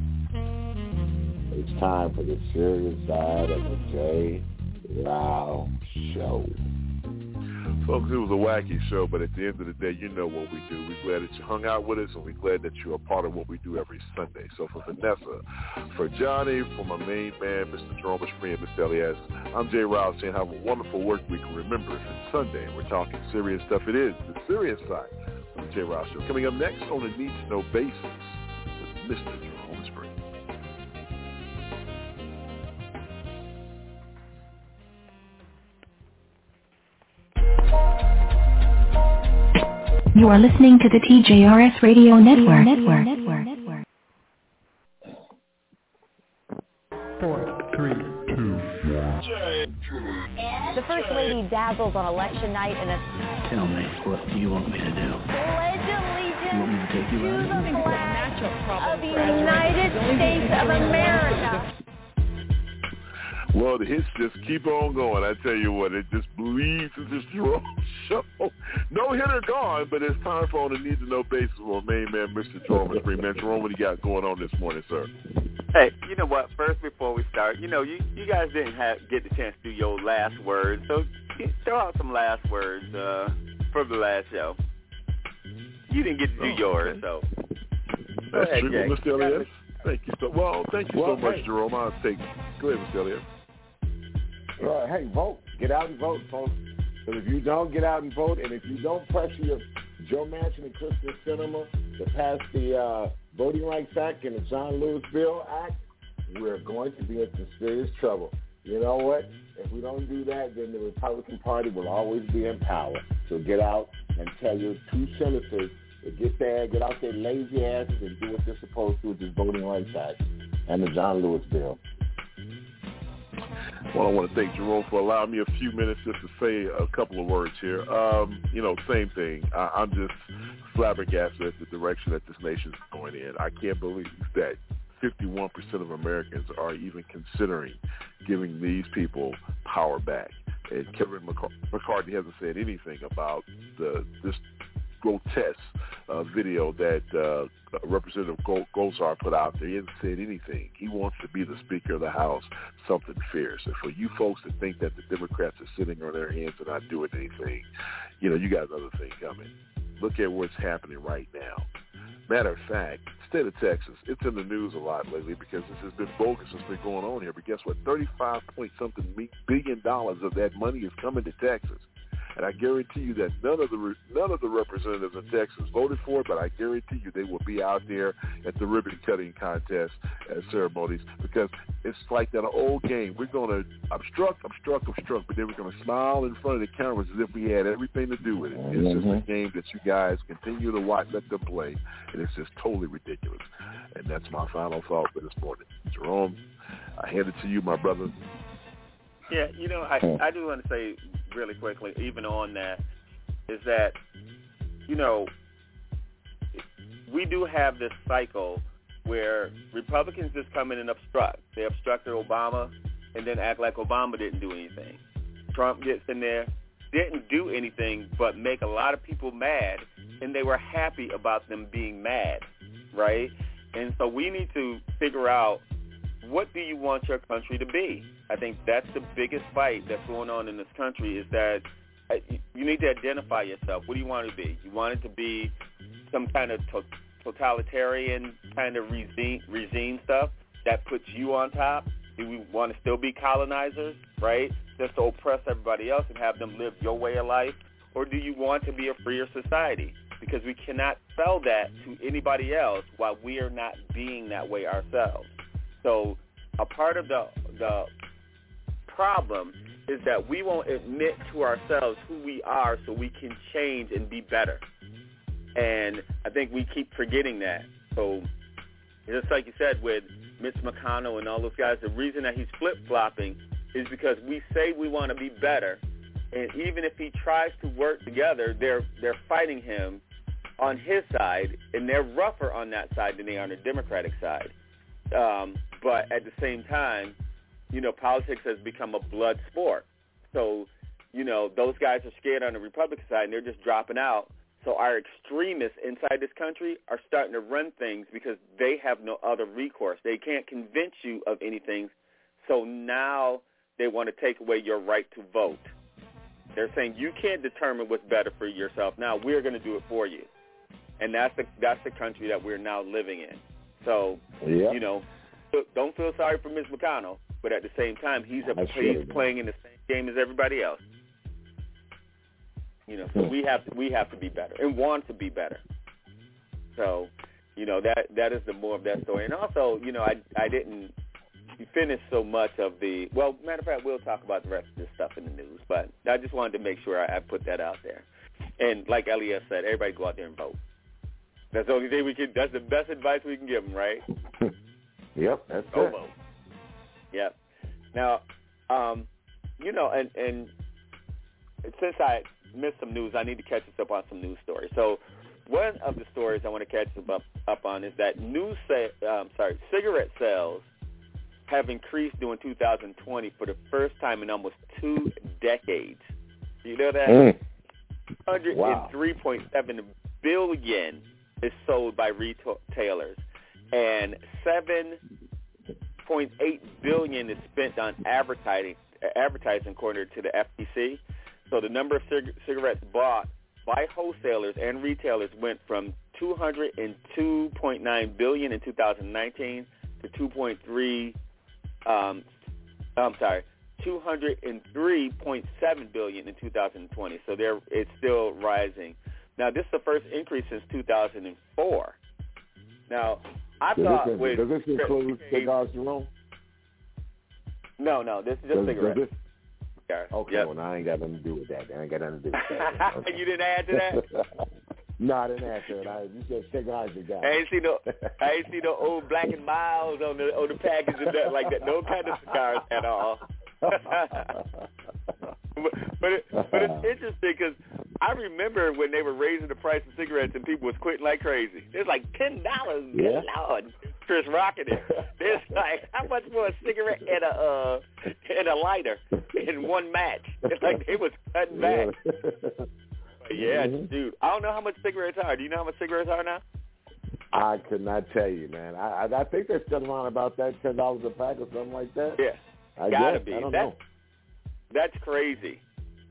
It's time for the serious side of the J. Rao Show. Folks, it was a wacky show, but at the end of the day, you know what we do. We're glad that you hung out with us, and we're glad that you're a part of what we do every Sunday. So for Vanessa, for Johnny, for my main man, Mr. Jerome Esprit, and Mr. Elias, I'm Jay Rouse saying have a wonderful work week. Remember, if it's Sunday and we're talking serious stuff, it is the serious side the Jay Rouse Show. Coming up next on a need-to-know basis with Mr. Jerome Esprit. You are listening to the TJRS Radio Network. Network. Network. Network. Four, three, two, one. The First Lady dazzles on election night in a Tell me, what do you want me to do? pledge allegiance You want me to take you to out? the flag of the United States of America. Well, the hits just keep on going. I tell you what, it just bleeds into Jerome show. No hitter gone, but it's time for on the need to know basis for main man, Mr. Jerome Esprit. Man, Jerome, what do you got going on this morning, sir? Hey, you know what? First, before we start, you know, you you guys didn't have get the chance to do your last words, so throw out some last words uh, from the last show. You didn't get to do Oh, yours, so That's ahead, true, Jay. Mr. Elliott. Thank you so well. Thank you Well, so much, hey. Jerome. I'll take. Go ahead, Mr. Elliott. Uh, hey, vote. Get out and vote, folks. Because if you don't get out and vote, and if you don't pressure your Joe Manchin and Kyrsten Sinema to pass the uh, Voting Rights Act and the John Lewis Bill Act, we're going to be in some serious trouble. You know what? If we don't do that, then the Republican Party will always be in power. So get out and tell your two senators to get there, get out their lazy asses and do what they're supposed to with this Voting Rights Act and the John Lewis Bill. Well, I want to thank Jerome for allowing me a few minutes just to say a couple of words here. Um, you know, same thing. I, I'm just flabbergasted at the direction that this nation's going in. I can't believe that 51% of Americans are even considering giving these people power back. And Kevin McCar- McCarthy hasn't said anything about the this grotesque uh, video that uh, Representative Gosar put out there. He hasn't said anything. He wants to be the Speaker of the House, something fierce. And for you folks to think that the Democrats are sitting on their hands and not doing anything, you know, you got another thing coming. Look at what's happening right now. Matter of fact, state of Texas, it's in the news a lot lately because this has been bogus what's been going on here. But guess what? 35 point something billion dollars of that money is coming to Texas. And I guarantee you that none of the none of the representatives in Texas voted for it, but I guarantee you they will be out there at the ribbon cutting contest and ceremonies because it's like that old game. We're going to obstruct, obstruct, obstruct, but then we're going to smile in front of the cameras as if we had everything to do with it. It's just a mm-hmm. game that you guys continue to watch, let them play, and it's just totally ridiculous. And that's my final thought for this morning. Jerome, I hand it to you, my brother. Yeah, you know, I hmm. I do want to say really quickly, even on that, is that you know we do have this cycle where Republicans just come in and obstruct. They obstructed Obama and then act like Obama didn't do anything. Trump gets in there, didn't do anything but make a lot of people mad, and they were happy about them being mad, right? And so we need to figure out what do you want your country to be? I think that's the biggest fight that's going on in this country is that uh, you need to identify yourself. What do you want to be? You want it to be some kind of to- totalitarian kind of regime, regime stuff that puts you on top? Do we want to still be colonizers, right? Just to oppress everybody else and have them live your way of life? Or do you want to be a freer society? Because we cannot sell that to anybody else while we are not being that way ourselves. So a part of the the problem is that we won't admit to ourselves who we are so we can change and be better. And I think we keep forgetting that. So just like you said with Mitch McConnell and all those guys, the reason that he's flip-flopping is because we say we want to be better. And even if he tries to work together, they're they're fighting him on his side, and they're rougher on that side than they are on the Democratic side. Um, but at the same time, you know, politics has become a blood sport. So, you know, those guys are scared on the Republican side, and they're just dropping out. So our extremists inside this country are starting to run things because they have no other recourse. They can't convince you of anything. So now they want to take away your right to vote. They're saying you can't determine what's better for yourself. Now we're going to do it for you, and that's the that's the country that we're now living in. So Yep. you know, don't feel sorry for Mitch McConnell, but at the same time, he's a, That's he's true. playing in the same game as everybody else. You know, so we have to, we have to be better and want to be better. So, you know that that is the more of that story. And also, you know, I I didn't finish so much of the well. Matter of fact, we'll talk about the rest of this stuff in the news. But I just wanted to make sure I, I put that out there. And like Elias said, everybody go out there and vote. That's the only thing we can. That's the best advice we can give them, right? <laughs> Yep, that's Go it. Yep. Now, um, you know, and and since I missed some news, I need to catch us up on some news stories. So, one of the stories I want to catch up up on is that news, sa- um, sorry, cigarette sales have increased during 2020 for the first time in almost two decades. You know that? Mm. 103.7 billion is sold by retailers, and 7.8 billion is spent on advertising. Advertising, according to the FTC. So the number of cig- cigarettes bought by wholesalers and retailers went from 202.9 billion in 2019 to 2.3. Um, I'm sorry, 203.7 billion in 2020. So there, it's still rising. Now, this is the first increase since 2004. Now, I Does thought this, with does this include cigars, Jerome? no, no, this is just Does- does cigarettes. this- Okay, Yep. well, I ain't got nothing to do with that. I ain't got nothing to do with that. <laughs> Okay. you didn't add to that. <laughs> no, I didn't answer it. I, you said cigars, you got I ain't see no, I ain't see no old black and miles on the on the package and nothing like that. No kind of cigars at all. <laughs> but but, it, but it's <laughs> interesting because I remember when they were raising the price of cigarettes and people was quitting like crazy. It's like ten dollars. Yeah. Good lord, Chris rocking it. It's <laughs> like how much for a cigarette and a uh and a lighter in one match? It's like it was cutting <laughs> back. But yeah, Mhm. dude. I don't know how much cigarettes are. Do you know how much cigarettes are now? I could not tell you, man. I I, I think they're still around about that ten dollars a pack or something like that. Yeah, I gotta guess. be. I don't That's know. That's crazy.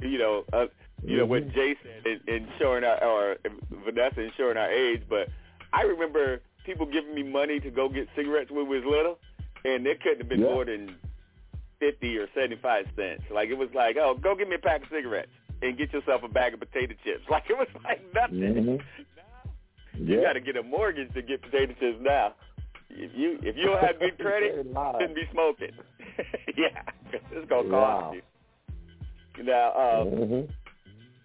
You know, uh, you know what Jay said in, in showing our or Vanessa in showing our age, but I remember people giving me money to go get cigarettes when we was little, and it couldn't have been Yeah. more than fifty or seventy five cents. Like it was like, oh, go get me a pack of cigarettes and get yourself a bag of potato chips. <laughs> Like it was like nothing. Mhm. You Yeah. got to get a mortgage to get potato chips now. If you if you don't have good <laughs> credit, you shouldn't be smoking. <laughs> yeah, it's gonna cost you. Now, uh, Mhm.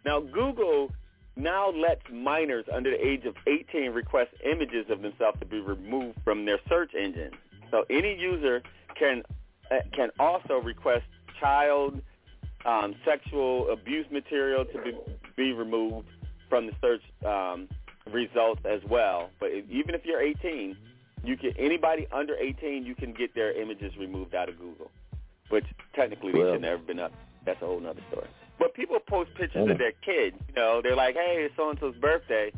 now Google now lets minors under the age of 18 request images of themselves to be removed from their search engine. So any user can uh, can also request child um, sexual abuse material to be, be removed from the search um, results as well. But if, even if you're 18, you can anybody under 18 you can get their images removed out of Google, which technically they should never been up. That's a whole nother story. But people post pictures of their kids. You know, they're like, "Hey, it's so and so's birthday,"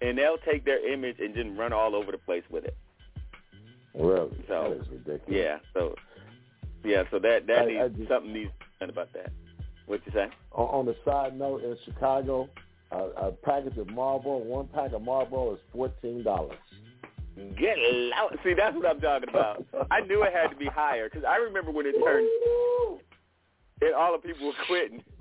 and they'll take their image and just run all over the place with it. Really? So, that is ridiculous. Yeah. So yeah. So that that I- needs I just- something needs to be done about that. What you say? On, on the side note, in Chicago, uh, a package of Marlboro, one pack of Marlboro is fourteen dollars. Get loud. See, that's what I'm talking about. I knew it had to be higher because I remember when it turned, and all the people were quitting. <laughs>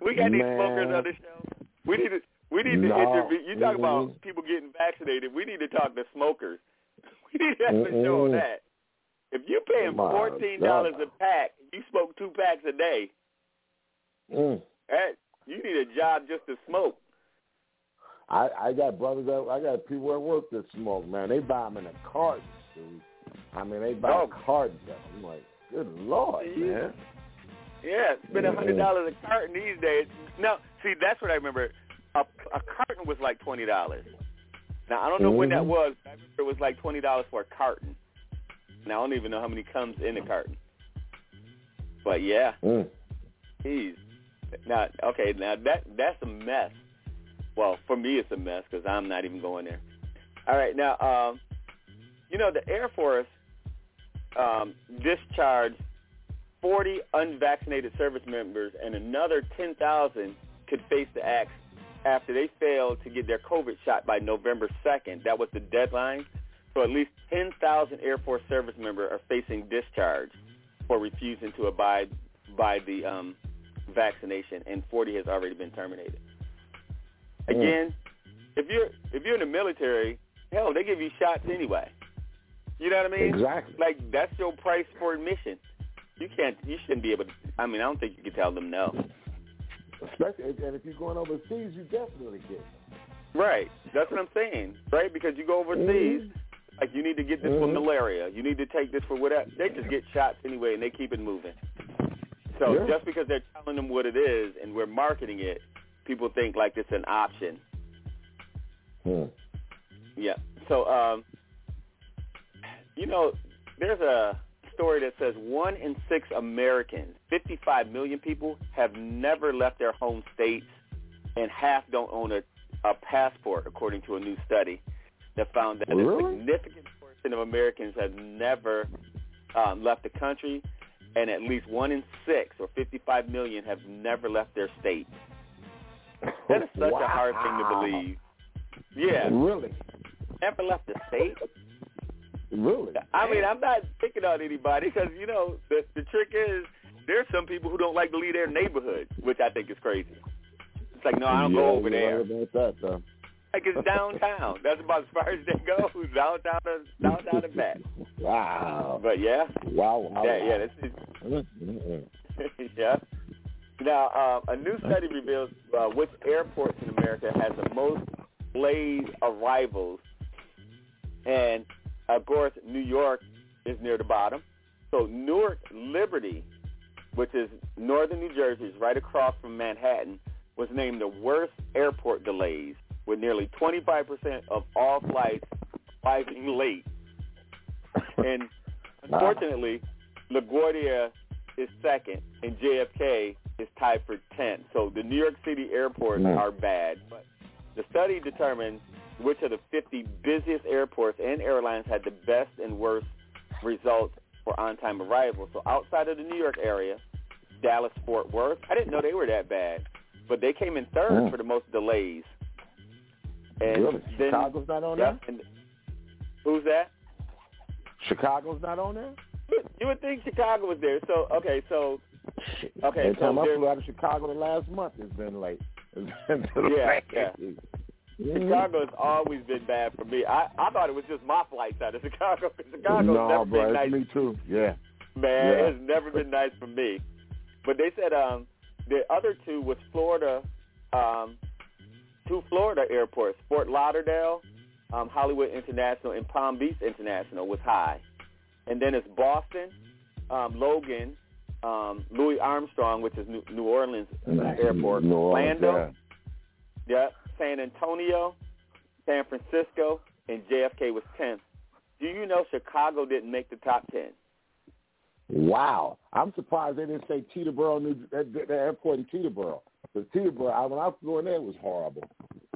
We got these smokers on the show. We need to. We need to No. interview. You talk Mhm. about people getting vaccinated. We need to talk to smokers. <laughs> We need to have a show on that. If you're paying My fourteen dollars a pack, you smoke two packs a day. Mm. That, you need a job just to smoke. I I got brothers that I got people at work that smoke. Man, they buy them in a carton, dude. I mean, they buy Oh. cartons of them. I'm like, good lord, See? man. Yeah, spend a hundred dollars a carton these days. No, see, that's what I remember. A, a carton was like twenty dollars. Now I don't know when that Mhm. was. I remember it was like twenty dollars for a carton. Now I don't even know how many comes in a carton. But yeah, Mm. geez. Now, okay, now that that's a mess. Well, for me, it's a mess because I'm not even going there. All right, now, um, you know, the Air Force um, discharged 40 unvaccinated service members, and another 10,000 could face the axe after they failed to get their COVID shot by November 2nd. That was the deadline. So at least 10,000 Air Force service members are facing discharge for refusing to abide by the um, vaccination, and 40 has already been terminated. Again, if you're if you're in the military, hell, they give you shots anyway. You know what I mean? Exactly. Like that's your price for admission. You can't. You shouldn't be able to. I mean, I don't think you can tell them no. Especially, and if you're going overseas, you definitely get. Right. That's what I'm saying. Right? Because you go overseas, like you need to get this for Mhm. malaria. You need to take this for whatever. They just get shots anyway, and they keep it moving. So Yeah. just because they're telling them what it is and we're marketing it, people think like it's an option. Hmm. Yeah. So, um, you know, there's a story that says one in six Americans, 55 million people, have never left their home states, and half don't own a, a passport, according to a new study that found that Really? a significant portion of Americans have never um, left the country, and at least one in six, or 55 million, have never left their state. That is such a hard thing to believe. Yeah. Really? Never left the state. Really? I mean, I'm not picking on anybody because you know the the trick is there's some people who don't like to leave their neighborhood, which I think is crazy. It's like, no, I don't yeah, go over there. About that, though. Like it's downtown. That's about as far as they go. <laughs> Downtown, to, downtown and back. Wow. But yeah, Wow. wow yeah, yeah. This is <laughs> yeah. Now, um, a new study reveals uh, which airports in America has the most delayed arrivals, and of course, New York is near the bottom. So Newark Liberty, which is northern New Jersey, is right across from Manhattan, was named the worst airport delays, with nearly 25% of all flights arriving late. And unfortunately, LaGuardia is second, and JFK is tied for 10th. So the New York City airports Mm. are bad. But the study determined which of the 50 busiest airports and airlines had the best and worst results for on-time arrivals. So outside of the New York area, Dallas, Fort Worth, I didn't know they were that bad, but they came in third Mm. for the most delays. And Really? then, Chicago's not on Yep, and who's that? Chicago's not on there? You would think Chicago was there. So okay, so okay, Every so time I flew out of Chicago the last month, it's been late. <laughs> It's been to the Yeah, <laughs> back yeah. Chicago has always been bad for me. I I thought it was just my flights out of Chicago. <laughs> Chicago's no, never bro, been nice. me too. Yeah. Man, Yeah. it's never been nice for me. But they said um the other two was Florida, um, two Florida airports, Fort Lauderdale, um, Hollywood International, and Palm Beach International was high. And then it's Boston, um, Logan, um, Louis Armstrong, which is New, New Orleans Airport, New Orleans, Orlando, Yep. San Antonio, San Francisco, and JFK was 10th. Do you know Chicago didn't make the top 10? Wow. I'm surprised they didn't say Teterboro, New, that, that airport in Teterboro. Because Teterboro, I, when I flew in there, it was horrible.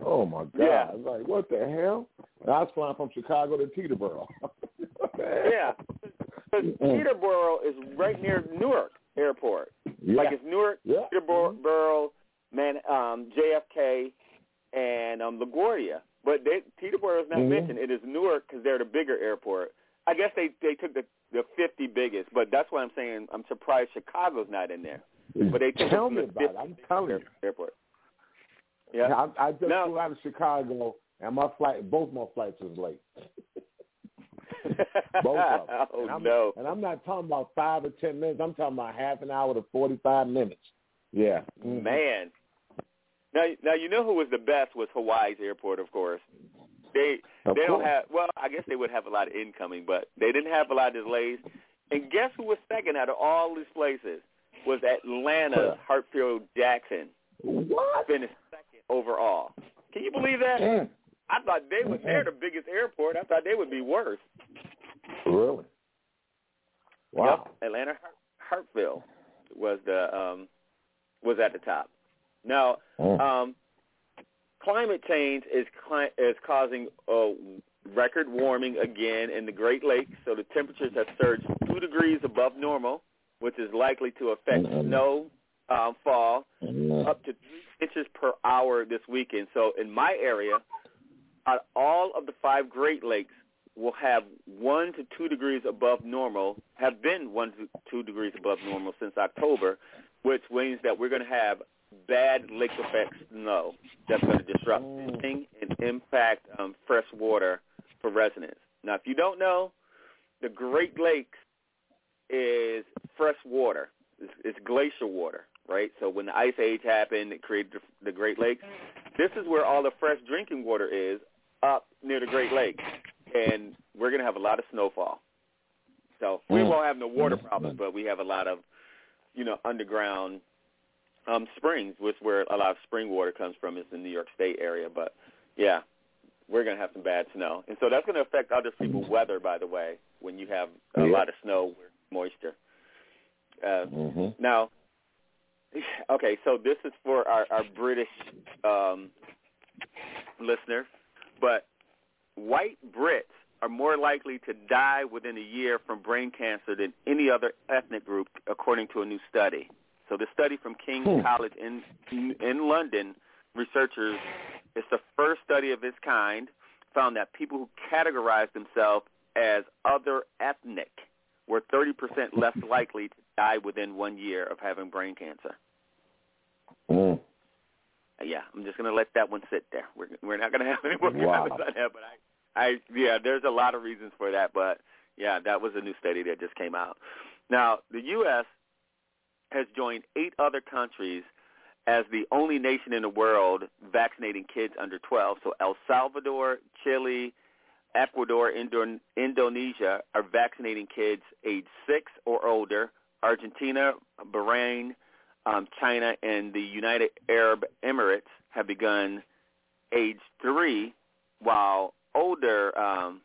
Oh, my God. Yeah. I was like, what the hell? And I was flying from Chicago to Teterboro. <laughs> Yeah. Because Teterboro is right near Newark Airport. Yeah. Like it's Newark, Yeah. Teterboro, man, um, JFK, and um, LaGuardia. But they, Teterboro is not Mhm. mentioned. It is Newark because they're the bigger airport. I guess they they took the the 50 biggest, but that's why I'm saying I'm surprised Chicago's not in there. But they took Tell me the about it. I'm telling you. airport. Yeah. I, I just Now- flew out of Chicago, and my flight, both my flights was late. <laughs> Both of them. oh and I'm, no. And I'm not talking about five or ten minutes. I'm talking about half an hour to forty-five minutes. Yeah. Mhm. Man. Now, now you know who was the best was Hawaii's airport, of course. They Of they don't have well, I guess they would have a lot of incoming, but they didn't have a lot of delays. And guess who was second out of all these places? Was Atlanta's Hartsfield Jackson. What? Finished second overall. Can you believe that? Mm. I thought they would. They're the biggest airport. I thought they would be worse. Really? Wow. Yep, Atlanta Hart- Hartsfield was the um was at the top. Now, Mm. um climate change is cli- is causing uh, record warming again in the Great Lakes. So the temperatures have surged two degrees above normal, which is likely to affect Mhm. snow um, fall Mhm. up to three inches per hour this weekend. So in my area, all of the five Great Lakes will have one to two degrees above normal, have been one to two degrees above normal since October, which means that we're going to have bad lake effect snow that's going to disrupt fishing and impact um, fresh water for residents. Now, if you don't know, the Great Lakes is fresh water. It's, it's glacial water, right? So when the ice age happened, it created the, the Great Lakes. This is where all the fresh drinking water is up near the Great Lakes, and we're going to have a lot of snowfall. So we Mm. won't have no water problems, but we have a lot of, you know, underground um, springs, which where a lot of spring water comes from is the New York State area. But yeah, we're going to have some bad snow, and so that's going to affect other people's weather. By the way, when you have a Yeah. lot of snow, moisture. Uh, hmm now, <sighs> okay, so this is for our, our British um, listeners, but white Brits are more likely to die within a year from brain cancer than any other ethnic group, according to a new study. So the study from King's Hmm. College in in London, researchers, it's the first study of its kind, found that people who categorize themselves as other ethnic were 30% less <laughs> likely to die within one year of having brain cancer. Mm. Yeah, I'm just gonna let that one sit there. We're we're not gonna <laughs> have any more Wow. comments on that, but I, I yeah, there's a lot of reasons for that, but yeah, that was a new study that just came out. Now, the U.S. has joined eight other countries as the only nation in the world vaccinating kids under 12. So El Salvador, Chile, Ecuador, Indo- Indonesia are vaccinating kids age six or older. Argentina, Bahrain, um, China, and the United Arab Emirates have begun age three, while older um,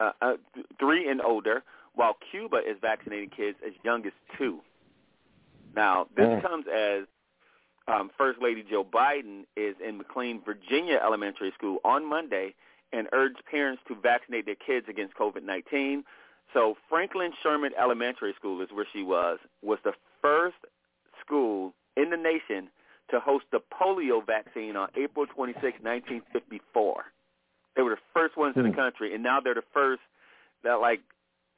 uh, uh, three and older, while Cuba is vaccinating kids as young as two. Now, this Mm. comes as um, First Lady Jill Biden is in McLean, Virginia Elementary School on Monday and urged parents to vaccinate their kids against COVID-19. So Franklin Sherman Elementary School is where she was, was the first school in the nation to host the polio vaccine on April 26, 1954. They were the first ones in the country, and now they're the first that like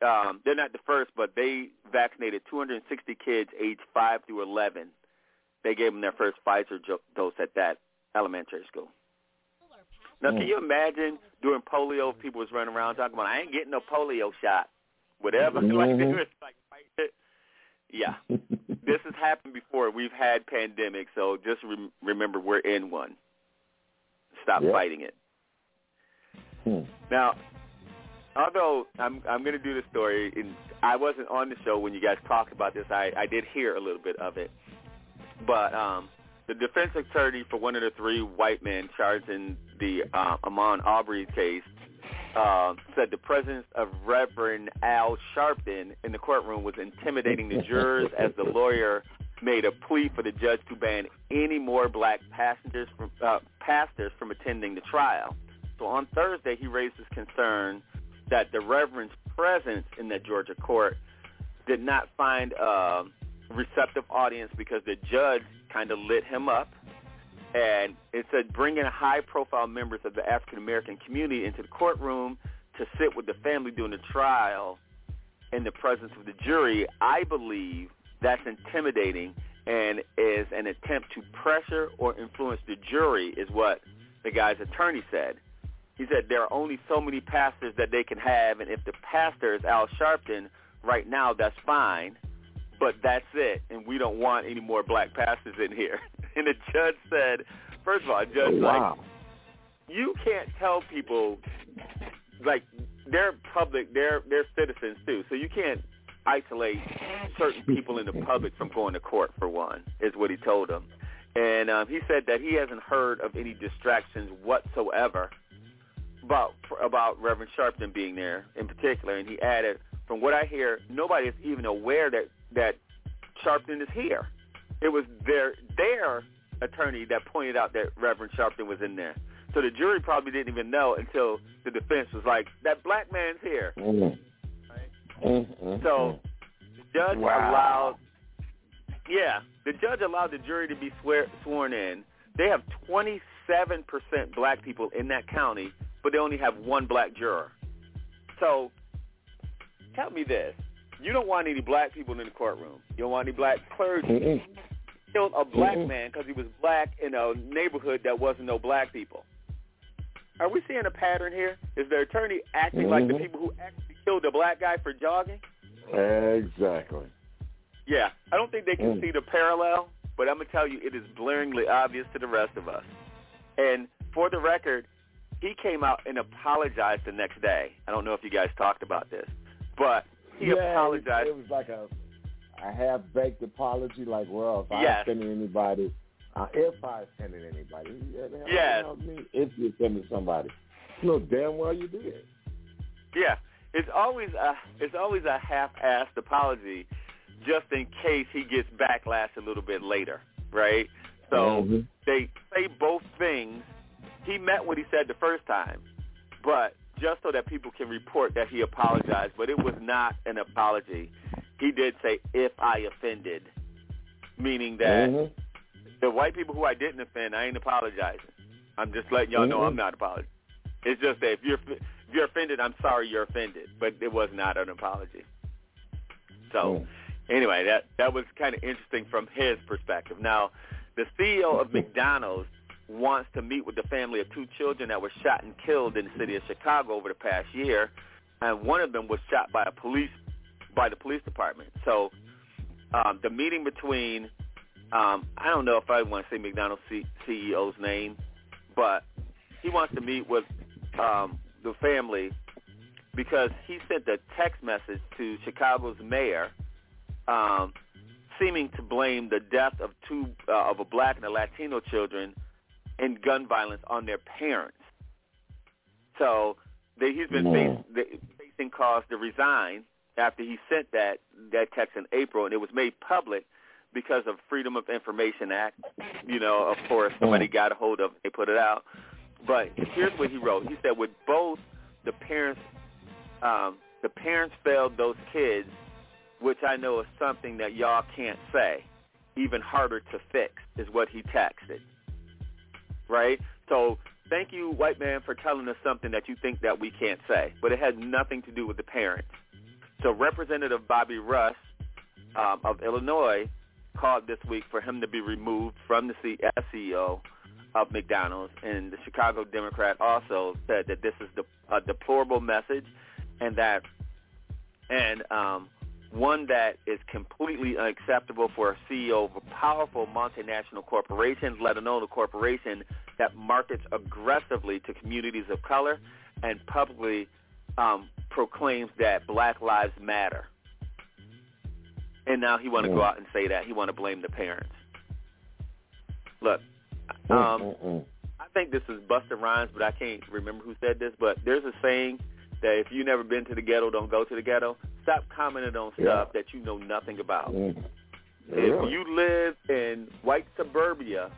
um, they're not the first, but they vaccinated 260 kids aged 5 through 11. They gave them their first Pfizer dose at that elementary school. Now, can you imagine during polio, people was running around talking about, I ain't getting no polio shot, whatever. <laughs> like they Mhm. was <laughs> like, yeah, <laughs> this has happened before. We've had pandemics, so just rem- remember we're in one. Stop Yep. fighting it. Hmm. Now, although I'm I'm going to do the story, and I wasn't on the show when you guys talked about this. I I did hear a little bit of it, but um, the defense attorney for one of the three white men charged in the uh, Ahmaud Arbery case uh, said the presence of Reverend Al Sharpton in the courtroom was intimidating the jurors <laughs> as the lawyer made a plea for the judge to ban any more black passengers from uh, pastors from attending the trial. So on Thursday, he raised his concern that the reverend's presence in the Georgia court did not find a receptive audience because the judge kind of lit him up. And it said bringing high-profile members of the African-American community into the courtroom to sit with the family during the trial in the presence of the jury, I believe that's intimidating and is an attempt to pressure or influence the jury is what the guy's attorney said. He said there are only so many pastors that they can have, and if the pastor is Al Sharpton right now, that's fine, but that's it, and we don't want any more black pastors in here. <laughs> And the judge said, first of all, judge wow. like, you can't tell people like they're public, they're they're citizens too, so you can't isolate certain people in the public from going to court for one, is what he told them. And um, he said that he hasn't heard of any distractions whatsoever about about Reverend Sharpton being there in particular. And he added, from what I hear, nobody is even aware that that Sharpton is here. It was their their attorney that pointed out that Reverend Sharpton was in there. So the jury probably didn't even know until the defense was like, "That black man's here." Mm. Mm, So the judge Wow. allowed, yeah, the judge allowed the jury to be swear, sworn in. They have 27% black people in that county, but they only have one black juror. So tell me this. You don't want any black people in the courtroom. You don't want any black clergy. Mm-mm. Killed a black Mm-mm. man because he was black in a neighborhood that wasn't no black people. Are we seeing a pattern here? Is the attorney acting like the Mhm. people who actually killed the black guy for jogging? Exactly. Yeah, I don't think they can Mm. see the parallel, but I'm gonna tell you, it is blaringly obvious to the rest of us. And for the record, he came out and apologized the next day. I don't know if you guys talked about this, but he yeah, apologized. It, it was like a a half baked apology, like, well, if I Yes. offended anybody, uh, if I offended anybody, yeah, Yes. you know what I mean? if you offended somebody, no, damn well you did. Yeah, it's always a it's always a half-assed apology, just in case he gets backlash a little bit later, right? So Mhm. they say both things. He meant what he said the first time, but just so that people can report that he apologized, but it was not an apology. He did say if I offended, meaning that Mhm. the white people who I didn't offend, I ain't apologizing. I'm just letting y'all know Mhm. I'm not apologizing. It's just that if you're if you're offended, I'm sorry you're offended, but it was not an apology. So anyway, that that was kind of interesting from his perspective. Now, the CEO of McDonald's wants to meet with the family of two children that were shot and killed in the city of Chicago over the past year, and one of them was shot by a police by the police department. So um, the meeting between um, I don't know if I want to say McDonald's C- CEO's name, but he wants to meet with um, the family because he sent a text message to Chicago's mayor, um, seeming to blame the death of two uh, of a black and a Latino children in gun violence on their parents. So they, he's been Man. face, facing cause to resign after he sent that that text in April, and it was made public because of Freedom of Information Act. You know, of course, somebody got a hold of it, they put it out. But here's what he wrote. He said, with both the parents, um, the parents failed those kids, which I know is something that y'all can't say. Even harder to fix is what he texted. Right? So thank you, white man, for telling us something that you think that we can't say. But it has nothing to do with the parents. So Representative Bobby Rush um, of Illinois called this week for him to be removed from the CEO of McDonald's, and the Chicago Democrat also said that this is a deplorable message, and that and um, one that is completely unacceptable for a CEO of a powerful multinational corporation, let alone a corporation that markets aggressively to communities of color and publicly um, proclaims that Black Lives Matter. And now he want to go out and say that he want to blame the parents. Look, um, I think this is Busta Rhymes, but I can't remember who said this. But there's a saying that if you never been to the ghetto, don't go to the ghetto. Stop commenting on stuff that you know nothing about. Mm. If you live in white suburbia,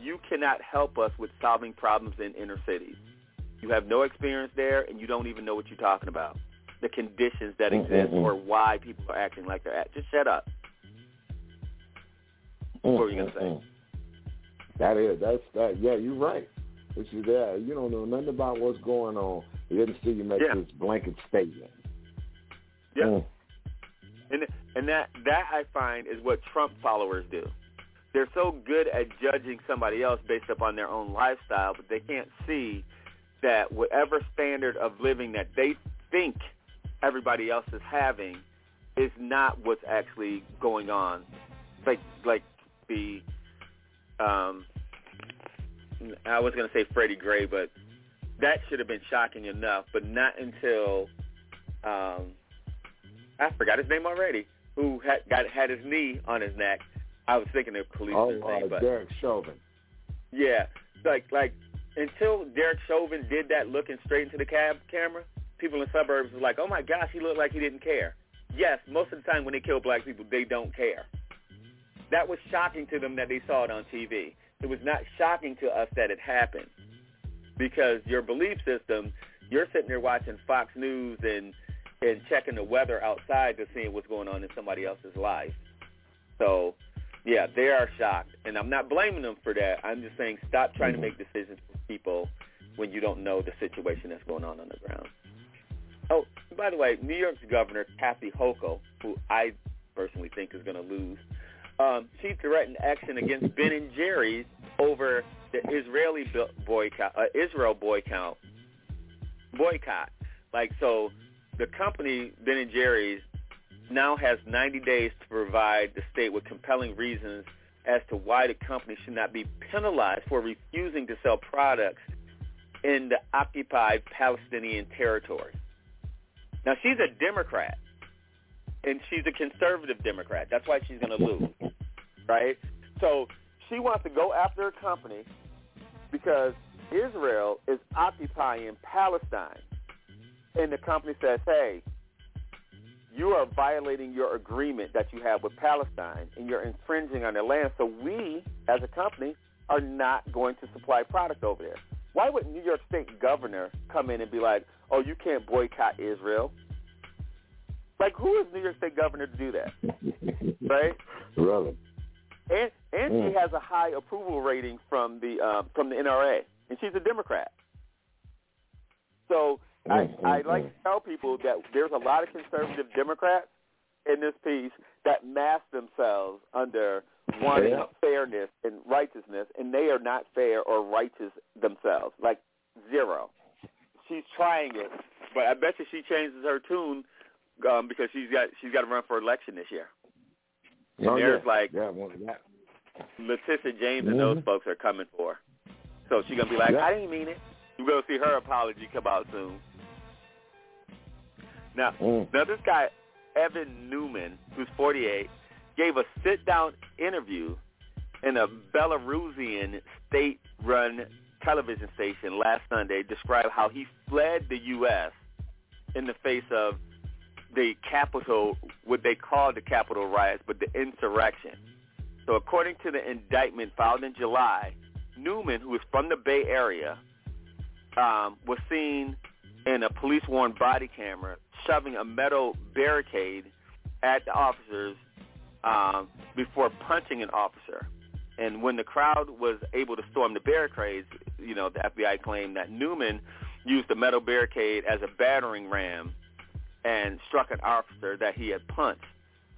you cannot help us with solving problems in inner cities. You have no experience there, and you don't even know what you're talking about. The conditions that exist or why people are acting like they're acting. Just shut up. What were you gonna say? That is, that's that. Yeah, you're right. Which is there. You don't know nothing about what's going on. You didn't see you make Yeah. this blanket statement. Yeah. Mm. And and that that I find is what Trump followers do. They're so good at judging somebody else based upon their own lifestyle, but they can't see that whatever standard of living that they think everybody else is having is not what's actually going on. Like like the um I was going to say Freddie Gray, but that should have been shocking enough, but not until um I forgot his name already, who had got had his knee on his neck. I was thinking of police. Oh, name, uh, but Derek Chauvin. yeah, like like until Derek Chauvin did that, looking straight into the cab camera, people in suburbs was like, "Oh my gosh, he looked like he didn't care." Yes, most of the time when they kill black people, they don't care. That was shocking to them that they saw it on TV. It was not shocking to us that it happened because your belief system, you're sitting there watching Fox News and and checking the weather outside to see what's going on in somebody else's life. So, yeah, they are shocked, and I'm not blaming them for that. I'm just saying stop trying to make decisions for people when you don't know the situation that's going on on the ground. Oh, by the way, New York's governor Kathy Hochul, who I personally think is going to lose, um, she threatened action against Ben and Jerry's over the Israeli boycott, uh, Israel boycott, boycott. Like so, the company Ben and Jerry's now has 90 days to provide the state with compelling reasons as to why the company should not be penalized for refusing to sell products in the occupied Palestinian territory. Now she's a Democrat, and she's a conservative Democrat. That's why she's going to lose, right? So she wants to go after a company because Israel is occupying Palestine. and the company says, "Hey, you are violating your agreement that you have with Palestine, and you're infringing on their land. So we, as a company, are not going to supply product over there." Why would New York State governor come in and be like, "Oh, you can't boycott Israel"? Like, who is New York State governor to do that? right? Really? And and Mm. she has a high approval rating from the um, from the NRA, and she's a Democrat. So I Mm, I mm, like mm. to tell people that there's a lot of conservative Democrats in this piece that mask themselves under wanting Yeah. fairness and righteousness, and they are not fair or righteous themselves. Like zero. She's trying it, but I bet you she changes her tune um, because she's got she's got to run for election this year. And Oh, there's yeah. like yeah, well, that, Letitia James and those Mhm. folks are coming for. her. So she's gonna be like, Yeah. I didn't mean it. You're gonna see her apology come out soon. Now, Mm. now this guy Evan Neumann, who's 48, gave a sit-down interview in a Belarusian state-run television station last Sunday. Described how he fled the U.S. in the face of the capital, what they called the capital riots, but the insurrection. So according to the indictment filed in July, Neumann, who is from the Bay Area, um, was seen in a police-worn body camera shoving a metal barricade at the officers um, before punching an officer. And when the crowd was able to storm the barricades, you know, the FBI claimed that Neumann used the metal barricade as a battering ram and struck an officer that he had punched.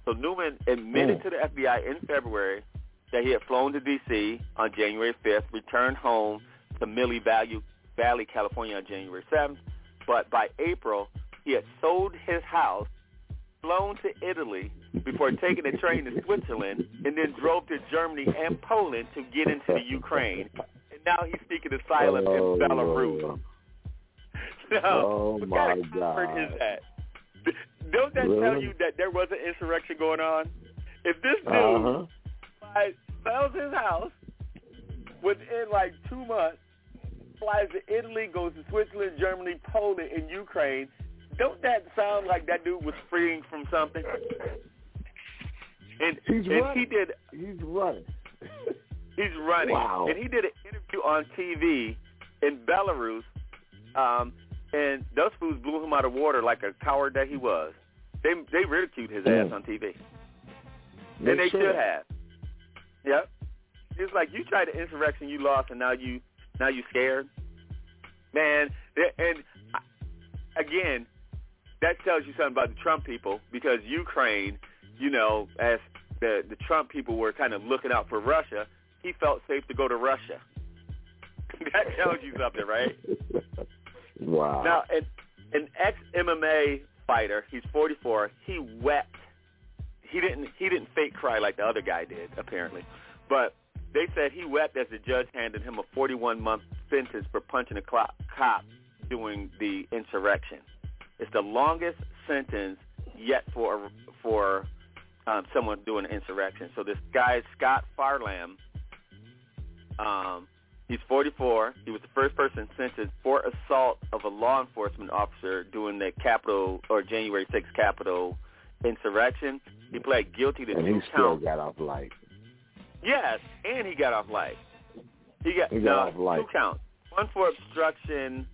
So Neumann admitted to the FBI in February that he had flown to D.C. on January 5th, returned home to Millie Valley, Valley, California on January 7th, but by April he had sold his house, flown to Italy before taking a train to Switzerland, and then drove to Germany and Poland to get into the Ukraine. And now he's seeking asylum Oh, in Belarus. <laughs> So, Oh, what my kind of comfort God. is that? Don't that tell you that there was an insurrection going on? If this dude Uh-huh. sells his house within like two months, flies to Italy, goes to Switzerland, Germany, Poland, and Ukraine, don't that sound like that dude was freeing from something? And, He's and running. he did He's running. <laughs> He's running. Wow. And he did an interview on TV in Belarus, um, and those fools blew him out of water like a coward that he was. They they ridiculed his ass Mm. on TV, They and they should. should have. Yep. It's like you tried the insurrection, you lost, and now you now you scared. Man, and again, that tells you something about the Trump people because Ukraine, you know, as the the Trump people were kind of looking out for Russia, he felt safe to go to Russia. <laughs> that tells you something, right? <laughs> Wow. Now, an, an ex MMA fighter, he's 44. He wept. He didn't. He didn't fake cry like the other guy did, apparently. But they said he wept as the judge handed him a 41 month sentence for punching a cop during the insurrection. It's the longest sentence yet for for um, someone doing an insurrection. So this guy Scott Fairlamb, um, he's 44. He was the first person sentenced for assault of a law enforcement officer during the Capitol or January 6th Capitol insurrection. He pled guilty to and two he still got off light. Yes, and he got off life. He got, He got no, off life. two counts. One for obstruction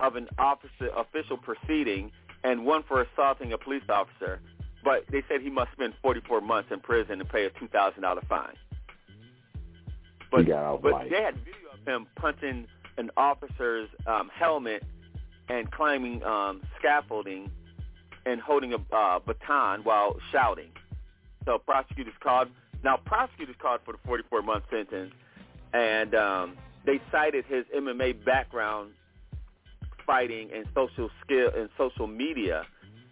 of an officer official proceeding, and one for assaulting a police officer. But they said he must spend 44 months in prison and pay a two thousand dollar fine. But he got off but light. they had video him punching an officer's um, helmet and climbing um, scaffolding and holding a uh, baton while shouting. So prosecutors called. Now prosecutors called for the 44 month sentence, and um, they cited his MMA background, fighting and social skill and social media,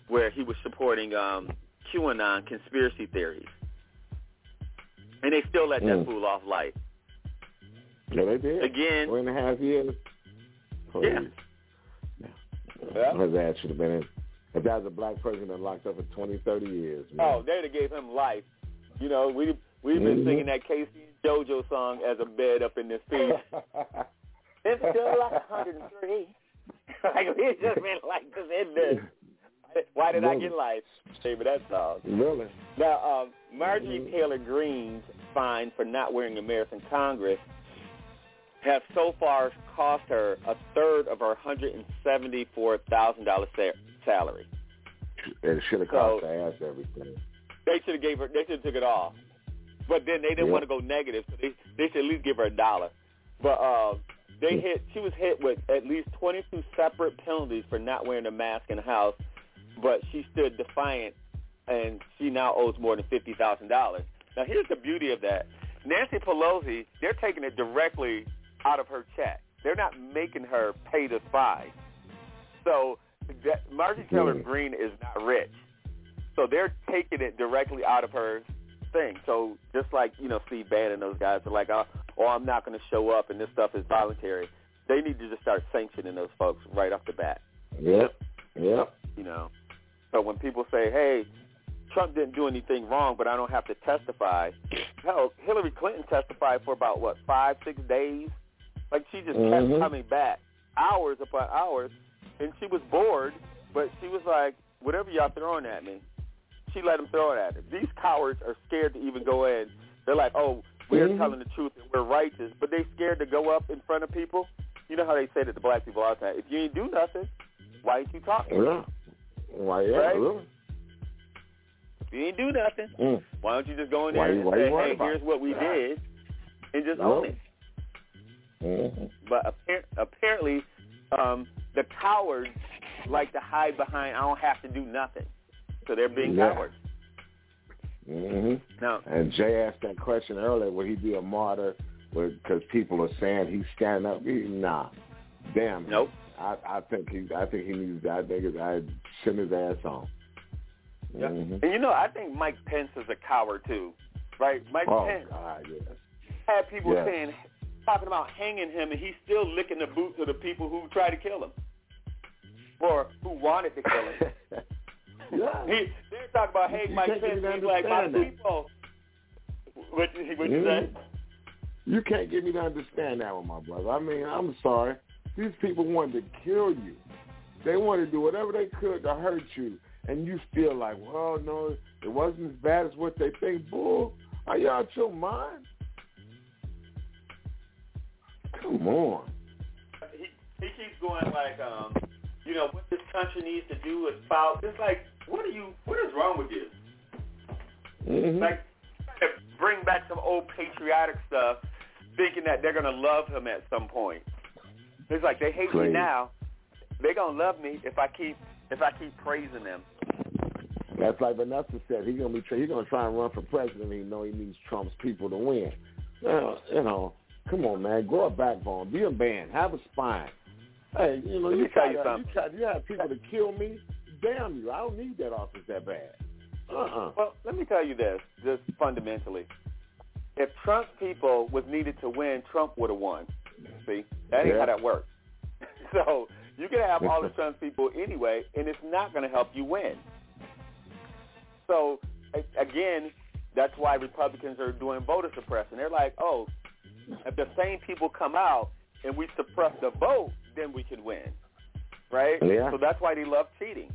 where he was supporting um, QAnon conspiracy theories. And they still let that Mm. fool off light. Yeah, they did. Again. Four and a half years. Please. Yeah. Yeah. His ass should have been in. If that was a black person that locked up for 20, 30 years, man. Oh, they'd have gave him life. You know, we we've been Mhm. singing that K-Ci and JoJo song as a bed up in this piece. <laughs> it's still like 103. <laughs> like we just been like this in this. Why did I get life? Maybe that song. Really? Now, um, Marjorie Taylor Greene's fine for not wearing a mask in Congress have so far cost her a third of her hundred and seventy-four thousand dollar salary. It should have cost her ass everything. They should have gave her. They should have took it off. But then they didn't Yeah. want to go negative, so they they should at least give her a dollar. But uh, they hit. She was hit with at least twenty-two separate penalties for not wearing a mask in the house. But she stood defiant, and she now owes more than fifty thousand dollars. Now here's the beauty of that. Nancy Pelosi, they're taking it directly out of her check. They're not making her pay the fine. So that, Marjorie Taylor. Greene is not rich. So they're taking it directly out of her thing. So just like, you know, Steve Bannon those guys are like, oh, oh I'm not going to show up and this stuff is voluntary. They need to just start sanctioning those folks right off the bat, Yep. Yep. you know. So when people say, hey, Trump didn't do anything wrong, but I don't have to testify. Hell, Hillary Clinton testified for about, what, five, six days? Like she just Mhm. kept coming back hours upon hours. And she was bored, but she was like, whatever y'all throwing at me, she let them throw it at her. These cowards are scared to even go in. They're like, oh, we're Mhm. telling the truth and we're righteous, but they're scared to go up in front of people. You know how they say that to black people all the time. If you ain't do nothing, why ain't you talking? Yeah. Why, yeah, Right? really. If you ain't do nothing, Mm. why don't you just go in there you- and why say, hey, here's what we did, and just own Really? it? Mhm. But appar- apparently, um, the cowards like to hide behind, I don't have to do nothing. So they're being Yeah. cowards. hmm Now, And Jay asked that question earlier. Would he be a martyr? Because people are saying he's standing up. He, nah, damn. Nope. I, I think he. I think he needs. I think I send his ass on. Yeah. Mhm. and you know, I think Mike Pence is a coward too, right? Mike Oh Pence God, yes. had people Yeah. saying, talking about hanging him, and he's still licking the boots of the people who tried to kill him, or who wanted to kill him. <laughs> yeah. He, they're talking about, You Mike Pence, he's like, my that. people. What, what you say? You can't get me to understand that one, my brother. I mean, I'm sorry. These people wanted to kill you. They wanted to do whatever they could to hurt you, and you feel like, well, no, it wasn't as bad as what they think. Bull, are you out your mind? Come on. he he keeps going like, um, you know, what this country needs to do is foul. It's like, what are you? What is wrong with you? Mhm. Like, bring back some old patriotic stuff, thinking that they're gonna love him at some point. It's like they hate me now. They're gonna love me if I keep if I keep praising them. That's like Vanessa said. He's gonna be. He's gonna try and run for president. He know he needs Trump's people to win. Well, you know, come on, man, grow a backbone, be a man, have a spine. Hey, you know, you tell try you to, something. you try, you have people to kill me. Damn you! I don't need that office that bad. Uh-uh. Well, let me tell you this, just fundamentally. If Trump's people was needed to win, Trump would have won. See, that ain't Yeah. how that works. <laughs> so you can have all the <laughs> Trump's people anyway, and it's not going to help you win. So again, that's why Republicans are doing voter suppression. They're like, oh, if the same people come out and we suppress the vote, then we can win, right? Yeah. So that's why they love cheating.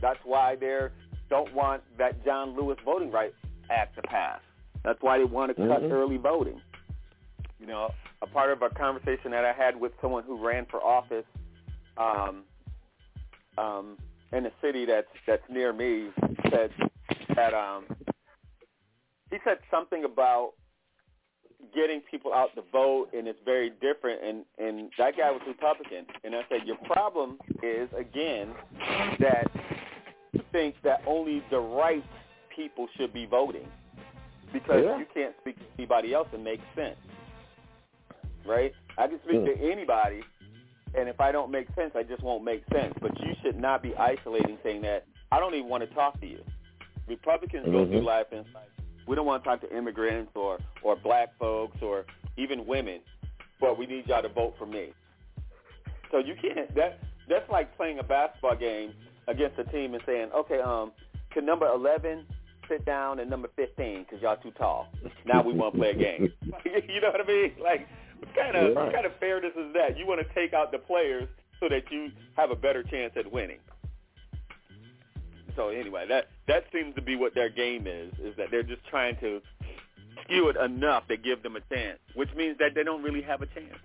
That's why they don't want that John Lewis Voting Rights Act to pass. That's why they want to cut Mhm. early voting. You know, a part of a conversation that I had with someone who ran for office um, um, in a city that's that's near me said that um, he said something about getting people out to vote and it's very different and and that guy was Republican. And I said your problem is again that you think that only the right people should be voting because Yeah. you can't speak to anybody else and make sense. Right? I can speak to anybody and if I don't make sense I just won't make sense. But you should not be isolating saying that I don't even want to talk to you. Republicans go Mhm. through life and like we don't want to talk to immigrants or or black folks or even women, but we need y'all to vote for me. So you can't. That that's like playing a basketball game against a team and saying, okay, um, can number eleven sit down and number fifteen because y'all too tall. Now we want to play a game. <laughs> <laughs> you know what I mean? Like what kind of Right. what kind of fairness is that? You want to take out the players so that you have a better chance at winning. So anyway, that that seems to be what their game is, is that they're just trying to skew it enough that give them a chance, which means that they don't really have a chance.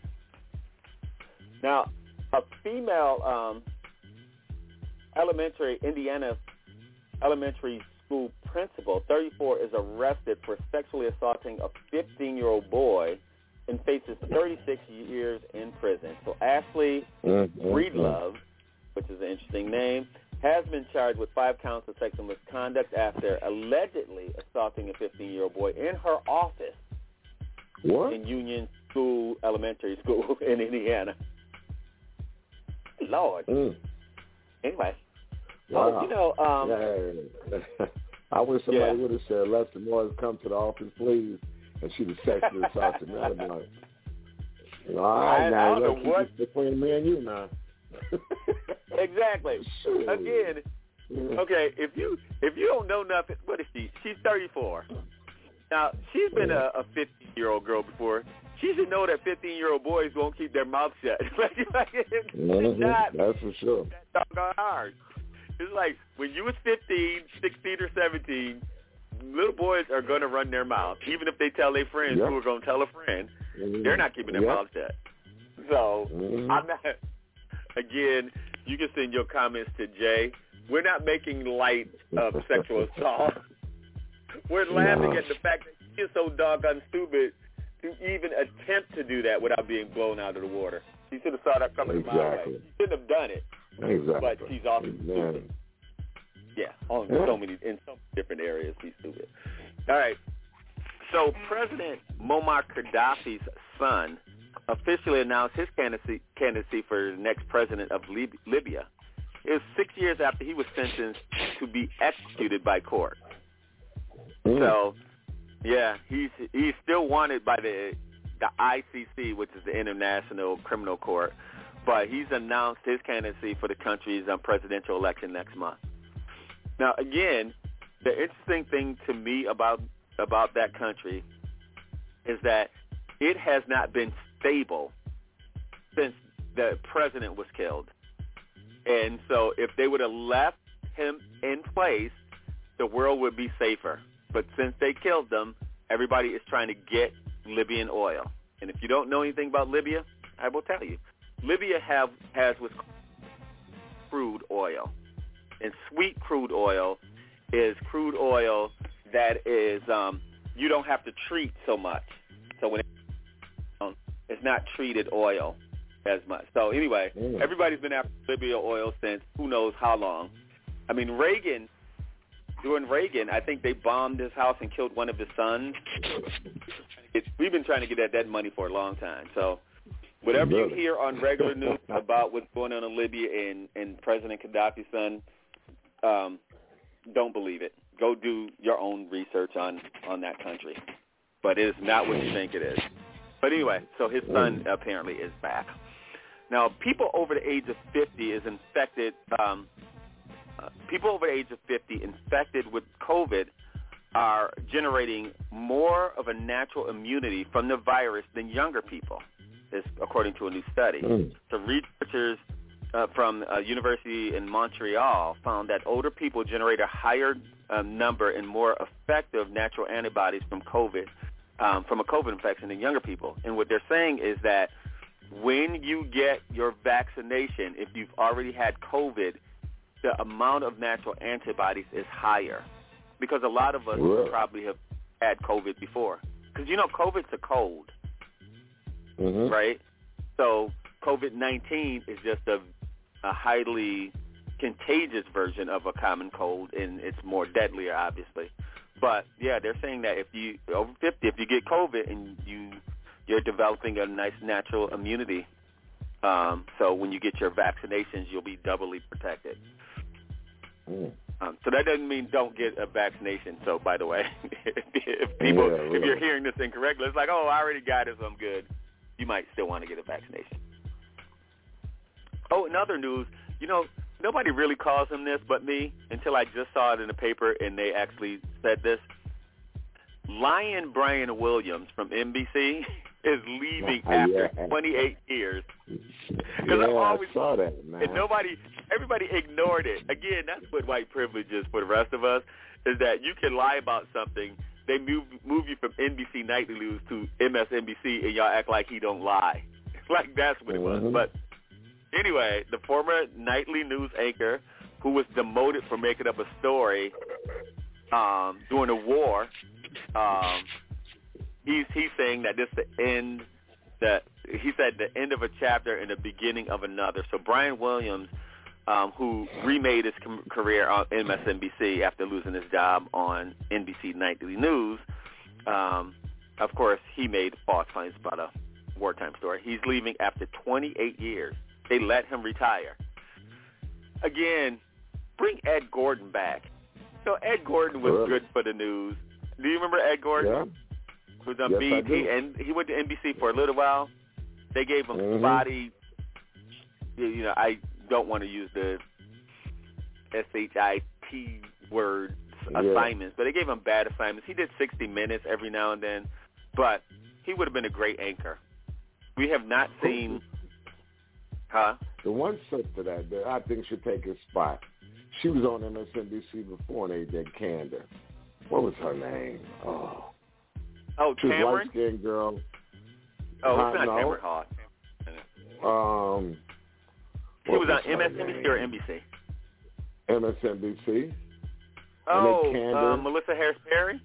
Now, a female um, elementary Indiana elementary school principal, 34, is arrested for sexually assaulting a 15-year-old boy and faces 36 years in prison. So Ashley Breedlove, which is an interesting name, has been charged with five counts of sexual misconduct after allegedly assaulting a 15-year-old boy in her office What? in Union School Elementary School <laughs> in Indiana. Lord. Mm. Anyway, Wow. oh, you know, um, Yeah. <laughs> I wish somebody Yeah. would have said, Lester Morris, come to the office, please. And she'd have sexually assaulted me. I'd like, all <laughs> right, I- I now, don't let's know what- between me and you now. Exactly. Again, okay, if you if you don't know nothing, what is she? She's 34. Now she's been a, a 15 year old girl before. She should know that 15 year old boys won't keep their mouth shut. <laughs> like, like, it's Mhm, not That's for sure. hard. It's like when you was 15, 16, or 17, little boys are going to run their mouth, even if they tell their friends Yep. who are going to tell a friend. Mhm. They're not keeping their Yep. mouth shut. So Mhm. I'm not. Again, you can send your comments to Jay. We're not making light of sexual <laughs> assault. We're laughing at the fact that he is so doggone stupid to even attempt to do that without being blown out of the water. He should have saw that coming a mile away. Exactly. He shouldn't have done it. Exactly. But he's also Man. stupid. Yeah, on Yeah. so many in so many different areas, he's stupid. All right. So President Muammar Gaddafi's son officially announced his candidacy, candidacy for the next president of Lib- Libya. It was six years after he was sentenced to be executed by court. Mm. So, yeah, he's he's still wanted by the the ICC, which is the International Criminal Court, but he's announced his candidacy for the country's um, presidential election next month. Now, again, the interesting thing to me about about that country is that it has not been stable since the president was killed. And so if they would have left him in place, the world would be safer. But since they killed them, everybody is trying to get Libyan oil. And if you don't know anything about Libya, I will tell you. Libya have has what's called crude oil. And sweet crude oil is crude oil that is um you don't have to treat so much. It's not treated oil as much. So anyway, Mm. everybody's been after Libya oil since who knows how long. I mean Reagan during Reagan, I think they bombed his house and killed one of his sons. It's, we've been trying to get at that money for a long time. So whatever you hear on regular news <laughs> about what's going on in Libya and, and President Gaddafi's son, um, don't believe it. Go do your own research on, on that country. But it is not what you think it is. But anyway, so his son apparently is back. Now, people over the age of 50 is infected um, uh, people over the age of 50 infected with COVID are generating more of a natural immunity from the virus than younger people, this according to a new study. Mm. So researchers uh, from a university in Montreal found that older people generate a higher um, number and more effective natural antibodies from COVID, um, from a COVID infection in younger people. And what they're saying is that when you get your vaccination, if you've already had COVID, the amount of natural antibodies is higher because a lot of us Really? probably have had COVID before. Because you know, COVID's a cold, Mhm. right? So COVID-19 is just a, a highly contagious version of a common cold, and it's more deadlier, obviously. But yeah, they're saying that if you over 50, if you get COVID and you you're developing a nice natural immunity, um, so when you get your vaccinations, you'll be doubly protected. Mm. Um, so that doesn't mean don't get a vaccination. So by the way, <laughs> if, people, Yeah, if you're hearing this incorrectly, it's like, oh, I already got it, so I'm good. You might still want to get a vaccination. Oh, in other news, you know, nobody really calls him this but me until I just saw it in the paper and they actually said this. Lion Brian Williams from NBC <laughs> is leaving Oh, after yeah. 28 years. Because Yeah, I'm always I saw that, man. and nobody, everybody ignored it. Again, that's what white privilege is for the rest of us, is that you can lie about something. They move move you from NBC Nightly News to MSNBC, and y'all act like he don't lie. <laughs> like that's what it was. Mhm. But anyway, the former nightly news anchor who was demoted for making up a story um, during the war, um, he's he's saying that this is the end that he said the end of a chapter and the beginning of another. So Brian Williams, um, who remade his com- career on MSNBC after losing his job on NBC Nightly News, um, of course he made false claims about a wartime story. He's leaving after 28 years. They let him retire. Again, bring Ed Gordon back. So Ed Gordon was good for the news. Do you remember Ed Gordon? Yeah. Who was on Yes, BET, and he went to NBC for a little while. They gave him Mhm. spotty. You know, I don't want to use the S H I T word Yeah. assignments, but they gave him bad assignments. He did 60 minutes every now and then, but he would have been a great anchor. We have not seen, huh? The one sister that, that I think should take his spot. She was on MSNBC before and they did Candor. What was her name? Oh, Oh, she was a Cameron. light skinned girl. Oh, Huh, it's not no. Cameron Hall. Um, He what was on MSNBC or? NBC. MSNBC. Oh, And then Candor. uh, Melissa Harris Perry.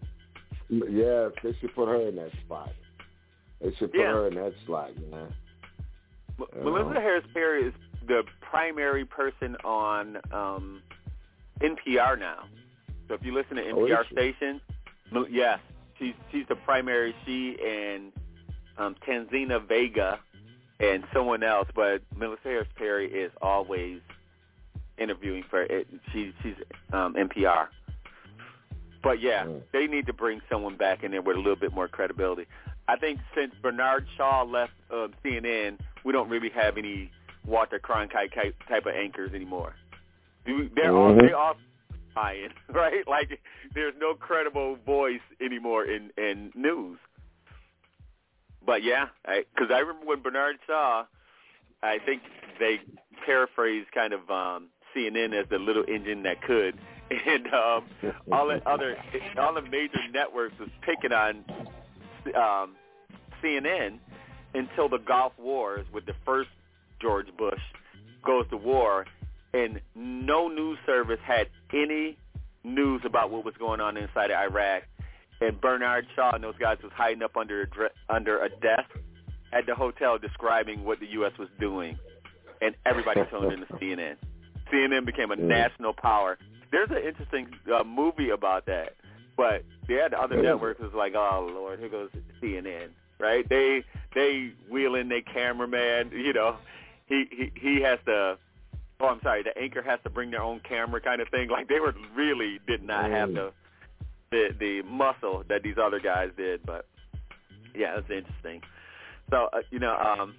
Yes, they should put her in that spot. They should put Yeah. her in that slot, man. Yeah. Melissa Harris Perry is the primary person on um, NPR now. So if you listen to Oh, NPR she? stations, yes, she's she's the primary. She and um, Tanzina Vega and someone else, but Melissa Harris Perry is always interviewing for it. She, she's um, NPR. But yeah, Mm. they need to bring someone back in there with a little bit more credibility. I think since Bernard Shaw left uh, CNN, we don't really have any Walter Cronkite type, type of anchors anymore. They're all Mhm. they all lying, <laughs> right? Like there's no credible voice anymore in in news. But yeah, because I, remember when Bernard Shaw, I think they paraphrased kind of um, CNN as the little engine that could, <laughs> and um, all the other all the major networks was picking on um, CNN until the Gulf Wars with the first George Bush goes to war, and no news service had any news about what was going on inside of Iraq. And Bernard Shaw and those guys was hiding up under a dre- under a desk at the hotel describing what the U.S. was doing, and everybody tuned into CNN. CNN became a national power. There's an interesting uh, movie about that, but yeah, the other networks was like, oh Lord, here goes CNN, right? They they wheel in their cameraman, you know, he he he has to. Oh, I'm sorry. The anchor has to bring their own camera, kind of thing. Like they were really did not have the the the muscle that these other guys did. But yeah, it's interesting. So uh, you know, um,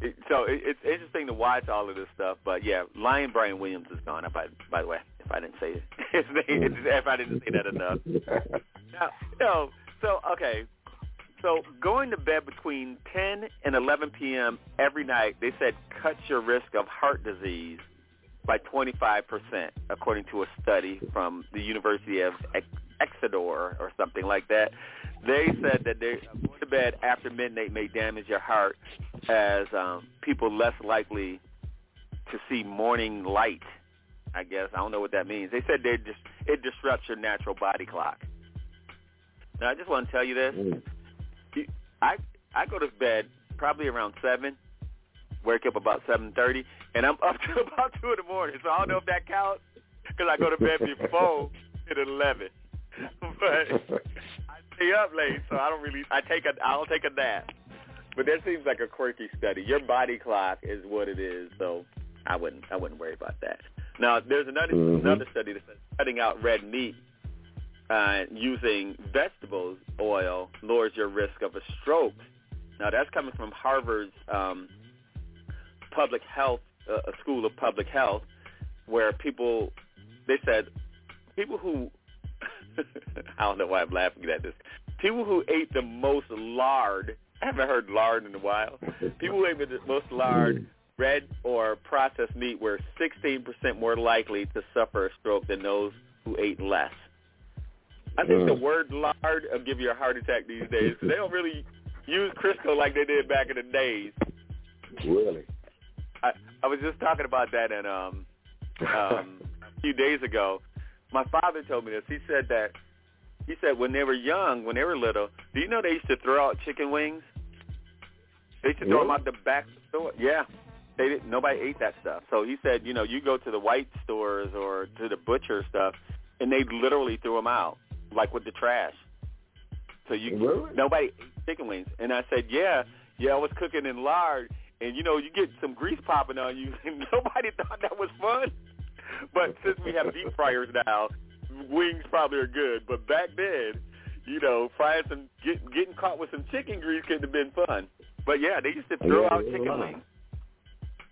it, so it, it's interesting to watch all of this stuff. But yeah, Lion Brian Williams is gone. By by the way, if I didn't say his <laughs> name, if I didn't say that enough. <laughs> Now, no. So okay. So going to bed between 10 and 11 p.m. every night, they said cuts your risk of heart disease by 25 percent, according to a study from the University of Ex- Exeter or something like that. They said that they going to bed after midnight may damage your heart, as um, people less likely to see morning light. I guess I don't know what that means. They said they just it disrupts your natural body clock. Now I just want to tell you this. Mm. I I go to bed probably around seven, wake up about seven thirty, and I'm <laughs> up to about two in the morning. So I don't know if that counts because I go to bed before <laughs> at eleven. But I stay up late, so I don't really. I take a I don't take a nap. But that seems like a quirky study. Your body clock is what it is, so I wouldn't I wouldn't worry about that. Now there's another Mhm. another study that says cutting out red meat uh, using vegetables oil lowers your risk of a stroke. Now that's coming from Harvard's um, public health, uh, school of public health, where people they said people who <laughs> I don't know why I'm laughing at this. people who ate the most lard. <laughs> I haven't heard lard in a while. People who ate the most lard, red or processed meat, were 16% more likely to suffer a stroke than those who ate less. I think the Mm. word lard will give you a heart attack these days they don't really use Crisco like they did back in the days. Really? I, I was just talking about that in um, um, a few days ago. My father told me this. He said that he said when they were young, when they were little, do you know they used to throw out chicken wings? They used to throw them out the back store. Yeah, they didn't. Nobody ate that stuff. So he said, you know, you go to the white stores or to the butcher stuff, and they literally threw them out like with the trash. So you Really? nobody ate chicken wings, and I said, yeah, yeah, I was cooking in lard, and you know, you get some grease popping on you, <laughs> and nobody thought that was fun. But since we have deep fryers now, wings probably are good. But back then, you know, frying some, get, getting caught with some chicken grease could have been fun. But yeah, they used to throw Yeah, out chicken wings.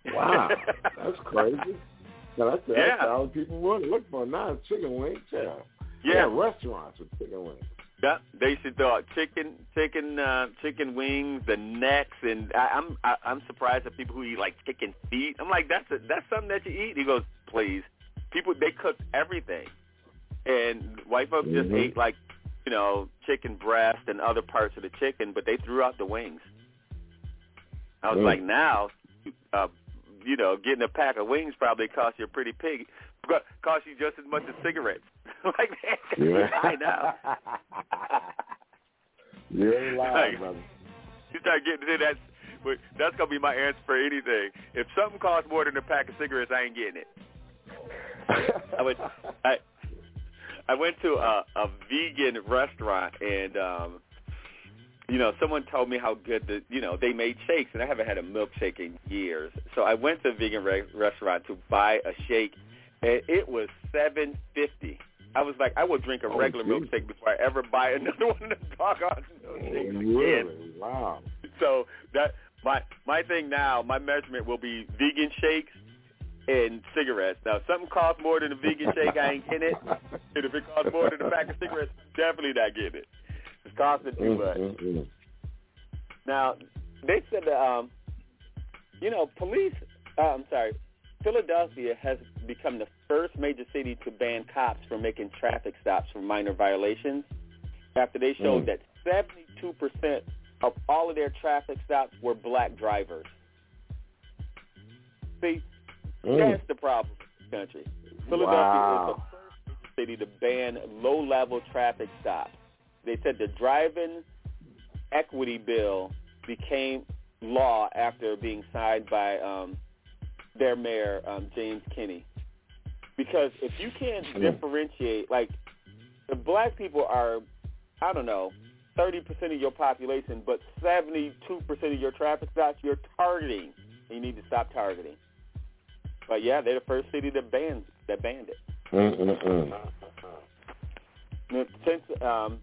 Wow, <laughs> that's crazy. Now that's, that's Yeah. all people want to look for now. Chicken wings, yeah. Yeah. restaurants with chicken wings. Yeah, they should throw out chicken, chicken, uh, chicken wings, the necks, and I, I'm I, I'm surprised at people who eat like chicken feet. I'm like, that's a, that's something that you eat. He goes, please, people they cooked everything, and white folks just Mhm. ate like, you know, chicken breast and other parts of the chicken, but they threw out the wings. I was Mm. like, now, uh, you know, getting a pack of wings probably cost you a pretty pig, cost you just as much as cigarettes. <laughs> like, Yeah. I know. You ain't lying, Like- brother. You start getting into that. But that's gonna be my answer for anything. If something costs more than a pack of cigarettes, I ain't getting it. I would. I I went to a, a vegan restaurant and um you know someone told me how good the you know they made shakes and I haven't had a milkshake in years. So I went to a vegan re- restaurant to buy a shake and it was seven fifty. I was like, I will drink a Oh, regular geez. milkshake before I ever buy <laughs> another one of the doggone milkshakes again. Really? Wow. So that my my thing now, my measurement will be vegan shakes and cigarettes. Now, if something costs more than a vegan shake, I ain't getting it. And if it costs more than a pack of cigarettes, definitely not getting it. It's costing too much. Mm-mm-mm. Now, they said that, um, you know, police, uh, I'm sorry, Philadelphia has become the first major city to ban cops from making traffic stops for minor violations after they showed Mm. that 72% of all of their traffic stops were black drivers. See, Mm. that's the problem in this country. Philadelphia Wow. is the first city to ban low-level traffic stops. They said the driving equity bill became law after being signed by um, their mayor, um, James Kenney. Because if you can't differentiate, like, the black people are, I don't know, 30% of your population, but 72% of your traffic stops you're targeting. And you need to stop targeting. But yeah, they're the first city that banned that banned it. Mm-mm-mm. Since um,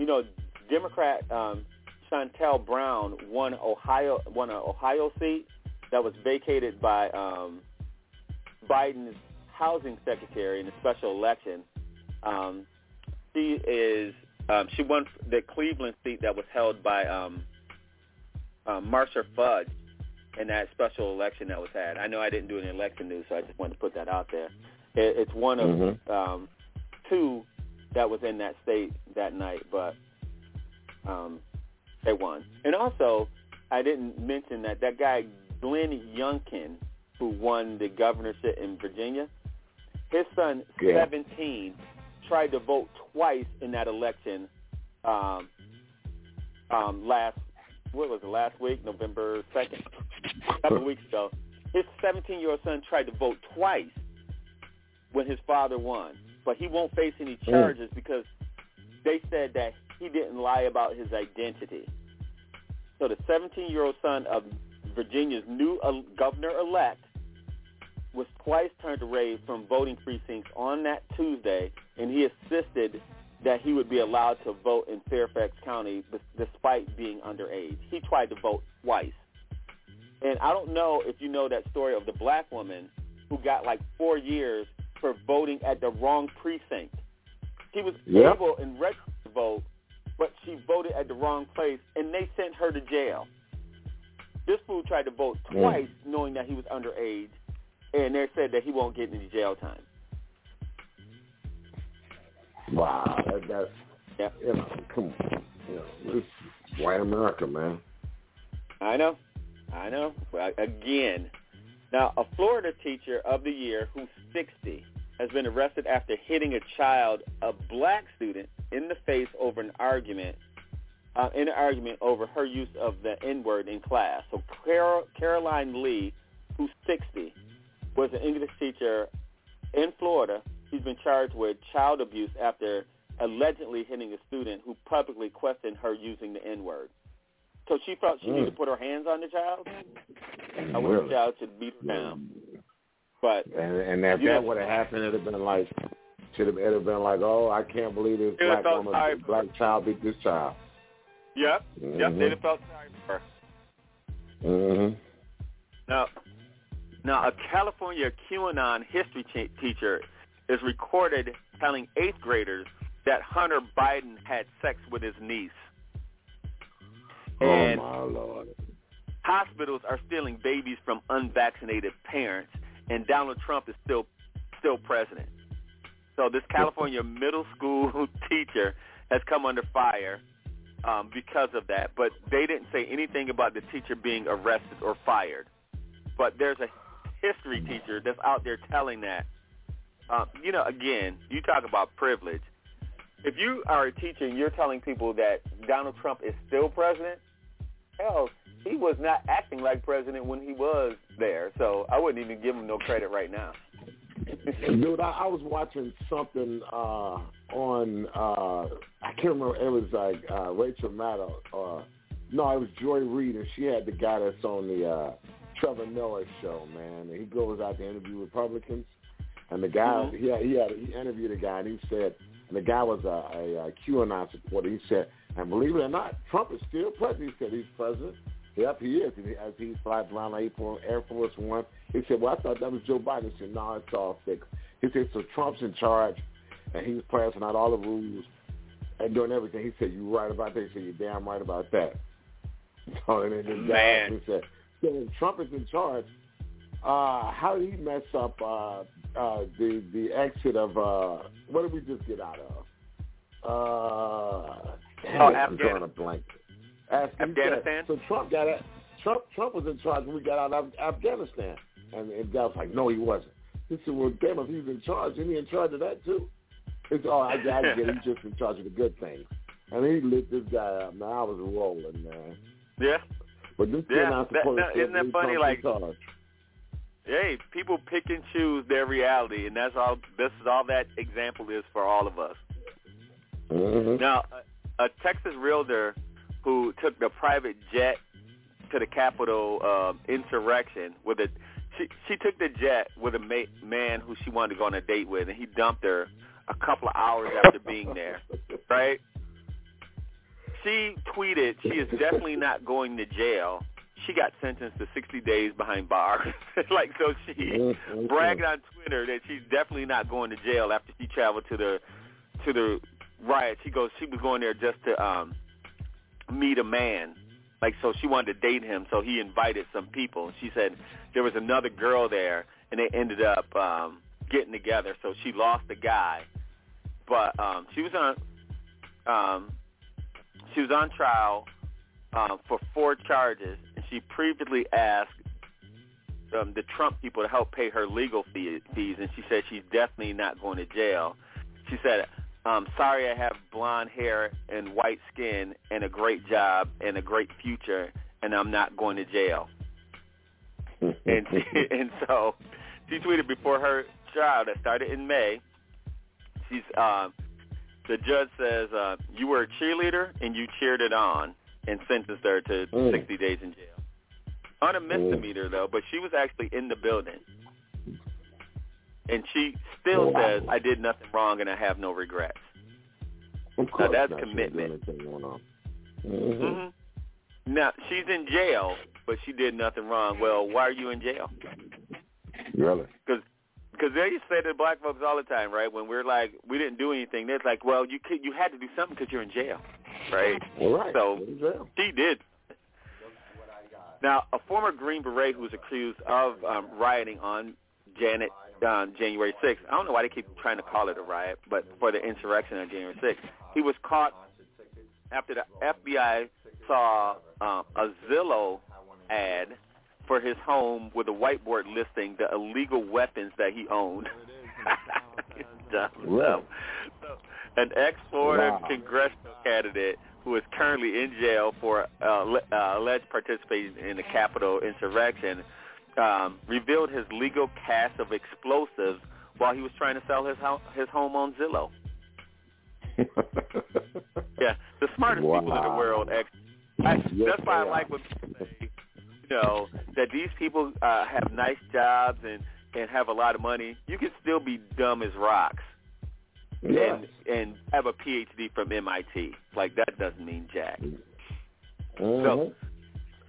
you know, Democrat um, Shontel Brown won Ohio won an Ohio seat that was vacated by um, Biden's housing secretary in a special election. Um, she is um, she won the Cleveland seat that was held by um, um, Marcia Fudge in that special election that was had. I know I didn't do any election news, so I just wanted to put that out there. It, it's one of Mhm. um, two that was in that state that night, but um, they won. And also, I didn't mention that that guy Glenn Youngkin, who won the governorship in Virginia, his son, Yeah. 17, tried to vote twice in that election um, um, last, what was it, last week, November 2nd, a couple weeks ago. His 17-year-old son tried to vote twice when his father won, but he won't face any mm. charges because they said that he didn't lie about his identity. So the 17-year-old son of Virginia's new governor-elect was twice turned away from voting precincts on that Tuesday, and he insisted that he would be allowed to vote in Fairfax County despite being underage. He tried to vote twice. And I don't know if you know that story of the black woman who got like four years for voting at the wrong precinct. He was Yep. able and registered to vote, but she voted at the wrong place, and they sent her to jail. This fool tried to vote twice, knowing that he was underage, and they said that he won't get any jail time. Wow, that, that's Yeah. you know, come on, you know, this is white America, man. I know, I know. But again, now a Florida teacher of the year who's 60 has been arrested after hitting a child, a black student, in the face over an argument, uh, in an argument over her use of the N-word in class. So Carol, Caroline Lee, who's 60, was an English teacher in Florida. She's been charged with child abuse after allegedly hitting a student who publicly questioned her using the N-word. So she felt she needed to put her hands on the child. I wish Really? the child should beat her down. But And and if that would have happened, it'd have been like, should have it'd have been like, oh, I can't believe this black woman, this black child beat this child. yep, yep, Mhm. they'd have felt sorry for her. hmm Now, now a California QAnon history ch- teacher is recorded telling eighth graders that Hunter Biden had sex with his niece. And oh my lord. hospitals are stealing babies from unvaccinated parents, and Donald Trump is still still president. So this California middle school <laughs> teacher has come under fire um, because of that. But they didn't say anything about the teacher being arrested or fired. But there's a history teacher that's out there telling that. Um, you know, again, you talk about privilege. If you are a teacher and you're telling people that Donald Trump is still president, hell, he was not acting like president when he was there. So I wouldn't even give him no credit right now. Dude, I, I was watching something uh on uh I can't remember it was like uh Rachel Maddow uh no, it was Joy Reid and she had the guy that's on the uh Trevor Noah show, man. And he goes out to interview Republicans and the guy Mhm. he had, he had he interviewed a guy and he said and the guy was a, a, a QAnon supporter. He said, and believe it or not, Trump is still president. He said he's president. Yep, he is. He- As he flies around Air Force, Air Force One, he said, "Well, I thought that was Joe Biden." He said, "No, it's all fixed." He said, "So Trump's in charge, and he's passing out all the rules and doing everything." He said, "You're right about that?" He said, "You're damn right about that." <laughs> So and then Man. he said, "So if Trump is in charge, uh, how did he mess up uh, uh, the the exit of uh, what did we just get out of? Uh, damn Oh, I'm drawing a blank. Afghanistan. So Trump got it. Trump Trump was in charge when we got out of Afghanistan, and, and guy was like, "No, he wasn't." He said, "Well, damn, if he's in charge, isn't he in charge of that too?" It's oh, I, I get it. He's just in charge of the good things. And he lit this guy up. Man, I was rolling, man. Yeah. But this Yeah, not supposed that- to isn't that be funny, like- in charge. Hey, people pick and choose their reality, and that's all. This is all that example is for all of us. Mhm. Now, a, Texas realtor who took the private jet to the Capitol um, insurrection with a she she took the jet with a ma- man who she wanted to go on a date with, and he dumped her a couple of hours after being there. <laughs> Right? She tweeted she is definitely not going to jail. She got sentenced to 60 days behind bars. <laughs> like so, she bragged on Twitter that she's definitely not going to jail after she traveled to the to the riot. She goes, she was going there just to um meet a man. Like so, she wanted to date him. So he invited some people. She said there was another girl there, and they ended up um getting together. So she lost the guy, but um she was on um she was on trial um, for four charges, and she previously asked um, the Trump people to help pay her legal fee, fees, and she said she's definitely not going to jail. She said, um, "Sorry, I have blonde hair and white skin and a great job and a great future, and I'm not going to jail." <laughs> and she, <laughs> and so she tweeted before her trial that started in May. She's um, the judge says uh, you were a cheerleader and you cheered it on, and sentenced her to Mm. 60 days in jail. On a misdemeanor though, but she was actually in the building, and she still Wow. says I did nothing wrong and I have no regrets. Of Now that's not. She didn't do commitment. anything going on. hmm Mhm. Now she's in jail, but she did nothing wrong. Well, why are you in jail? Really? Because because they say to black folks all the time, right? When we're like, we didn't do anything, they're like, well, you could, you had to do something because you're in jail. right? All right. So she did. Now, a former Green Beret who was accused of um, rioting on Janet on January 6th. I don't know why they keep trying to call it a riot, but for the insurrection on January 6th, he was caught after the FBI saw um, a Zillow ad for his home with a whiteboard listing the illegal weapons that he owned. <laughs> Dumb stuff. An ex-Florida Wow. congressional candidate who is currently in jail for uh, uh, alleged participation in the Capitol insurrection um, revealed his legal cache of explosives while he was trying to sell his ho- his home on Zillow. <laughs> Yeah, the smartest people in the world. Ex- I, Yes, that's why I like when people say, you know, that these people uh, have nice jobs and and have a lot of money. You can still be dumb as rocks Yes. and and have a PhD from MIT. Like that doesn't mean jack. Mhm. So,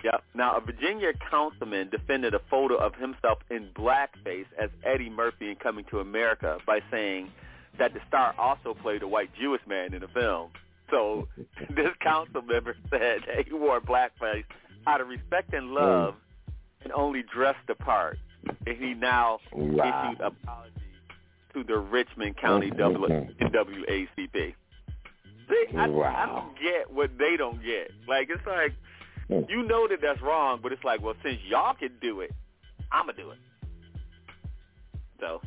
yeah. Now, a Virginia councilman defended a photo of himself in blackface as Eddie Murphy in Coming to America by saying that the star also played a white Jewish man in the film. So <laughs> this council member said that he wore blackface out of respect and love and only dressed the part. And he now Wow. issued apology to the Richmond County Mhm. NAACP. See, I, I don't get what they don't get. Like it's like you know that that's wrong, but it's like, well, since y'all can do it, I'm gonna do it. So,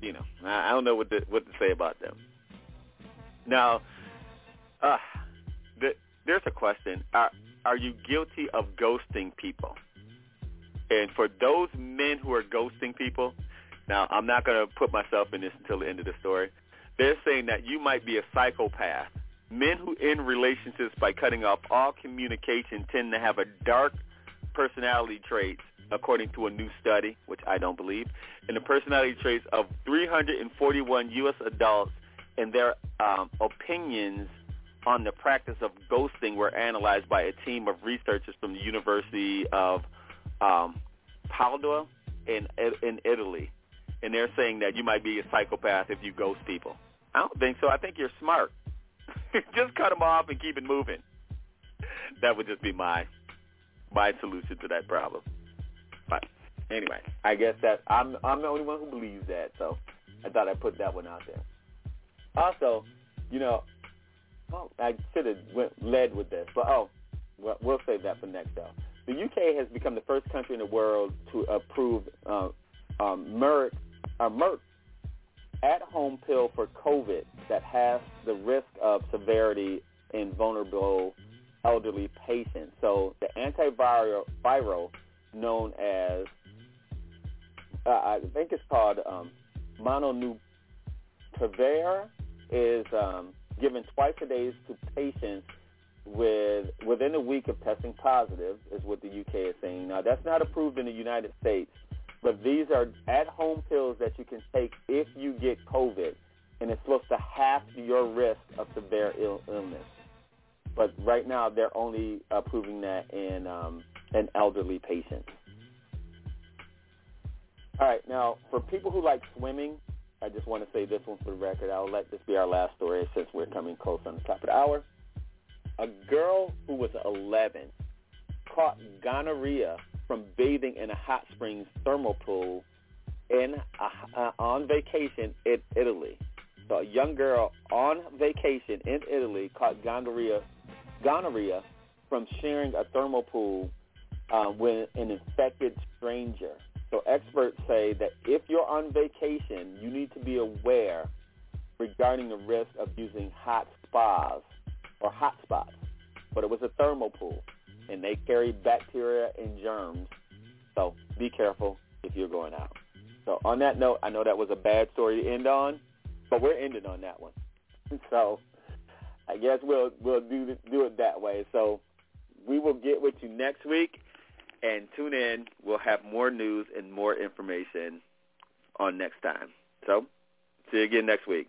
you know, I, I don't know what to, what to say about them. Now, uh, the, there's a question: Are are you guilty of ghosting people? And for those men who are ghosting people, now I'm not to put myself in this until the end of the story. They're saying that you might be a psychopath. Men who end relationships by cutting off all communication tend to have a dark personality traits, according to a new study, which I don't believe. And the personality traits of 341 U.S. adults and their um, opinions on the practice of ghosting were analyzed by a team of researchers from the University of um, Padua in in Italy, and they're saying that you might be a psychopath if you ghost people. I don't think so. I think you're smart. <laughs> just cut them off and keep it moving. That would just be my my solution to that problem. But anyway, I guess that I'm I'm the only one who believes that, so I thought I'd put that one out there. Also, you know, oh, I should have went led with this, but oh, well, we'll save that for next show. The UK has become the first country in the world to approve uh, um, Merck, uh, Merck at-home pill for COVID that has the risk of severity in vulnerable elderly patients. So the antiviral viral known as, uh, I think it's called um, molnupiravir, is um, given twice a day to patients with within a week of testing positive, is what the UK is saying. Now that's not approved in the United States, but these are at-home pills that you can take if you get COVID, and it's supposed to half your risk of severe Ill- illness. But right now they're only approving that in um, in elderly patient. All right, now for people who like swimming, I just want to say this one for the record. I'll let this be our last story since we're coming close on the top of the hour. A girl who was 11 caught gonorrhea from bathing in a hot springs thermal pool in uh, uh, on vacation in Italy. So a young girl on vacation in Italy caught gonorrhea gonorrhea from sharing a thermal pool uh, with an infected stranger. So experts say that if you're on vacation, you need to be aware regarding the risk of using hot spas or hot spots. But it was a thermal pool, and they carry bacteria and germs. So be careful if you're going out. So on that note, I know that was a bad story to end on, but we're ending on that one. <laughs> So I guess we'll we'll do do it that way. So we will get with you next week and tune in. We'll have more news and more information on next time. So see you again next week.